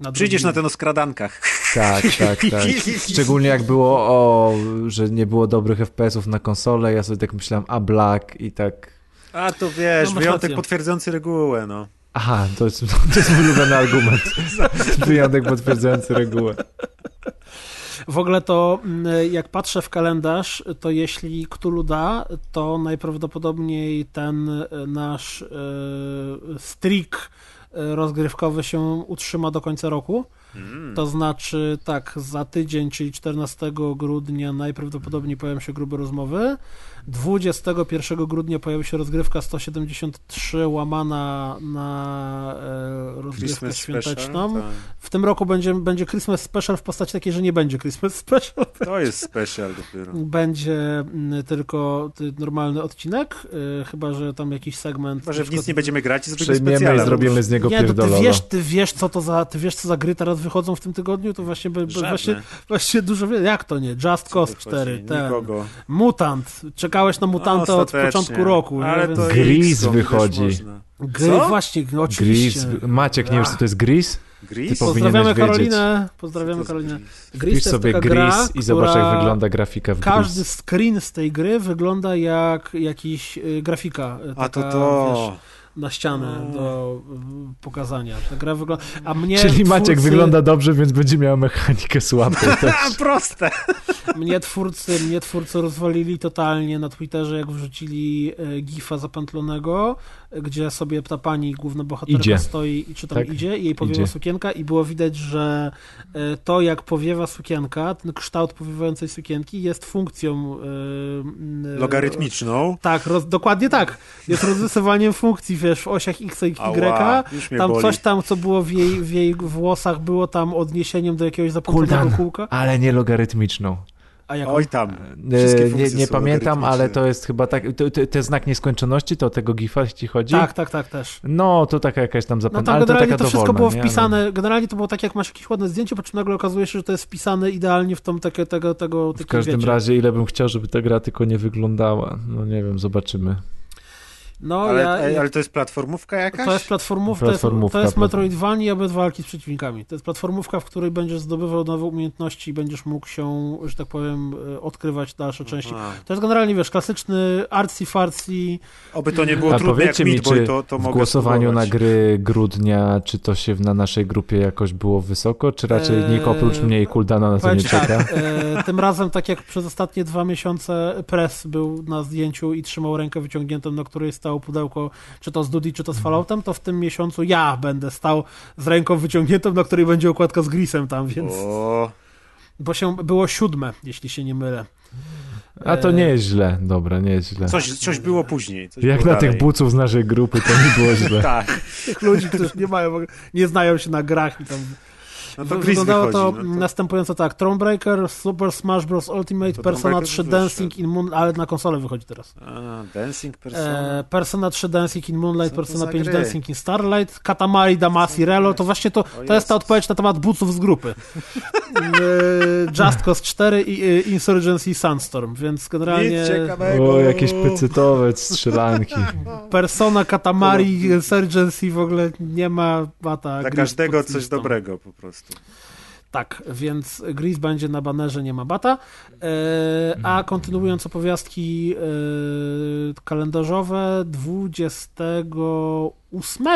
Na Przyjdziesz drugim. na ten o skradankach. Tak, tak, tak. Szczególnie jak było o, że nie było dobrych FPS-ów na konsolę, ja sobie tak myślałem, a Black i tak... A to wiesz, No, wyjątek rację. potwierdzający regułę, no. Aha, to jest, to jest mój ulubiony argument. Wyjątek potwierdzający regułę. W ogóle to mm, jak patrzę w kalendarz, to jeśli Cthulhu da, to najprawdopodobniej ten e, nasz e, streak rozgrywkowy się utrzyma do końca roku. To znaczy tak, za tydzień, czyli 14 grudnia najprawdopodobniej pojawią się grube rozmowy. 21 grudnia pojawi się rozgrywka 173 łamana na e, rozgrywkę Christmas świąteczną. special. W tym roku będzie, będzie Christmas Special w postaci takiej, że nie będzie Christmas Special. tak. To jest special dopiero. Będzie mm, tylko ty- normalny odcinek, y, chyba że tam jakiś segment. Chyba, że w nic nie będziemy grać i zrobimy specjala. i zrobimy z niego Nie, no ty wiesz, ty wiesz, co to za, ty wiesz, co za gry teraz wychodzą w tym tygodniu, to właśnie, Żadne. właśnie, właśnie dużo, wie- jak to nie? Just Co Cause wychodzi? 4, ten, Nikogo. Mutant, czekałeś na Mutanta od początku roku, nie? Ale Więc to Gris wychodzi. gry, Co? właśnie, no, oczywiście. Gris, Maciek, nie wiesz co to jest Gris? Gris? Ty Pozdrawiamy. Karolinę, pozdrawiamy Karolinę. Gris? To sobie taka Gris gra, i zobacz jak wygląda grafika w Każdy Gris. screen z tej gry wygląda jak jakiś y, grafika. y, A to taka, to... Wiesz, na ścianę do y, pokazania. Ta gra wygląda. A mnie Czyli Maciek twórcy- wygląda dobrze, więc będzie miał mechanikę słabą proste! Mnie twórcy, mnie twórcy rozwalili totalnie na Twitterze, jak wrzucili e, gifa zapętlonego, gdzie sobie ta pani, główna bohaterka Idzie. stoi i czy tam Tak? idzie i jej powiewa Idzie. sukienka i było widać, że e, to jak powiewa sukienka, ten kształt powiewającej sukienki jest funkcją e, Logarytmiczną. Tak, roz, dokładnie tak. Jest rozrysowaniem funkcji, wiesz, w osiach X i Y. Ała, Tam boli. coś tam, co było w jej, w jej włosach, było tam odniesieniem do jakiegoś Kuldan, kółka. ale nie logarytmiczną. A jak Oj tam. Wszystkie Nie, nie są pamiętam, ale to jest chyba tak. To, to, to znak nieskończoności, to o tego gifa ci chodzi? Tak, tak, tak, też. No, to taka jakaś tam No zapętlona, tam ale to generalnie taka to, wszystko dowolna, było nie? wpisane, generalnie to było tak, jak masz jakieś ładne zdjęcie, po czym nagle okazuje się, że to jest wpisane idealnie w tą takie, tego, tego, W każdym wiecie. razie, ile bym chciał, żeby ta gra tylko nie wyglądała. No nie wiem, zobaczymy. No, Ale, ja, ale to jest platformówka jakaś? to jest platformówka, Platformówka, to jest, to jest. Metroidvania bez walki z przeciwnikami. To jest platformówka, w której będziesz zdobywał nowe umiejętności i będziesz mógł się, że tak powiem, e, odkrywać dalsze części. A, To jest generalnie, wiesz, klasyczny artsy-fartsy, oby to nie było A trudne jak mi, Meat Boy, czy to, to w mogę głosowaniu na spróbować. gry grudnia, czy to się na naszej grupie jakoś było wysoko, czy raczej Eee, nikt oprócz mnie i Kuldana na to nie ci czeka? tak, e, tym razem, tak jak przez ostatnie dwa miesiące press był na zdjęciu i trzymał rękę wyciągniętą, na której stało pudełko, czy to z Duty, czy to z Falloutem, to w tym miesiącu ja będę stał z ręką wyciągniętą, na której będzie okładka z Grisem tam, więc... O, Bo się było siódme, jeśli się nie mylę. A to nie jest źle, dobra, nie jest źle. coś, coś było później. Coś Jak było na dalej. tych buców z naszej grupy, to nie było źle. Tak. Tych ludzi, którzy nie mają, nie znają się na grach i tam... No to Wyglądało wychodzi, to, no to- następująco tak. Thronebreaker, Super Smash Bros. Ultimate, To Persona Thronebreaker 3 już Dancing wyszedł. in Moon, ale na konsolę wychodzi teraz. A, Dancing Persona. E, Persona 3 Dancing in Moonlight, Persona za 5 gry? Dancing in Starlight, Katamari Damacy Relo, to właśnie to, to jest ta odpowiedź na temat buców z grupy. E, Just Cause 4 i e, Insurgency Sunstorm, więc generalnie. O, jakieś pecetowe strzelanki. Persona, Katamari, Insurgency w ogóle nie ma bata. Dla każdego coś dobrego po prostu. Tak, więc Gris będzie na banerze, nie ma bata. E, a kontynuując opowiastki e, kalendarzowe, 28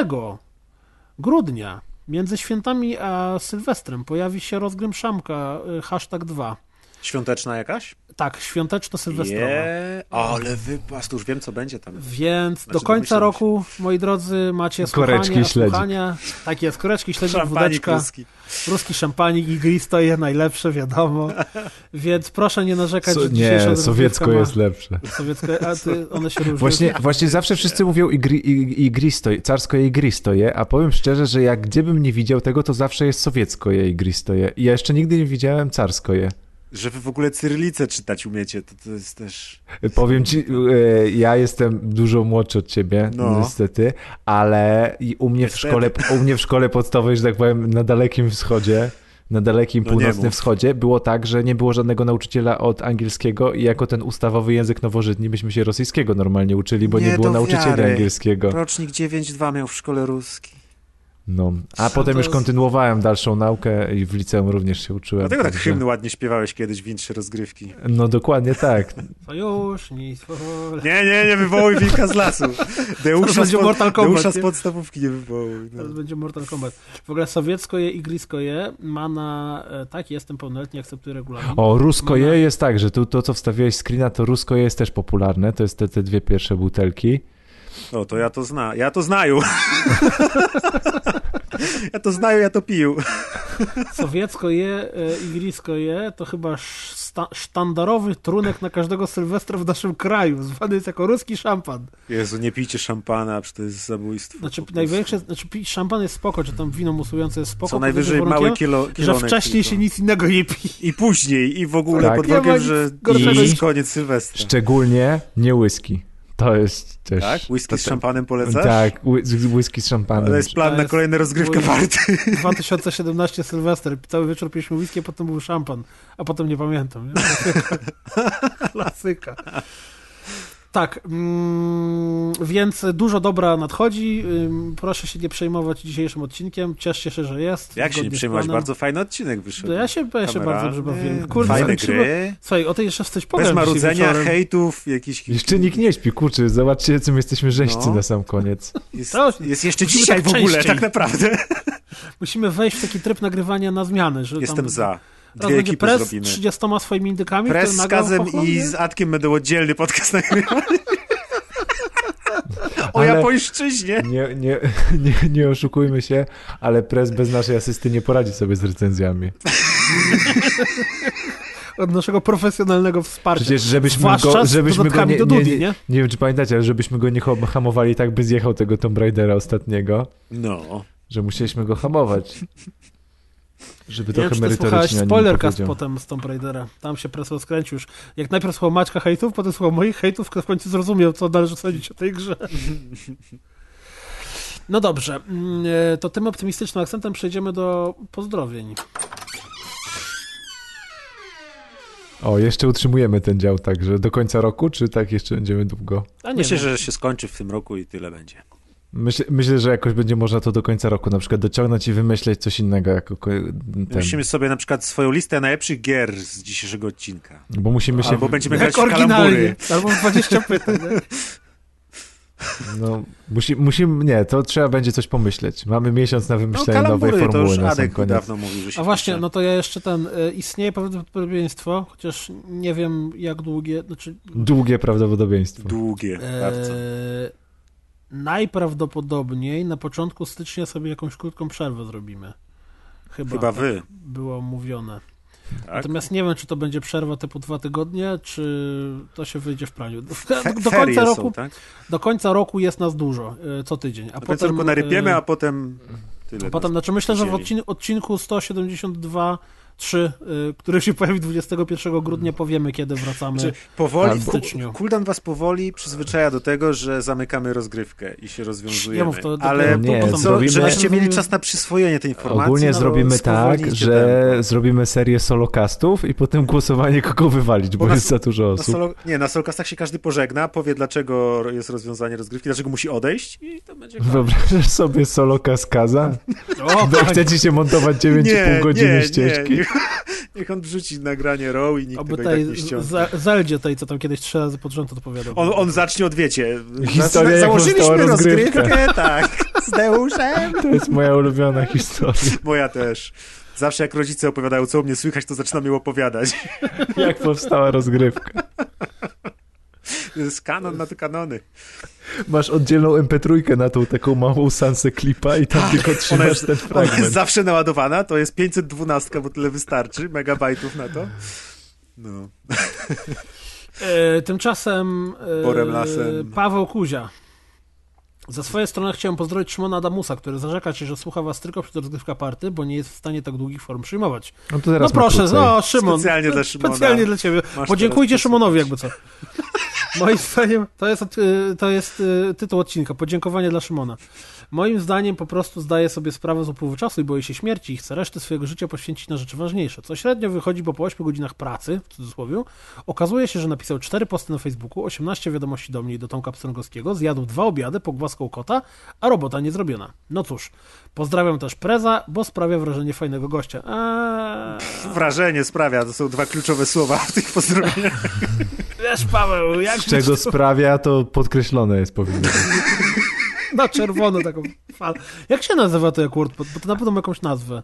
grudnia, między świętami a Sylwestrem, pojawi się rozgrym Szamka, e, hashtag 2. Świąteczna jakaś? Tak, świąteczno-sylwestrowa. Je, ale wypas, to już wiem co będzie tam. Więc Znaczy, do końca roku, moi drodzy, macie Koreczki słuchania, i. Tak jest, koreczki, śledzik, Szampanik wódeczka. ruski. Ruski szampanik i gris to je najlepsze, wiadomo. Więc proszę nie narzekać, So, że nie, sowiecko ma... jest lepsze. Sowieckie, a ty, one się różnią. Właśnie, właśnie zawsze wszyscy mówią igri, i- igristo, carsko je igristo je, a powiem szczerze, że jak gdziebym nie widział tego, to zawsze jest sowiecko je igristo je. I ja jeszcze nigdy nie widziałem carsko je. Że wy w ogóle cyrylicę czytać umiecie, to, to jest też... Powiem ci, e, ja jestem dużo młodszy od ciebie, No. niestety, ale i u mnie w Niestety. szkole, u mnie w szkole podstawowej, że tak powiem, na dalekim wschodzie, na dalekim No północnym wschodzie było tak, że nie było żadnego nauczyciela od angielskiego i jako ten ustawowy język nowożytni byśmy się rosyjskiego normalnie uczyli, bo nie, Nie było wiary. angielskiego. Rocznik 9-2 miał w szkole ruski. No, a Co potem już z- kontynuowałem dalszą naukę i w liceum również się uczyłem. Dlatego tak hymny ładnie śpiewałeś kiedyś w insze rozgrywki. No dokładnie tak. Sojusznictwo. Nie, nie, nie wywołuj wilka z lasu. Deusza, będzie z, Mortal Kombat, Deusza z nie? podstawówki nie wywołuj. No. Teraz będzie Mortal Kombat. W ogóle sowiecko je, igrisko je ma na... e, Tak, jestem pełnoletni, akceptuję regulamin. O, rusko Ma na- je jest tak, że tu to, co wstawiłeś screena, to rusko je jest też popularne. To jest te, te dwie pierwsze butelki. No to ja to zna. Ja to znaju. ja to znaju, ja to piję. Sowiecko je, e, igrisko je, to chyba szta, sztandarowy trunek na każdego Sylwestra w naszym kraju, zwany jest jako ruski szampan. Jezu, nie pijcie szampana, przecież to jest zabójstwo. Znaczy, największe, znaczy pić szampan jest spoko, czy tam wino musujące jest spoko. Co najwyżej mały warunkiem, kilo, Że wcześniej tylko. się nic innego nie pije. I później, i w ogóle Tak. pod warunkiem, że gorszego jest koniec Sylwestra. Szczególnie nie whisky. To jest też... Tak? Whisky z szampanem polecasz? Tak, whisky z szampanem. To jest plan To na jest kolejne rozgrywkę party. 2017 Sylwester. Cały wieczór piliśmy whisky, a potem był szampan. A potem nie pamiętam. Nie? Klasyka. Klasyka. Tak, mm, więc dużo dobra nadchodzi. Proszę się nie przejmować dzisiejszym odcinkiem. Cieszcie się, że jest. Jak się nie przejmować? Bardzo fajny odcinek wyszedł. No ja się, ja się bardzo dobrze bawiłem. Kurde, Fajne musimy- gry, Słuchaj, o tej jeszcze coś bez powiem dzisiaj marudzenia, hejtów, jakichś... Jeszcze nikt nie śpi, kurczę, zobaczcie, co my jesteśmy rzeźcy No. na sam koniec. Jest, To- jest jeszcze dzisiaj tak w ogóle, częściej. tak naprawdę. Musimy wejść w taki tryb nagrywania na zmiany. Że Jestem tam za. Raz Dwie będzie ekipy pres z zrobimy. 30 swoimi indykami. Pres wtedy z Kazem i z Atkiem będą oddzielny podcast nagrywany. O Ale- japońszczyźnie. Nie, nie, nie, nie oszukujmy się, ale pres bez naszej asysty nie poradzi sobie z recenzjami. Od naszego profesjonalnego wsparcia. Przecież żebyśmy go, żebyśmy go nie, do nie, Dudi, nie, nie? nie wiem, czy pamiętacie, ale żebyśmy go nie ham- hamowali, tak by zjechał tego Tomb Raidera ostatniego, No. że musieliśmy go hamować. Żeby trochę słuchałeś merytorycznie spoilercast potem z Tomb Raidera. Tam się pres rozkręcił już. Jak najpierw słuchał Maćka hejtów, potem słuchał moich hejtów, w końcu zrozumiał, co należy sądzić o tej grze. No dobrze, mm, e, to tym optymistycznym akcentem przejdziemy do pozdrowień. O, jeszcze utrzymujemy ten dział tak, że do końca roku, czy tak jeszcze będziemy długo? A nie Myślę, wiem. że się skończy w tym roku i tyle będzie. Myślę, myślę, że jakoś będzie można to do końca roku na przykład dociągnąć i wymyśleć coś innego jako ko- ten. Musimy sobie na przykład swoją listę najlepszych gier z dzisiejszego odcinka. Bo musimy się... Albo będziemy grać w kalambury. Albo 20 pytań. Nie? No, musi, musimy... Nie, to trzeba będzie coś pomyśleć. Mamy miesiąc na No wymyślenie nowej kalambury to formuły już na Adek koniec. dawno mówił, że się A właśnie, pisze. no to ja jeszcze ten. y, Istnieje prawdopodobieństwo, chociaż nie wiem jak długie, znaczy Długie prawdopodobieństwo. Długie, bardzo. e, najprawdopodobniej na początku stycznia sobie jakąś krótką przerwę zrobimy. Chyba, Chyba tak wy. było mówione. Tak? Natomiast nie wiem, czy to będzie przerwa typu dwa tygodnie, czy to się wyjdzie w praniu. Do, do, końca są, roku, tak? do końca roku jest nas dużo, y, co tydzień. A Do końca potem, roku narypiemy, y, a potem Tyle A potem, znaczy myślę, że w odcinku 172 3, y, który się pojawi 21 grudnia, powiemy, kiedy wracamy. Znaczy, powoli, w styczniu. Kuldan was powoli przyzwyczaja do tego, że zamykamy rozgrywkę i się rozwiązujemy. Ja to Ale Nie, po co, zrobimy- żebyście mieli czas na przyswojenie tej informacji. Ogólnie no, zrobimy tak, że zrobimy serię solocastów i potem głosowanie kogo wywalić, bo Bo na- jest za dużo Na osób. solo, nie, na Solcastach się każdy pożegna, powie dlaczego jest rozwiązanie rozgrywki, dlaczego musi odejść i to będzie. Wyobrażasz sobie solocast Kaza? O, Wy chcecie się montować 9,5 godziny ścieżki? Nie, niech, niech on wrzuci nagranie Row i nikt Oby tego tak tej nie ściągnie. Ze- Zeldzie tej, co tam kiedyś trzy razy pod rząd odpowiadał. On, on zacznie od, wiecie, Historia, jak założyliśmy rozgrywka. rozgrywkę, tak, z Deuszem. To jest moja ulubiona historia. Moja też. Zawsze jak rodzice opowiadają, co u mnie słychać, to zaczynam ją opowiadać. Jak powstała rozgrywka. To jest kanon na te kanony. Masz oddzielną MP3 na tą taką małą sansę klipa i tam tylko Ona trzymasz jest, ten ona jest fragment. zawsze naładowana, to jest 512, bo tyle wystarczy, megabajtów na to. No. E, tymczasem e. Paweł Kuzia. Za swoje strony chciałem pozdrowić Szymona Adamusa, który zarzeka się, że słucha was tylko przed rozgrywka party, bo nie jest w stanie tak długich form przyjmować. No to No teraz ma proszę, no Szymon. Specjalnie dla Szymona. Specjalnie dla ciebie. Masz Podziękujcie Szymonowi jakby co. Moim zdaniem to jest, y, to jest y, tytuł odcinka. Podziękowanie dla Szymona. Moim zdaniem po prostu zdaje sobie sprawę z upływu czasu i boi się śmierci i chce resztę swojego życia poświęcić na rzeczy ważniejsze. Co średnio wychodzi, bo po 8 godzinach pracy, w cudzysłowie, okazuje się, że napisał 4 posty na Facebooku, 18 wiadomości do mnie i do Tomka Pstrągowskiego, zjadł dwa obiady, pogłaskał kota, a robota nie zrobiona. No cóż, pozdrawiam też Preza, bo sprawia wrażenie fajnego gościa. Eee, Wrażenie sprawia, to są dwa kluczowe słowa w tych pozdrowieniach. wiesz Paweł, jak Z czego sprawia, to podkreślone jest powinno być. na czerwono taką falę. Jak się nazywa to jak WordPad? Bo to na pewno ma jakąś nazwę.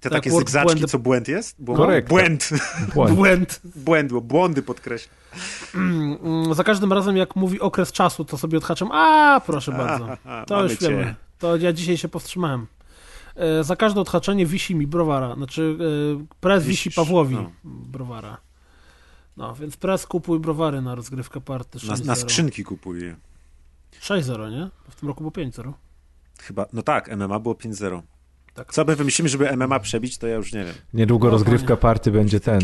Te Tak, takie word- zygzaczki, błędy. co błęd jest? Bo Korekt. Błęd. Błąd. Błęd. Błęd, bo błądy podkreśla. Mm, Za każdym razem jak mówi okres czasu, to sobie odhaczam. A, proszę bardzo. a, To już cię. wiemy. To ja dzisiaj się powstrzymałem. E, za każde odhaczenie wisi mi browara. Znaczy, e, prez wisi Wisisz, Pawłowi no. browara. No, więc prez kupuj browary na rozgrywkę party 6-0. Na, na skrzynki kupuję. 6-0, nie? W tym roku było 5-0. Chyba, no tak, MMA było 5-0. Tak. Co my wymyślimy, żeby MMA przebić, to ja już nie wiem. Niedługo No, rozgrywka party będzie ten,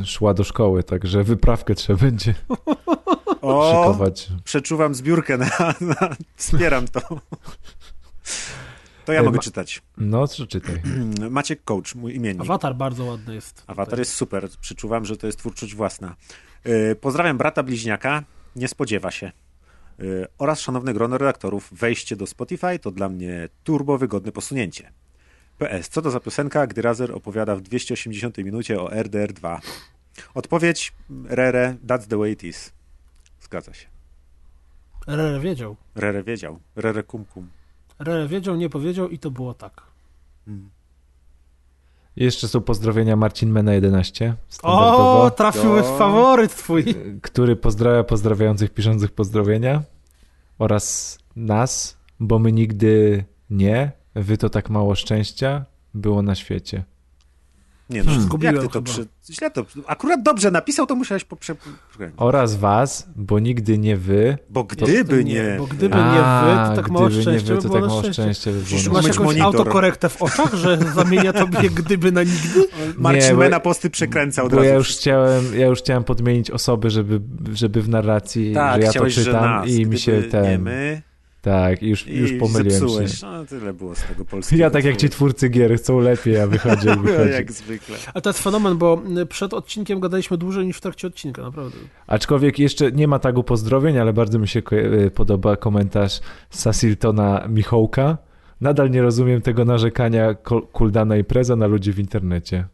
e, szła do szkoły, także wyprawkę trzeba będzie O, szykować. przeczuwam zbiórkę na, na... Wspieram to. To ja Ej, mogę ma- czytać. No, co czytaj. Maciek Coach, mój imiennik. Awatar bardzo ładny jest. Awatar jest super. Przeczuwam, że to jest twórczość własna. Yy, pozdrawiam brata bliźniaka. Nie spodziewa się. Yy, oraz szanowne grono redaktorów. Wejście do Spotify to dla mnie turbo wygodne posunięcie. PS. Co to za piosenka, gdy Razer opowiada w 280 minucie o RDR2? Odpowiedź Rere, that's the way it is. Zgadza się. Rere wiedział. Rere wiedział. Rere kum kum. Rere wiedział, nie powiedział i to było tak. Jeszcze są pozdrowienia Marcin Mena 11. standardowo, O, trafiłeś w faworyt twój. który pozdrawia pozdrawiających piszących pozdrowienia oraz nas, bo my nigdy nie, wy to tak mało szczęścia było na świecie. Nie no, Zgubiłem ty to przy... Źle to... Akurat dobrze napisał, to musiałeś poprze... Oraz was, bo nigdy nie wy. Bo gdyby nie... Bo gdyby A, nie wy, to tak mało szczęścia nie by wy, to było tak mało szczęście. szczęścia by na Masz mieć jakąś monitor. autokorektę w oczach, że zamienia tobie gdyby na nigdy? Marcin Nie, bo- Mena posty przekręca od Bo razu. ja już, chciałem, ja już chciałem podmienić osoby, żeby, żeby w narracji, tak, że ja to czytam nas, i mi się Nie ten. my, Tak, już, i już pomyliłem zepsułeś. się. No, tyle było z tego polskiego. Ja tak jak ci twórcy gier chcą lepiej, a wychodzi jak wychodzi. Jak zwykle. Ale to jest fenomen, bo przed odcinkiem gadaliśmy dłużej niż w trakcie odcinka, naprawdę. Aczkolwiek jeszcze nie ma tagu pozdrowień, ale bardzo mi się e, podoba komentarz Sasiltona Michołka. Nadal nie rozumiem tego narzekania Kuldana i Preza na ludzi w internecie.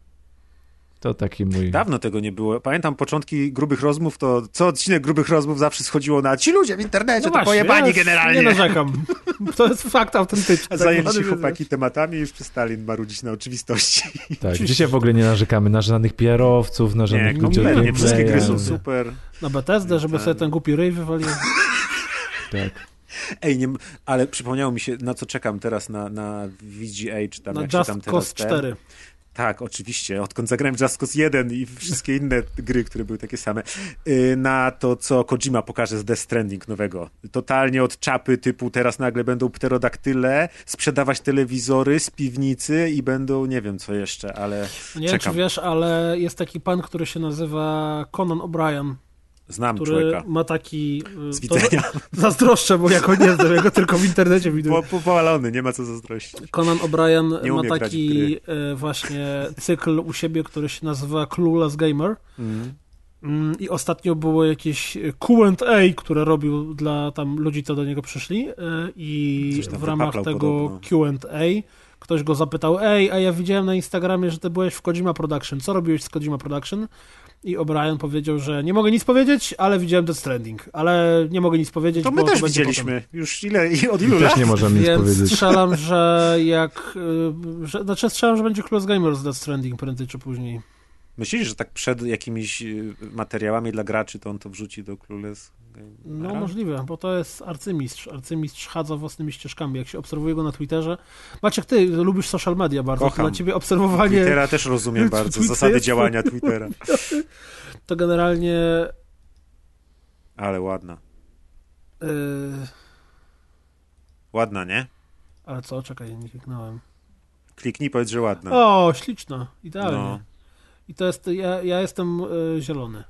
To taki mój... Dawno tego nie było. Pamiętam początki grubych rozmów, to co odcinek grubych rozmów zawsze schodziło na ci ludzie w internecie, to pojebani No ja generalnie. Nie narzekam. To jest fakt autentyczny. A tak zajęli się chłopaki tematami i już przestali marudzić na oczywistości. Tak, dzisiaj w ogóle nie narzekamy na żadnych PR-owców, na Nie, żadnych ludzi od kompletnie. Wszystkie gry są super. Na BTSD, żeby sobie ten głupi ryj wywalił. Tak. Ej, nie, ale przypomniało mi się, na co czekam teraz na, na VGA, czy tam Na jak się Just tam teraz Cause ten- 4. Tak, oczywiście. Odkąd zagrałem Just Cause 1 i wszystkie inne gry, które były takie same, yy, na to, co Kojima pokaże z Death Stranding nowego. Totalnie od czapy typu teraz nagle będą pterodaktyle sprzedawać telewizory z piwnicy i będą, nie wiem co jeszcze, ale Nie wiem, czy wiesz, ale jest taki pan, który się nazywa Conan O'Brien. Znam który człowieka. ma taki... y, Z widzenia. To, zazdroszczę, bo jako nie znam, ja go tylko w internecie widzę. Po, powalony, nie ma co zazdrościć. Conan O'Brien ma taki y, właśnie cykl u siebie, który się nazywa Clueless Gamer. Mm. Mm, I ostatnio było jakieś Q&A, które robił dla tam ludzi, co do niego przyszli y, i w ramach tego Q&A ktoś go zapytał, ej, a ja widziałem na Instagramie, że ty byłeś w Kojima Production, co robiłeś z Kojima Production? I O'Brien powiedział, że nie mogę nic powiedzieć, ale widziałem Death Stranding, ale nie mogę nic powiedzieć, To my bo też to widzieliśmy. Już ile, i od ilu Też lat? nie możemy nic Więc powiedzieć. strzelam, że jak... y, Że, znaczy strzelam, że będzie Close Gamer z Death Stranding prędzej czy później. Myślisz, że tak przed jakimiś y, materiałami dla graczy to on to wrzuci do Clueless? No możliwe, bo to jest arcymistrz. Arcymistrz chadza własnymi ścieżkami. Jak się obserwuje go na Twitterze. Maciek, ty lubisz social media bardzo. Kocham. To dla ciebie obserwowanie Twittera też rozumiem bardzo, Twitter zasady jest- działania Twittera. to generalnie... Ale ładna. Yy... Ładna, nie? Ale co? Czekaj, nie kliknąłem. Kliknij, powiedz, że ładna. O, śliczna. Idealnie. No. I to jest... Ja, ja jestem y, zielony.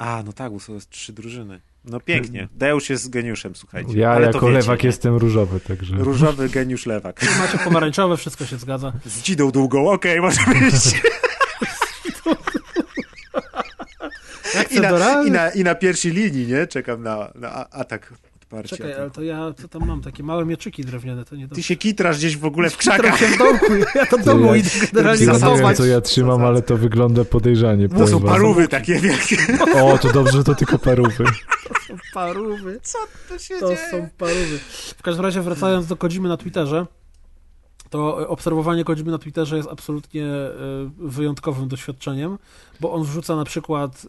A, no tak, bo są trzy drużyny. No pięknie. Deusz jest geniuszem, słuchajcie. Ja Ale to jako wiecie, lewak nie? jestem różowy, także... Różowy geniusz lewak. Macie pomarańczowe, wszystko się zgadza. Z dzidą długą, okej, może być. I na, i, na, I na pierwszej linii, nie? Czekam na, na atak Czekaj, ale to ja co tam mam? Takie małe mieczyki drewniane, to nie to. Ty się kitrasz gdzieś w ogóle w krzakach. się w domku, ja to w To domu ja- idę generalnie Ja nie wiem, gotować. co ja trzymam, ale to wygląda podejrzanie. To są parówy takie wielkie. O, to dobrze, że to tylko parówy. Parówy. Co to się To dzieje? są parówy. W każdym razie wracając do Kodzimy na Twitterze, to obserwowanie Kodzimy na Twitterze jest absolutnie e, wyjątkowym doświadczeniem, bo on wrzuca na przykład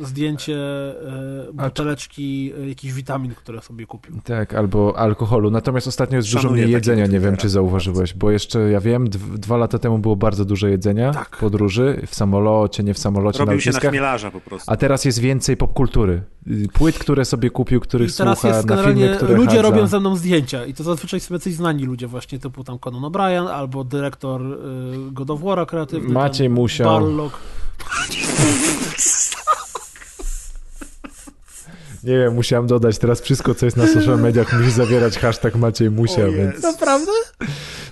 e, zdjęcie e, buteleczki jakichś witamin, które sobie kupił. Tak, albo alkoholu. Natomiast ostatnio jest dużo Szanuję mniej takiego jedzenia, nie wiem, czy zauważyłeś, bo jeszcze, ja wiem, dw- dwa lata temu było bardzo dużo jedzenia, Tak. podróży, w samolocie, nie w samolocie, na Robił się na chmielarza po prostu. A teraz jest więcej popkultury. Płyt, które sobie kupił, których I teraz słucha, jest na filmy, które ludzie chadza. robią ze mną zdjęcia i to zazwyczaj są jacyś znani ludzie właśnie, typu tam Conan O'Brien albo dyrektor y, God of War'a kreatywny. Maciej ten Musiał. Barlock. Nie wiem, musiałem dodać teraz wszystko, co jest na social mediach, musi zawierać hashtag Maciej Musiał, O więc... Naprawdę?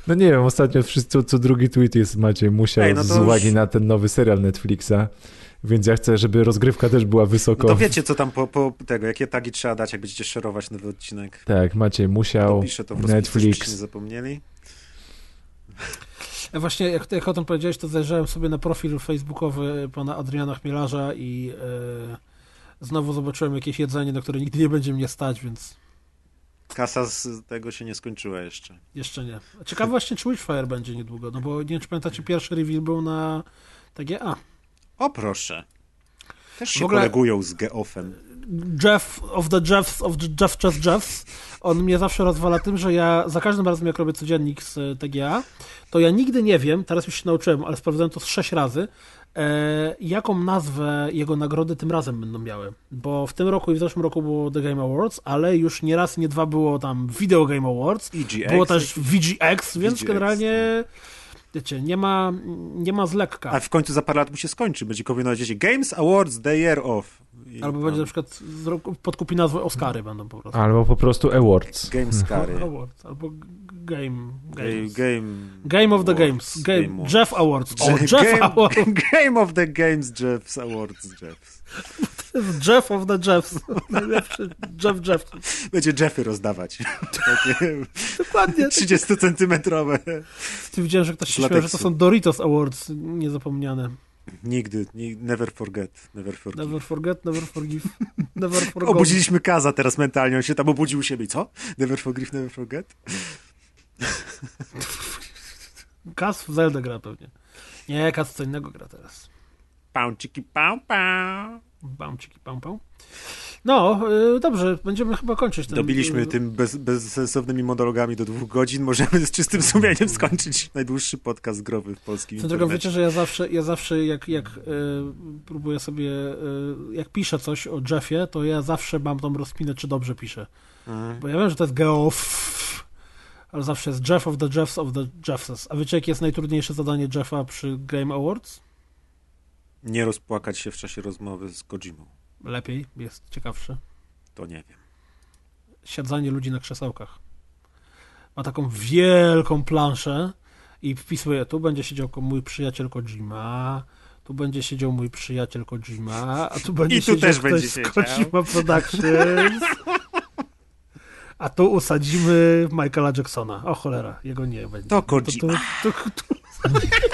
No nie wiem, ostatnio wszyscy, co drugi tweet jest Maciej Musiał Ej, no to z uwagi już- na ten nowy serial Netflixa, więc ja chcę, żeby rozgrywka też była wysoko. No to wiecie, co tam po, po tego, jakie tagi trzeba dać, jak będziecie szerować nowy odcinek. Tak, Maciej Musiał, to żebyście Netflix. nie zapomnieli. Ja Właśnie, jak, jak o tym powiedziałeś, to zajrzałem sobie na profil facebookowy pana Adriana Chmielarza i e, znowu zobaczyłem jakieś jedzenie, na które nigdy nie będzie mnie stać, więc Kasa z tego się nie skończyła jeszcze. jeszcze nie. Ciekawe właśnie, czy Witchfire będzie niedługo, no bo nie wiem, czy pamiętacie, pierwszy reveal był na TGA. O proszę. Też się ogóle- kolegują z Geoffem. Jeff of the Jeffs of Jeff Jeff Jeffs, on mnie zawsze rozwala tym, że ja za każdym razem jak robię codziennik z e, TGA, to ja nigdy nie wiem, teraz już się nauczyłem, ale sprawdzałem to z sześć razy, e, jaką nazwę jego nagrody tym razem będą miały. Bo w tym roku i w zeszłym roku było The Game Awards, ale już nie raz, nie dwa było tam Video Game Awards, EGX. było też VGX, więc VGX, generalnie wiecie, nie ma, nie ma z lekka. A w końcu za parę lat mu się skończy. Będzie powinno powiedzieć Games Awards The Year Off. I Albo tam będzie na przykład z roku- podkupi nazwę Oscary będą po prostu. Albo po prostu Awards. Games Cary. Awards, albo Game. Game, Games. game, Game of the Awards, Games. Game, Awards. Jeff Awards. O, Game- Jeff Awards. Game of the Games Jeffs Awards Jeffs. Jeff of the Jeffs. Najlepszy Jeff Jeff. Będzie Jeffy rozdawać. Takie Dokładnie. 30-centymetrowe. Widziałem, że ktoś się śmiał, że to są Doritos Awards. Niezapomniane. Nigdy, ni- never forget, never forget. Never forget, never forgive. Never forget. Obudziliśmy Kaza teraz mentalnie, on się tam obudził u siebie i co? Never forgive, never forget? Kas w Zelda gra pewnie. Nie, Kas co innego gra teraz. Pał, ciki, pał, pał. Bam, ciki, pam, pam. No, y, dobrze, będziemy chyba kończyć ten... Dobiliśmy y, tym bez, bezsensownymi monologami do dwóch godzin. Możemy z czystym sumieniem skończyć najdłuższy podcast growy w polskim Swoją drogą, wiecie, że ja zawsze, ja zawsze jak, jak y, próbuję sobie, y, jak piszę coś o Jeffie, to ja zawsze mam tą rozpinę, czy dobrze piszę. Mhm. Bo ja wiem, że to jest geof, ale zawsze jest Jeff of the Jeffs of the Jeffs. A wiecie, jakie jest najtrudniejsze zadanie Jeffa przy Game Awards? Nie rozpłakać się w czasie rozmowy z Kojimą. Lepiej, jest ciekawsze. To nie wiem. Siadzanie ludzi na krzesełkach. Ma taką wielką planszę i wpisuje, tu będzie siedział mój przyjaciel Kojima, tu będzie siedział mój przyjaciel Kojima, a tu będzie I tu siedział też będzie z siedział. Kojima Productions. A tu usadzimy Michaela Jacksona. O cholera, jego nie będzie. To To, Kojima. to, to, to... Zajebiście.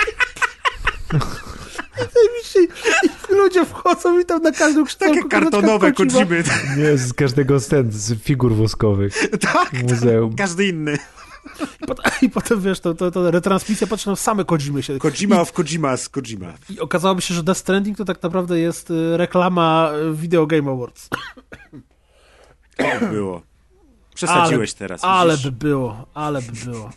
I ludzie wchodzą i tam na każdym kształcie Takie kartonowe Kojimy. Nie, z każdego scen, z figur woskowych tak, w muzeum. każdy inny. I potem, I potem wiesz, to, to, to retransmisja patrzy na same Kojimy się. Kojima of Kojima z Kojima. I okazałoby się, że Death Stranding to tak naprawdę jest y, reklama y, Video Game Awards. To było. Przesadziłeś Ale- teraz. Ale widzisz? by było, ale by było.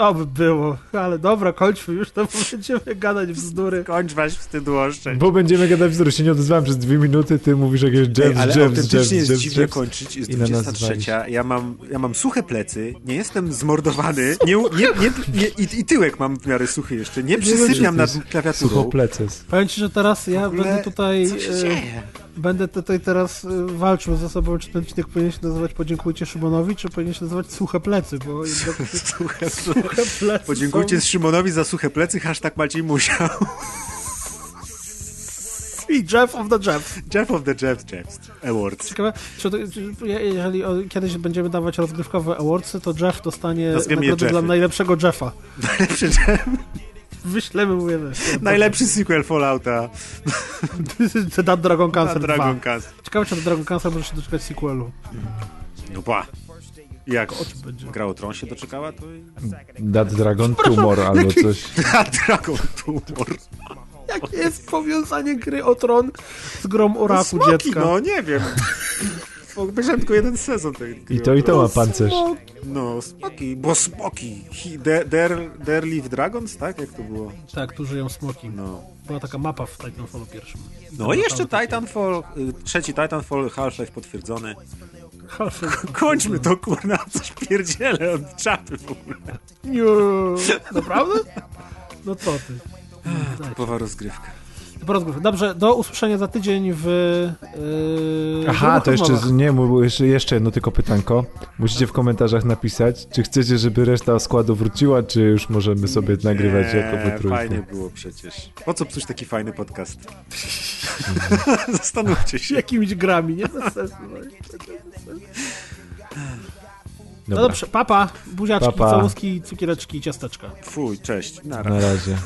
To by było. Ale dobra, kończmy już, to bo będziemy gadać bzdury. Kończ waś wstydu oszczędź. Bo będziemy gadać wzór, się nie odezwałem przez dwie minuty, ty mówisz jakieś Ej, Jeffs, ale Jeffs, autentycznie jest dziwnie kończyć. Jest I na nas 23. Ja mam, ja mam suche plecy, nie jestem zmordowany, nie, nie, nie, nie, i, i tyłek mam w miarę suchy jeszcze. Nie przysypiam nad klawiaturą. Suchopleces. Powiem ci, że teraz ja ogóle będę tutaj... Co się y, dzieje? Będę tutaj teraz y, walczył ze sobą, czy ten odcinek powinien się nazywać Podziękujcie Szymonowi, czy powinien się nazywać Suche Plecy, bo jednak Suche suche plecy Podziękujcie są... Szymonowi za suche plecy, hashtag Maciej musiał. I Jeff of the Jeff. Jeff of the Jeff Jeffs Awards. Ciekawe, czy jeżeli o, kiedyś będziemy dawać rozgrywkowe awardsy, to Jeff dostanie nagrodę dla najlepszego Jeffa. Najlepszy, Jeff, Wyślemy mu wiemy. najlepszy sequel Fallouta The Dragon na Cancer Dragon 2. Cast. Ciekawe, czy The Dragon Cancer może się doczekać sequelu. No ba. Jak? Gra o Tron się doczekała, to i... That Dragon Tumor albo coś. A Dragon Tumor. Jakie jest powiązanie gry o tron z grą o raku Smoki, dziecka? no nie wiem. Obejrzałem tylko jeden sezon tej gry. I to i to ma pancerz. No, smoki, bo smoki. There live dragons, tak? Jak to było? Tak, tu żyją smoki. No. Była taka mapa w Titanfallu pierwszym. No i jeszcze Titanfall, y, trzeci Titanfall, Half-Life potwierdzony. Kończmy to, kurna, coś pierdzielę od czapy w ogóle. Nie, Naprawdę? No co ty? Typowa rozgrywka. Po rozgrywce. Dobrze, do usłyszenia za tydzień w. Yy, Aha, to jeszcze, nie, jeszcze, jeszcze jedno tylko pytanko. Musicie w komentarzach napisać, czy chcecie, żeby reszta składu wróciła, czy już możemy sobie nagrywać jako we trójkę. fajnie było przecież. Po co psuć taki fajny podcast? Zastanówcie się. Jakimiś grami, nie? Bez sensu. No. No Dobra, dobrze, papa, buziaczki, Papa. całuski, cukiereczki, ciasteczka. Fuj, cześć. Na razie.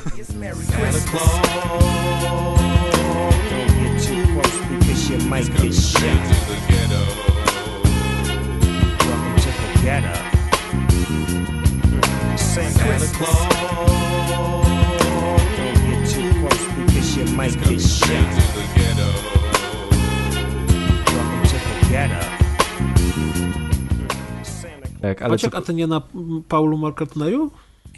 Because you might get shot. Welcome to the ghetto. Tak, ale Maciek, a ty nie na Paulu McCartneyu?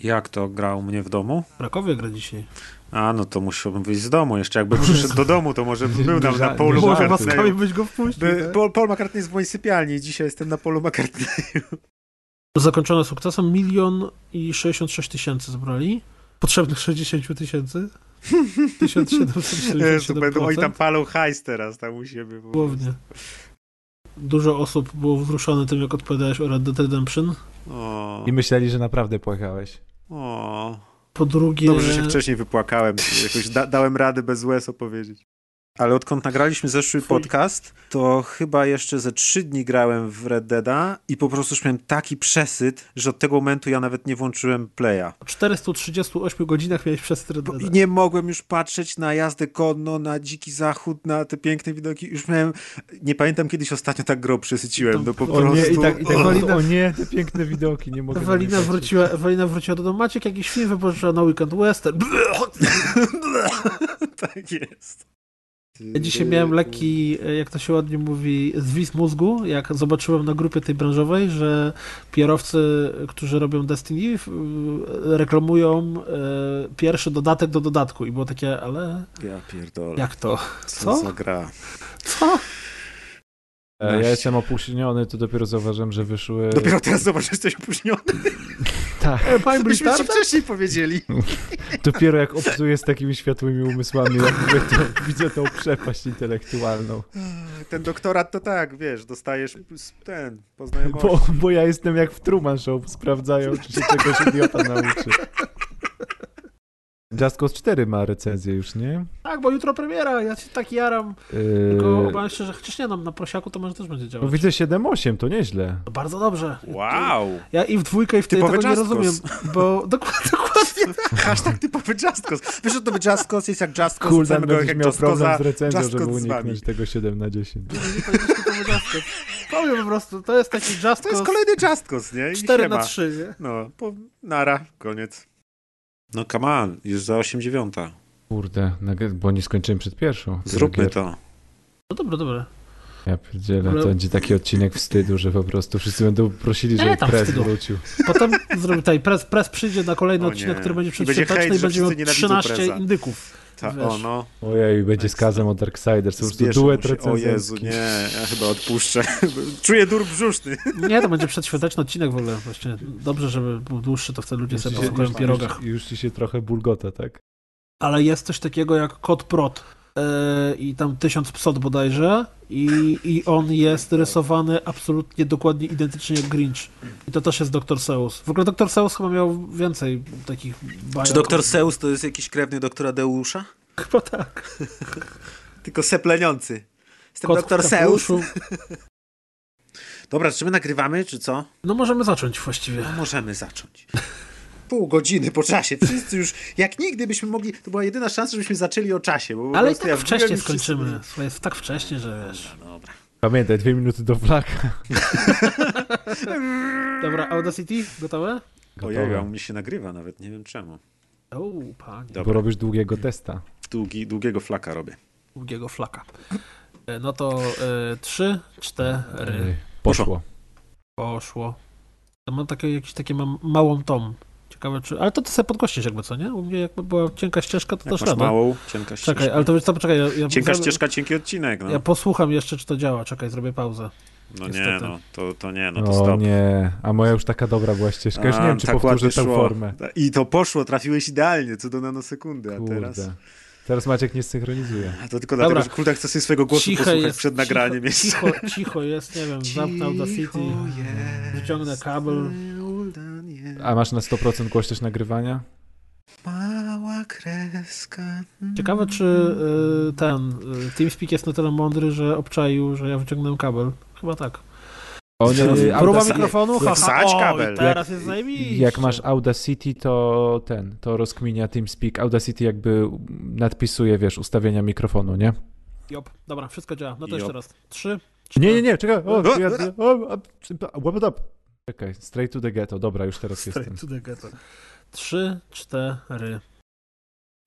Jak to grał u mnie w domu? W Krakowie gra dzisiaj. A, no to musiałbym wyjść z domu jeszcze. Jakby przyszedł do domu, to może bym był tam na polu McCartneyu. byś go wpuścił. By, tak? Paul, Paul McCartney jest w mojej sypialni. Dzisiaj jestem na polu McCartneyu. Zakończone sukcesem milion i 66 tysięcy zebrali. Potrzebnych 60 tysięcy. 1777 Jezu, będą, oni tam palą hajs teraz tam u siebie. Głównie. Dużo osób było wzruszone tym, jak odpowiadałeś o Red Dead Redemption. O, I myśleli, że naprawdę płakałeś. o. Po drugie... Dobrze, że się wcześniej wypłakałem. Jakoś da, dałem rady bez łez opowiedzieć. Ale odkąd nagraliśmy zeszły Fuj. podcast, to chyba jeszcze ze trzy dni grałem w Red Deada i po prostu już miałem taki przesyt, że od tego momentu ja nawet nie włączyłem playa. Po 438 godzinach miałeś przez Red Deada. I nie mogłem już patrzeć na jazdę konno, na dziki zachód, na te piękne widoki. Już miałem. Nie pamiętam kiedyś ostatnio tak grą przesyciłem. No po O prostu. O nie, i tak, i tak Ewelina- o nie, te piękne widoki, nie mogę na Ewelina wróciła, Ewelina wróciła do domu. Maciek jakiś film wypożyczyła na weekend western. tak jest. Ja dzisiaj miałem lekki, e, jak to się ładnie mówi, zwis mózgu, jak zobaczyłem na grupie tej branżowej, że pierowcy, którzy robią Destiny, f- reklamują e, pierwszy dodatek do dodatku i było takie, ale Ja pierdolę. jak to? Co, Co? za gra? Co? E, Ja jestem opóźniony, to dopiero zauważyłem, że wyszły... Dopiero teraz zobacz, że jesteś opóźniony. Tak, E, Pine Byśmy ci wcześniej powiedzieli. dopiero jak obcuję z takimi światłymi umysłami, jak mówię, to widzę tą przepaść intelektualną. Ten doktorat to tak, wiesz, dostajesz ten, po znajomości. Bo, bo ja jestem jak w Truman Show, sprawdzają, czy się czegoś idiota nauczy. Just Cause 4 ma recenzję już, nie? Tak, bo jutro premiera, ja się tak jaram. Tylko Yy, obawiam się, że chociaż nie, no, na prosiaku to może też będzie no działać. widzę 7-8, to nieźle. To bardzo dobrze. Wow! Ja i w dwójkę i w Typowy tego nie Just rozumiem, Cause. bo dokładnie, dokładnie Hashtag typowy Justcos. Wiesz, że to by Justcos jest jak chcemy go będziesz jak miał problem z recenzją, Just żeby Cause uniknąć tego 7 na 10. nie typowy Just Cause. Powiem po prostu, to jest taki Just To jest Cause kolejny Justcos, nie? I 4 siema. na 3, nie? No, po, nara, koniec. No come on, już za 8 dziewiąta. Kurde, bo nie skończyłem przed pierwszą. Zróbmy Gier. to. No dobra, dobra. Ja pierdzielę, Ale- to będzie taki odcinek wstydu, że po prostu wszyscy będą prosili, żeby wstydu. wrócił. Potem zrobi tutaj press, press przyjdzie na kolejny O odcinek, nie. który będzie I będzie hejt, i że będzie miał wszyscy nienawidzą 13 Preza. indyków. Ta, Wiesz. o no, Ojej, będzie skazem od Darksiders, po prostu Zbierzmy duet. O. Jezu, nie, ja chyba odpuszczę. Czuję dur brzuszny. Nie, to będzie przedświąteczny odcinek w ogóle. Właśnie dobrze, żeby był dłuższy, to wtedy ludzie Już sobie posłuchają już- pierogach. Już, już ci się trochę bulgota, tak? Ale jest coś takiego jak kod prot. Yy, I tam tysiąc psot bodajże i, i on jest rysowany absolutnie dokładnie identycznie jak Grinch. I to też jest Dr. Seuss. W ogóle Dr. Seuss chyba miał więcej takich bajek. Czy doktor Seus to jest jakiś krewny doktora Deusza? Chyba tak. Tylko sepleniący. Jestem Kot doktor w Seus. kapeluszu. Dobra, czy my nagrywamy, czy co? No możemy zacząć właściwie. No możemy zacząć. Pół godziny po czasie. Wszyscy już, jak nigdy byśmy mogli, to była jedyna szansa, żebyśmy zaczęli o czasie. Bo Ale i tak ja wszyscy skończymy. Słuchaj, jest tak wcześnie, że wiesz. Dobra. Pamiętaj, dwie minuty do flaka. Dobra, Audacity, gotowe? Ojej, a u mnie się nagrywa nawet, nie wiem czemu. O, panie. Bo Dobra, robisz długiego testa. Długi, długiego flaka robię. Długiego flaka. E, No to trzy, cztery. Ej, Poszło. Poszło. To mam takie, jakiś takie mam małą tom. Ciekawe czy... Ale to ty sobie podgościsz jakby, co nie? U mnie jakby była cienka ścieżka, to Jak też masz radę. małą, cienka ścieżka. Czekaj, ale to, to poczekaj, ja, ja, Cienka zrobię- ścieżka, cienki odcinek, no. ja posłucham jeszcze, czy to działa. Czekaj, zrobię pauzę. No nie, niestety. no, to, to nie, no to o stop. nie, a moja już taka dobra była ścieżka. Już nie A, wiem, czy tak powtórzę tę formę. I to poszło, trafiłeś idealnie, co do nanosekundy, a teraz... Kurde. Teraz Maciek nie synchronizuje. A to tylko Dobra. dlatego, że Kulda chce sobie swojego głosu Ciche posłuchać jest, przed nagraniem. cicho, jeszcze. cicho, cicho jest, nie wiem, zamknę Audacity, wyciągnę kabel. A masz na 100% głośność nagrywania? Mała kreska. Ciekawe, czy y, ten y, TeamSpeak jest na tyle mądry, że obczaił, że ja wyciągnąłem kabel. Chyba tak. O nie, Próba mikrofonu, jak haha, o, kabel. teraz jest zajebiście. Jak masz Audacity, to ten, to rozkminia TeamSpeak. Audacity jakby nadpisuje, wiesz, ustawienia mikrofonu, nie? Jop, dobra, wszystko działa. No to Jop. jeszcze raz. Trzy, Nie, nie, nie, czekaj. O, ja, o, a, łap it up. Czekaj, straight to the ghetto. Dobra, już teraz Straight jestem. to the ghetto. Trzy, cztery.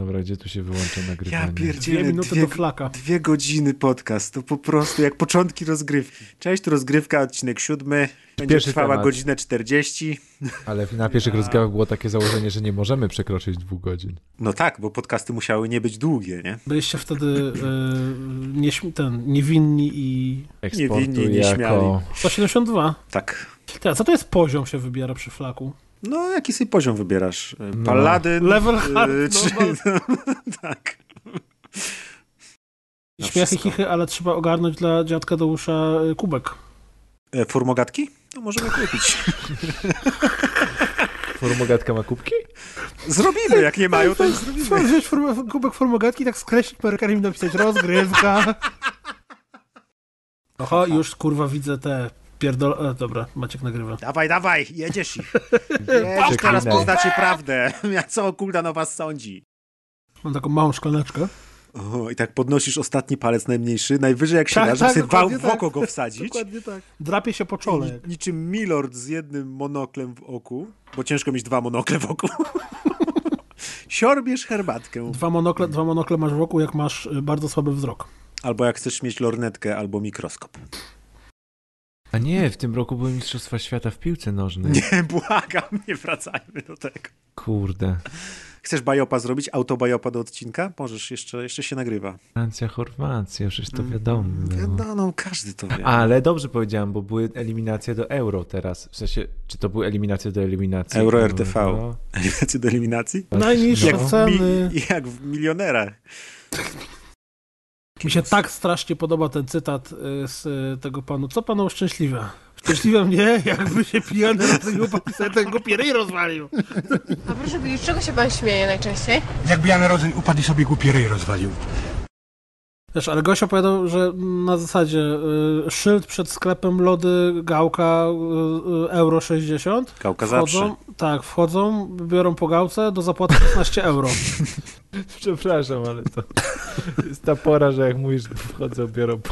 Dobra, gdzie tu się wyłącza nagrywanie? Ja Dwie pierdzielę, minuty dwie, do flaka. dwie godziny podcast, to po prostu jak początki rozgrywki. Cześć, tu rozgrywka, odcinek siódmy, będzie Pierwszy trwała temat. godzinę 40. Ale na pierwszych rozgrywkach było takie założenie, że nie możemy przekroczyć dwóch godzin. No tak, bo podcasty musiały nie być długie, nie? Byliście wtedy y, nieśm- ten, niewinni i... Eksportu Niewinni, jako... nieśmiali. 172. Tak. A co to jest poziom się wybiera przy flaku? No, jaki sobie poziom wybierasz? No. Paladyn? Level e, hard, czy... tak. Na Śmiechy, wszystko. chichy, ale trzeba ogarnąć dla dziadka Deusza y, kubek. E, Formogatki? No możemy kupić. Formogatka ma kubki? Zrobimy, jak nie mają, to zrobimy. Trzeba wziąć form- kubek formogatki, tak skreślić markerem i napisać rozgrywka. Oho, już kurwa widzę te pierdol... E, dobra, Maciek nagrywa. Dawaj, dawaj, jedziesz ich. Jedziesz, teraz Przeklinaj. poznacie prawdę. Co Kulda o was sądzi? Mam taką małą szklaneczkę. O, I tak podnosisz ostatni palec najmniejszy, najwyżej jak się Tak, da, żeby tak, sobie wał dokładnie w tak. oko go wsadzić. Dokładnie tak. Drapie się po czole. Ni- niczym Milord z jednym monoklem w oku, bo ciężko mieć dwa monokle w oku. Siorbiesz herbatkę. Dwa monokle, dwa monokle masz wokół, jak masz y, bardzo słaby wzrok. Albo jak chcesz mieć lornetkę albo mikroskop. A nie, w tym roku były Mistrzostwa Świata w piłce nożnej. Nie, błagam, nie wracajmy do tego. Kurde. Chcesz bajopa zrobić? Autobajopa do odcinka? Możesz, jeszcze, jeszcze się nagrywa. Francja, Chorwacja, przecież to wiadomo. No, no, każdy to wie. Ale dobrze powiedziałem, bo były eliminacje do euro teraz. W sensie, czy to były eliminacje do eliminacji? Euro RTV. Euro. Eliminacje do eliminacji? Najniższe Jak w, ceny. mi, jak w milionerach. Mi się tak strasznie podoba ten cytat y, z y, tego panu. Co panu uszczęśliwia? Szczęśliwe mnie, jakby się pijany rozbił, pan sobie tego pierej rozwalił. A proszę powiedzieć, czego się pan śmieje najczęściej? Jakby Jan Rodzeń upadł i sobie głupi ryj rozwalił. Wiesz, ale gość opowiadał, że na zasadzie y, szyld przed sklepem lody gałka y, y, euro 60. Gałka zawsze. Wchodzą, tak, wchodzą, biorą po gałce do zapłaty 16 euro. Przepraszam, ale to jest ta pora, że jak mówisz, wchodzą, biorą...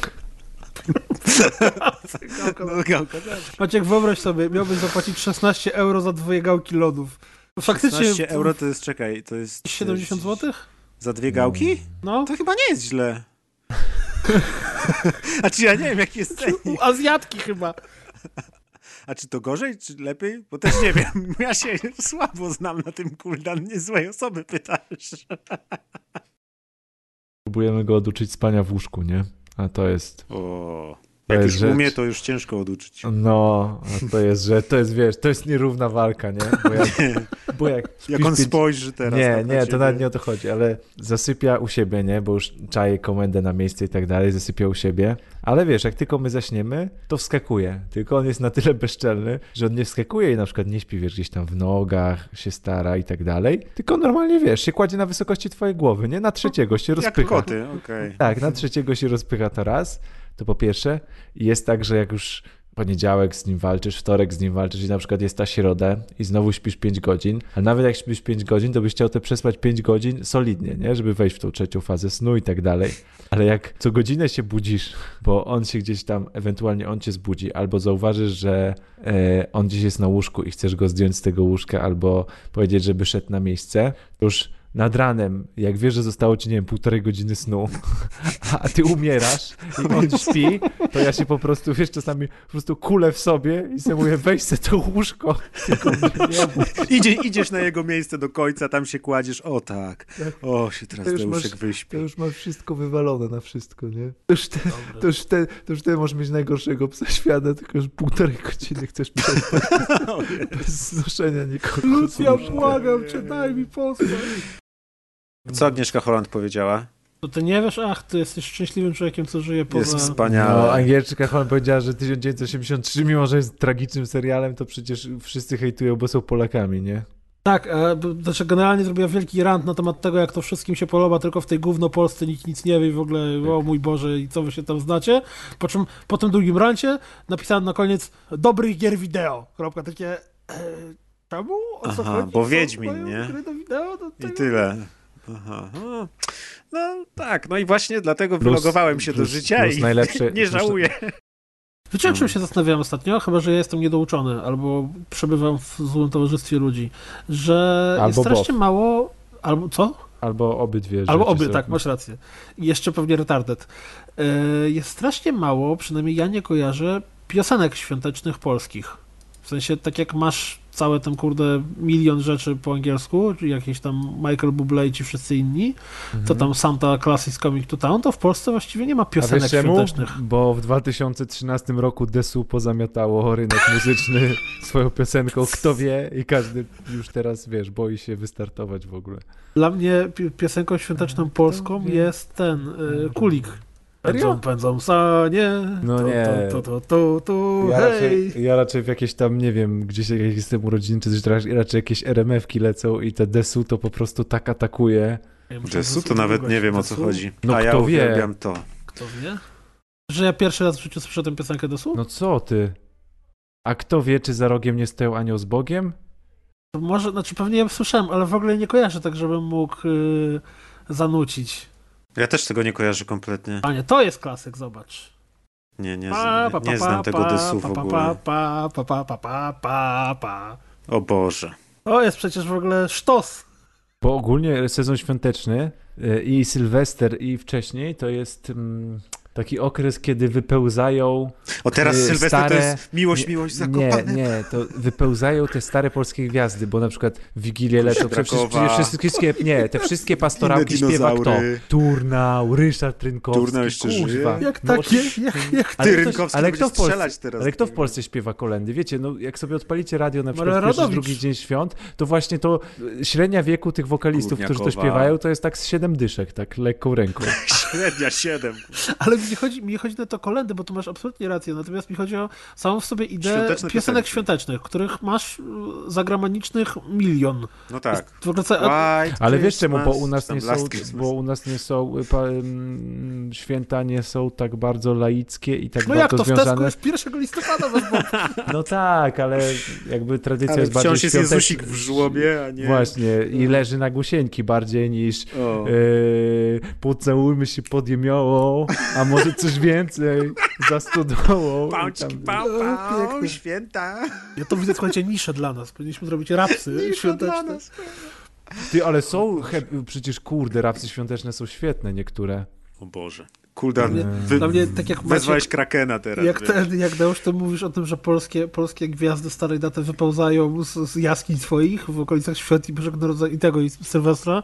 No, gałka zawsze. Maciek, wyobraź sobie, miałbyś zapłacić 16 euro za dwie gałki lodów. Faktycznie 16 euro to jest, czekaj, to jest... 70 zł? Za dwie gałki? No, To chyba nie jest źle. A czy ja nie wiem, jaki jest cennik. u Azjatki chyba. A czy to gorzej, czy lepiej? Bo też nie wiem. Ja się słabo znam na tym kuldan. Nie złej osoby pytasz. Próbujemy go oduczyć spania w łóżku, nie? A to jest... O, To jak już rzecz. umie, to już ciężko oduczyć. No, to jest, że to jest, wiesz, to jest nierówna walka, nie? Bo jak, bo jak, Jak on pięć- spojrzy teraz Nie, nie, to nawet nie o to chodzi, ale zasypia u siebie, nie? Bo już czaje komendę na miejsce i tak dalej, zasypia u siebie. Ale wiesz, jak tylko my zaśniemy, to wskakuje. Tylko on jest na tyle bezczelny, że on nie wskakuje i na przykład nie śpi, wiesz, gdzieś tam w nogach, się stara i tak dalej. Tylko normalnie, wiesz, się kładzie na wysokości twojej głowy, nie? Na trzeciego się Jak rozpycha. koty, okej. Tak, na trzeciego się rozpycha to raz, to po pierwsze. Jest tak, że jak już poniedziałek z nim walczysz, wtorek z nim walczysz i na przykład jest ta środa i znowu śpisz 5 godzin, a nawet jak śpisz 5 godzin, to byś chciał te przespać 5 godzin solidnie, nie? Żeby wejść w tą trzecią fazę snu i tak dalej. Ale jak co godzinę się budzisz, bo on się gdzieś tam, ewentualnie on cię zbudzi, albo zauważysz, że e, on gdzieś jest na łóżku i chcesz go zdjąć z tego łóżka, albo powiedzieć, żeby szedł na miejsce, to już nad ranem, jak wiesz, że zostało ci, nie wiem, półtorej godziny snu, a ty umierasz i on śpi, to ja się po prostu, wiesz, czasami po prostu kulę w sobie i sobie mówię, weź se to łóżko. Idzie, idziesz na jego miejsce do końca, tam się kładziesz. O tak. O, się teraz To już Deuszek masz- wyśpi. To już masz wszystko wywalone na wszystko, nie? To już, te, to już, te, to już ty możesz mieć najgorszego psa świata, tylko już półtorej godziny chcesz przespać bez znoszenia nikogo. Lucja, błagam cię, daj mi postać. Co Agnieszka Holland powiedziała? To ty nie wiesz? Ach, ty jesteś szczęśliwym człowiekiem, co żyje poza... Jest No, wspaniale. Angielczyka Holland powiedziała, że 1983, mimo że jest tragicznym serialem, to przecież wszyscy hejtują, bo są Polakami, nie? Tak, e, znaczy generalnie zrobiła wielki rant na temat tego, jak to wszystkim się podoba, tylko w tej gówno Polsce nikt nic nie wie i w ogóle, o mój Boże, i co wy się tam znacie. Po czym po tym długim rancie napisałem na koniec dobrych gier wideo. Kropka, takie... E, czemu? O co Aha, chodzi? bo Co Wiedźmin, nie? gry do wideo? Do I tyle. Aha. No, no tak, no i właśnie dlatego Plus- wylogowałem się do plus- życia plus i najlepsze- nie żałuję. Wiecie, o czym się zastanawiałem ostatnio? Chyba, że ja jestem niedouczony, albo przebywam w złym towarzystwie ludzi, że jest Albo strasznie Bob. mało... Albo co? Albo obydwie Albo rzeczy obie, tak, masz rację. I jeszcze pewnie retarded. E, Jest strasznie mało, przynajmniej ja nie kojarzę, piosenek świątecznych polskich. W sensie, tak jak masz całe ten, kurde, milion rzeczy po angielsku, czy jakieś tam Michael Bublé i ci wszyscy inni, to tam Santa Claus is coming to town, to w Polsce właściwie nie ma Mhm. Piosenek świątecznych. Bo w 2013 roku Desu pozamiatało rynek muzyczny swoją piosenką Kto wie i każdy już teraz, wiesz, boi się wystartować w ogóle. Dla mnie pi- piosenką świąteczną polską jest ten, y, Kulik. Pędzą, Serio? pędzą sanie, No tu, nie. tu, tu, tu, tu, Ja hej. raczej, ja raczej w jakieś tam, nie wiem, gdzieś jak jestem urodziny, czy coś, raczej, raczej jakieś RMF-ki lecą i te Desu to po prostu tak atakuje. Ja Desu to nawet nie wiem o co chodzi. No A ja kto wie? uwielbiam to. Kto wie? Że ja pierwszy raz w życiu słyszę tę piosenkę Desu? No co ty? A kto wie, czy za rogiem nie stoją anioł z Bogiem? To Może, znaczy pewnie ja słyszałem, ale w ogóle nie kojarzę tak, żebym mógł y, zanucić. Ja też tego nie kojarzę kompletnie. Panie, to jest klasyk, zobacz. Nie, nie, Pa, pa, nie, nie pa, znam pa, tego pa, desu w pa, pa, ogóle. Pa, pa, pa, pa, pa, pa, pa. O Boże. To jest przecież w ogóle sztos. Bo ogólnie sezon świąteczny y, i Sylwester i wcześniej to jest mm, taki okres, kiedy wypełzają O teraz y, Sylwester stare... to jest miłość, miłość, zakopane. Nie, nie, to wypełzają te stare polskie gwiazdy, bo na przykład w Wigilię lecą te wszystkie, nie, te wszystkie pastorałki śpiewa kto? Turnał, Ryszard Trynkowski, Turnał jeszcze kurwa. żyje? Jak No, takie, jak, jak ale Ty, ktoś- Rynkowski ale kto w Polsce, strzelać teraz. ale kto w Polsce śpiewa kolendy? Wiecie, no jak sobie odpalicie radio na przykład Maria w pierwszy, drugi dzień świąt, to właśnie to y, średnia wieku tych wokalistów, którzy to Górniakowa. śpiewają, to jest tak z siedem dyszek, tak lekką ręką. Średnia 7. Ale mi nie chodzi, mi chodzi na to kolendy, bo tu masz absolutnie rację. Natomiast mi chodzi o samą w sobie ideę Świąteczne piosenek piosenki. świątecznych, których masz y, zagranicznych milion. No tak. W ogóle, Ale wiesz czemu, bo u nas nie są, bo u nas nie są, y, święta nie są tak bardzo laickie i tak no jak bardzo to w Tesco związane. jest 1 listopada? bo- No tak, ale jakby tradycja Ale jest bardziej wciąż jest świąteczna. Jezusik w żłobie, a nie... Właśnie, i leży na gusieńki bardziej niż O. Yy, pocałujmy się jemioło, a może coś więcej za stodołą. i Pałcik, tam- pał, pał, święta. Ja to widzę, słuchajcie, niszę dla nas. Powinniśmy zrobić rapsy świąteczne. nas. Ty, ale są, he, przecież kurde, rapsy świąteczne są świetne niektóre. O Boże. Kuldan, mnie- wy, Dla mnie, tak jak wezwałeś Maciek, Krakena teraz. jak, wiesz. ten, jak Deusz, to mówisz o tym, że polskie, polskie gwiazdy starej daty wypełzają z, z jaskiń swoich w okolicach świąt i Bożego Narodzenia i tego, i Sylwestra,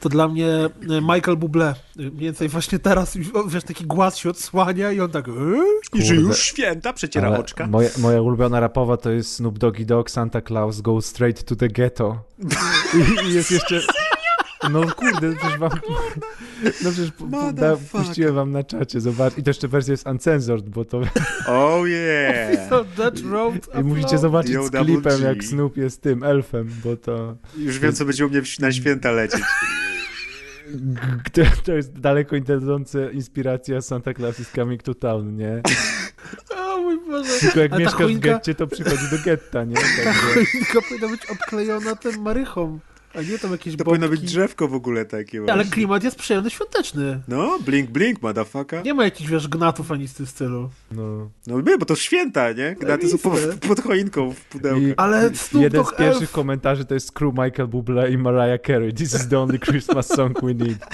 to dla mnie e, Michael Bublé, e, mniej więcej właśnie teraz, wiesz, taki głaz się odsłania i on tak... "Eee?" I że już święta, przeciera Ale oczka. Moja, moja ulubiona rapowa to jest Snoop Doggy Dogg, Santa Claus, Go Straight to the Ghetto. I, i jest jeszcze... No kurde, przecież wam... No przecież da, puściłem wam na czacie, zobacz. I to jeszcze wersja jest uncensored, bo to... Oh yeah. So that road I musicie zobaczyć Yo, z klipem, G. jak Snoop jest tym elfem, bo to... Już wiem, co będzie u mnie w- na święta lecieć. To, jest daleko idąca inspiracja Santa Claus is coming to town, nie? O mój Boże. Tylko jak ta mieszkasz w choinka- getcie, to przychodzi do getta, nie? Ta Także... choinka powinna być obklejona tym marychą, a nie tam jakieś To bombki. powinno być drzewko w ogóle takie. Ale właśnie. klimat jest przyjemny, świąteczny. No, blink, blink, motherfucker. Nie ma jakichś, wiesz, gnatów ani z tym stylu. No. No nie, bo to święta, nie? Gdaty są po, Zajebiste. pod choinką w pudełkach. I Ale Snoop jeden z pierwszych Elf. komentarzy to jest Screw Michael Bublé i Mariah Carey. This is the only Christmas song we need.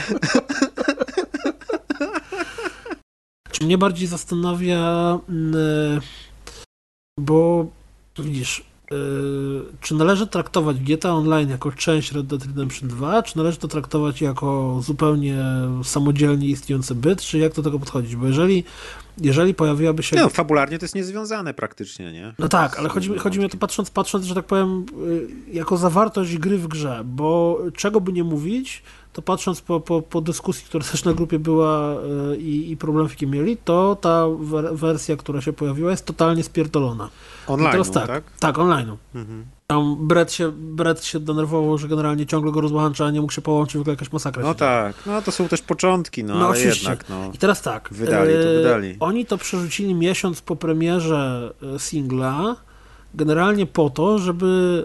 Czy mnie bardziej zastanawia, mm, bo widzisz, czy należy traktować GTA Online jako część Red Dead Redemption 2, czy należy to traktować jako zupełnie samodzielnie istniejący byt, czy jak do tego podchodzić? Bo jeżeli, jeżeli pojawiłaby się... No, fabularnie to jest niezwiązane praktycznie, nie? No tak, ale chodzi, chodzi mi o to patrząc, patrząc, że tak powiem, y, jako zawartość gry w grze, bo czego by nie mówić, to patrząc po, po, po dyskusji, która też na grupie była y, i, i problemów, jakie mieli, to ta wer- wersja, która się pojawiła, jest totalnie spierdolona. I Online, teraz tak, tak? tak, online. Mhm. Tam Brett się, Brett się denerwował, że generalnie ciągle go rozłącza, a nie mógł się połączyć, w ogóle jakaś masakra. No tak, no to są też początki, no, No ale jednak, no. I teraz tak. Wydali, to e, wydali. Oni to przerzucili miesiąc po premierze e, singla, generalnie po to, żeby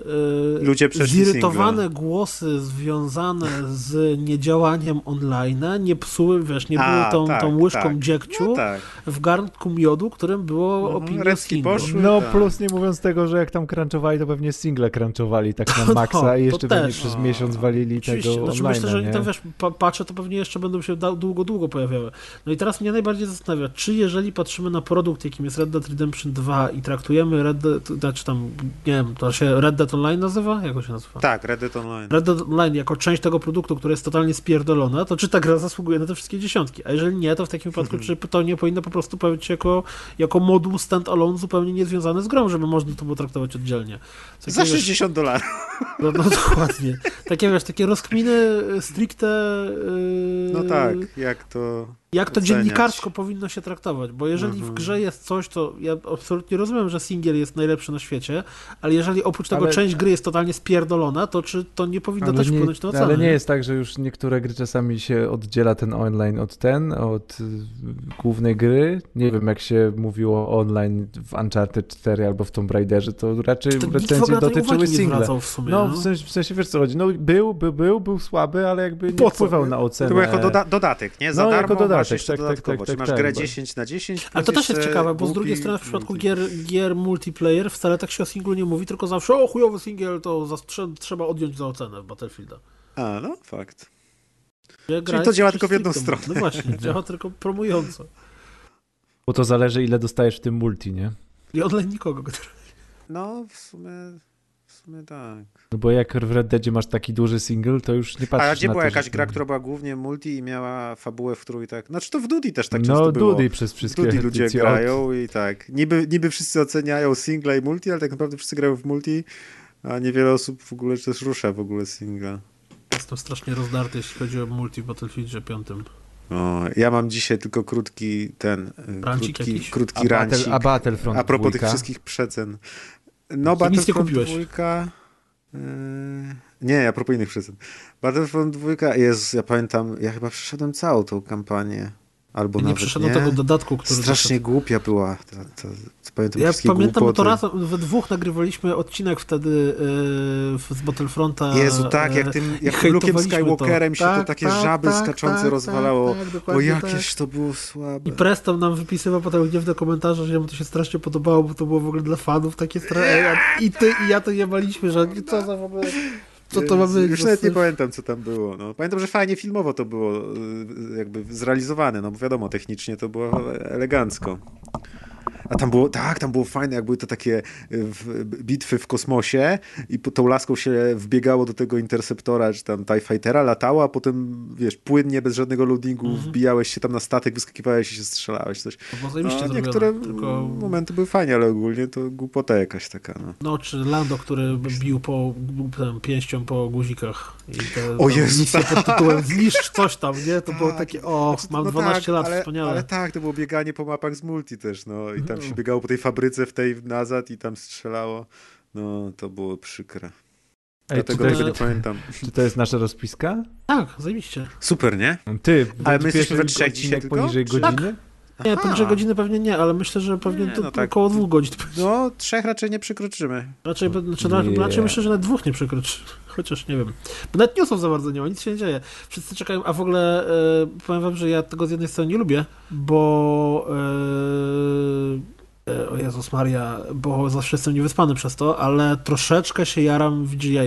e, Ludzie zirytowane głosy związane z niedziałaniem online'a nie psuły, wiesz, nie A, były tą, tak, tą łyżką tak. dziegciu No tak. w garnku miodu, którym było Mhm, opinia poszły. No tak. plus nie mówiąc tego, że jak tam crunchowali, to pewnie single crunchowali tak na No, maksa to i jeszcze pewnie też. przez miesiąc walili Oczywiście, tego znaczy online, myślę, że nie? tam wiesz, pa, patrzę, to pewnie jeszcze będą się długo, długo pojawiały. No i teraz mnie najbardziej zastanawia, czy jeżeli patrzymy na produkt, jakim jest Red Dead Redemption 2 i traktujemy Red Dead, znaczy tam, nie wiem, to się Red Dead Online nazywa? Jak się nazywa? Tak, Reddit Online. Red Dead Online jako część tego produktu, która jest totalnie spierdolona, to czy ta gra zasługuje na te wszystkie dziesiątki? A jeżeli nie, to w takim wypadku, czy to nie powinno po prostu pojawić się jako, jako moduł stand-alone zupełnie niezwiązany z grą, żeby można to było traktować oddzielnie? Takie, Za wiesz, 60 dolarów. no, no dokładnie. Takie wiesz, takie rozkminy stricte. Yy, No tak, jak to... Jak to oceniać. dziennikarsko powinno się traktować, bo jeżeli Mhm. w grze jest coś, to ja absolutnie rozumiem, że singiel jest najlepszy na świecie, ale jeżeli oprócz tego Ale- część gry jest totalnie spierdolona, to czy to nie powinno Ale też nie, wpłynąć na ocenę? ale nie jest tak, że już niektóre gry czasami się oddziela ten online od ten, od y, głównej gry. Nie wiem, jak się mówiło online w Uncharted 4 albo w Tomb Raiderze, to raczej To recenzje dotyczyły zwracał w sumie. No, w sensie, w sensie wiesz co chodzi, no był, był, był, był słaby, ale jakby nie Po co? wpływał na To ocenę. był jako doda dodatek, nie? Za No, darmo jako dodatek, masz jeszcze tak, tak, dodatkowo. tak, Czyli tak, masz grę tak, bo- 10 na 10 Ale to też jest ciekawe, bo z drugiej strony w przypadku gier, gier multiplayer wcale tak się o singlu nie mówi, tylko zawsze o chujowy singiel to trzeba odjąć za ocenę w Battlefielda. A, no, fakt. Gra to działa tylko w jedną stricte- stronę. No właśnie, działa tylko promująco. Bo to zależy, ile dostajesz w tym multi, nie? I odlej nikogo. No, w sumie, sumie tak. No bo jak w Red Deadzie masz taki duży single, to już nie patrzysz A gdzie na była to, jakaś że- gra, która była głównie multi i miała fabułę, w której tak... Znaczy to w Dudi też tak No, często było. Dudy przez W wszystkie Dudi ludzie edycje grają i tak. Niby, niby wszyscy oceniają singla i multi, ale tak naprawdę wszyscy grają w multi, a niewiele osób w ogóle też rusza w ogóle singla. Jestem strasznie rozdarty, jeśli chodzi o multi w Battlefieldzie 5. O, ja mam dzisiaj tylko krótki ten, y, Rancik krótki, jakiś? krótki A, rancik. Battle, a Battlefront A propos tych dwójka? wszystkich przecen. No, nic nie Battlefront kupiłeś. 2... Yy, nie, a propos innych przecen. Battlefront 2, Jezus, ja pamiętam, ja chyba przeszedłem całą tą kampanię. Albo Nie przeszedłem nie. tego dodatku, który Strasznie doszedł. głupia była. Ta, ta, pamiętam Ja pamiętam, bo to głupoty. razem, we dwóch nagrywaliśmy odcinek wtedy yy, z Battlefronta. Jezu, tak, jak yy, tym, jak tym Luke'em Skywalkerem się to Tak, takie tak, żaby tak, skaczące tak, rozwalało. Tak, o, tak. to było słabe. I Preston nam wypisywał potem gniewne komentarze, że mu to się strasznie podobało, bo to było w ogóle dla fanów takie straszne. I ty i ja to nie maliśmy, że co za w ogóle. Co to ma być? Już za nawet nie pamiętam, co tam było. No, pamiętam, że fajnie filmowo to było y, jakby zrealizowane, no bo wiadomo, technicznie to było elegancko. A tam było, tak, tam było fajne, jak były to takie y, w, bitwy w kosmosie i tą laską się wbiegało do tego interceptora, czy tam TIE Fightera, latało, a potem, wiesz, płynnie, bez żadnego loadingu, Mhm. wbijałeś się tam na statek, wyskakiwałeś i się strzelałeś, coś. Było No, zrobione, niektóre tylko... momenty były fajnie, ale ogólnie to głupota jakaś taka, no. No, czy Lando, który bił po, tam, pięścią po guzikach. I te, O Jezu, misje pod tytułem zniszcz coś tam, nie? To było Tak. takie, o, Znaczy, mam no 12 tak, lat, ale, wspaniale. Ale tak, to było bieganie po mapach z multi też, no i tam się No. biegało po tej fabryce w tej nazad i tam strzelało. No, to było przykre. Ej, czy, Dlatego to jest, tego nie pamiętam. czy to jest nasza rozpiska? Tak, zajebiście. Super, nie? Ty, Ale my jesteśmy we trzech dzisiaj tylko? poniżej godziny? Nie, poniżej godziny pewnie nie, ale myślę, że pewnie Nie, to no tak. około dwóch godzin. No, trzech raczej nie przekroczymy. Raczej, znaczy, Nie. raczej myślę, że nawet dwóch nie przekroczy. Chociaż nie wiem. Bo nawet newsów za bardzo nie ma, nic się nie dzieje. Wszyscy czekają, a w ogóle e, powiem wam, że ja tego z jednej strony nie lubię, bo e, e, o Jezus Maria, bo zawsze jestem niewyspany przez to, ale troszeczkę się jaram w GA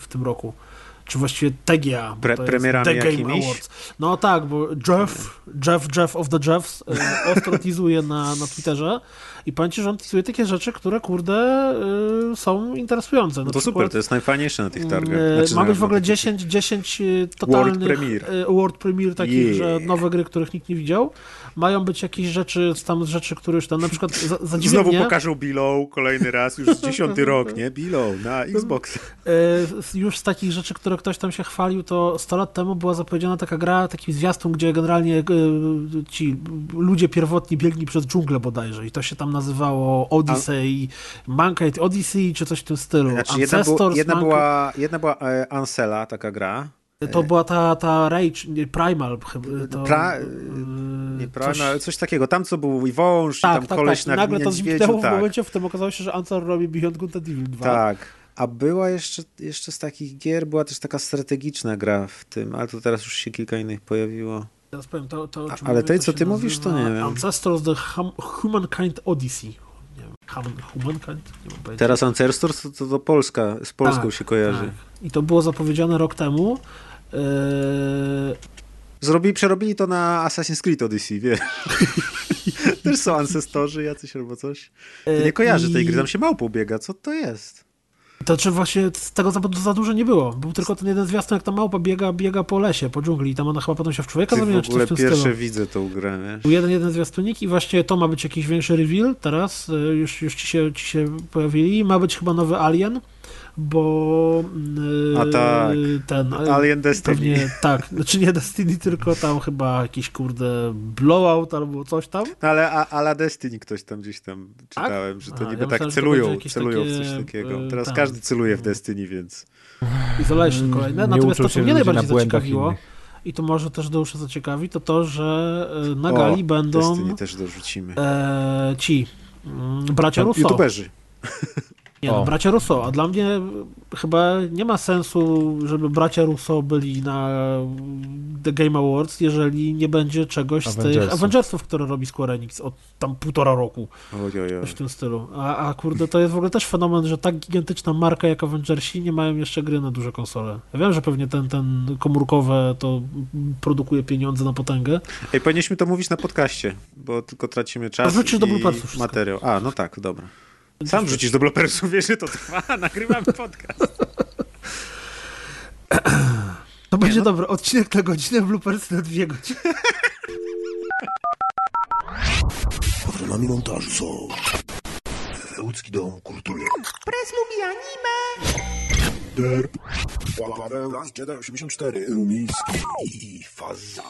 w tym roku. Czy właściwie TGA. Pre- premierami The Game jakimiś? Awards. No tak, bo Jeff, Jeff, Jeff of the Jeffs e, ostro na, na Twitterze i powiem ci, że on teasuje takie rzeczy, które kurde e, są interesujące. No Na to super, przykład, to jest najfajniejsze na tych targach. e, Znaczy, ma na- być w ogóle na takich- 10, 10 e, totalnych Premier. e, World Premier takich, Yeah. że nowe gry, których nikt nie widział. Mają być jakieś rzeczy, tam rzeczy, które już tam na przykład za, zadziwia Znowu pokażą Below kolejny raz, już dziesiąty rok, nie? Below na Xbox. Już z takich rzeczy, które ktoś tam się chwalił, to 100 lat temu była zapowiedziana taka gra, taki zwiastun, gdzie generalnie ci ludzie pierwotni biegli przez dżunglę bodajże i to się tam nazywało Odyssey, Mankind Odyssey czy coś w tym stylu. Znaczy, jedna, Ancestors, jedna, Mankind- była, jedna była e, Ansela, taka gra. To była ta, ta Rage, nie, Primal chyba. To, Pra- e, Nie, coś- prawda, ale coś takiego. Tam co był i wąż, i Tak, tam tak, koleś tak. na Nagle to zniknęło w tak. momencie, w którym okazało się, że Ansar robi Beyond Good and Evil 2. Tak. A była jeszcze, jeszcze z takich gier, była też taka strategiczna gra w tym, ale to teraz już się kilka innych pojawiło. Teraz powiem to, to ale tej, co ty mówisz, to nie wiem. Ancestors The Hum- Humankind Odyssey. Nie wiem, Human- Humankind? Nie mam pojęcia. Teraz Ancestors to, to, to Polska, z Polską Tak, się kojarzy. Tak. I to było zapowiedziane rok temu. Zrobili, przerobili to na Assassin's Creed Odyssey, wiesz. Też są ancestorzy jacyś albo coś. Ty nie kojarzę tej i- gry, tam się małpą biega, co to jest? To czy właśnie z tego za, za dużo nie było. Był tylko ten jeden zwiastun, jak ta małpa biega, biega po lesie, po dżungli i tam ona chyba potem się w człowieka zamienia, w ogóle pierwsze stylu. widzę tą grę, wiesz. Był jeden, jeden zwiastunik i właśnie to ma być jakiś większy reveal teraz, y, już, już ci, się, ci się pojawili. Ma być chyba nowy Alien, bo y, A tak. ten Alien Destiny. pewnie tak, znaczy nie Destiny, tylko tam chyba jakiś kurde blowout albo coś tam. No ale a, a la Destiny ktoś tam gdzieś tam czytałem, że to Tak? A, niby ja tak myślałem, celują, celują w takie, coś takiego. e, Teraz tam. każdy celuje w Destiny, więc... Isolation kolejne. Nie Natomiast to, co mnie najbardziej zaciekawiło, innych. i to może też duszę zaciekawi, to to, że na O, gali będą Destiny też dorzucimy. e, ci mm, bracia Russo. YouTuberzy. Nie, no, bracia Russo, a dla mnie chyba nie ma sensu, żeby bracia Russo byli na The Game Awards, jeżeli nie będzie czegoś z tych Avengersów. Avengersów, które robi Square Enix od tam półtora roku, Oj, oj, oj. coś w tym stylu. A, a kurde, to jest w ogóle też fenomen, że tak gigantyczna marka jak Avengersi nie mają jeszcze gry na duże konsole. Ja wiem, że pewnie ten, ten komórkowe to produkuje pieniądze na potęgę. Ej, powinniśmy to mówić na podcaście, bo tylko tracimy czas Wrzucisz do wszystko. materiał. A, no tak, dobra. Sam wrzucisz do bloopersów, wiesz, że to trwa, nagrywamy podcast. To będzie dobry odcinek na godzinę, bloopers na dwie godziny. Patronami montażu są. Łódzki Dom Kultury Press lubi anime. Derp Paweł Las Jedi 84 Rumiński i Faza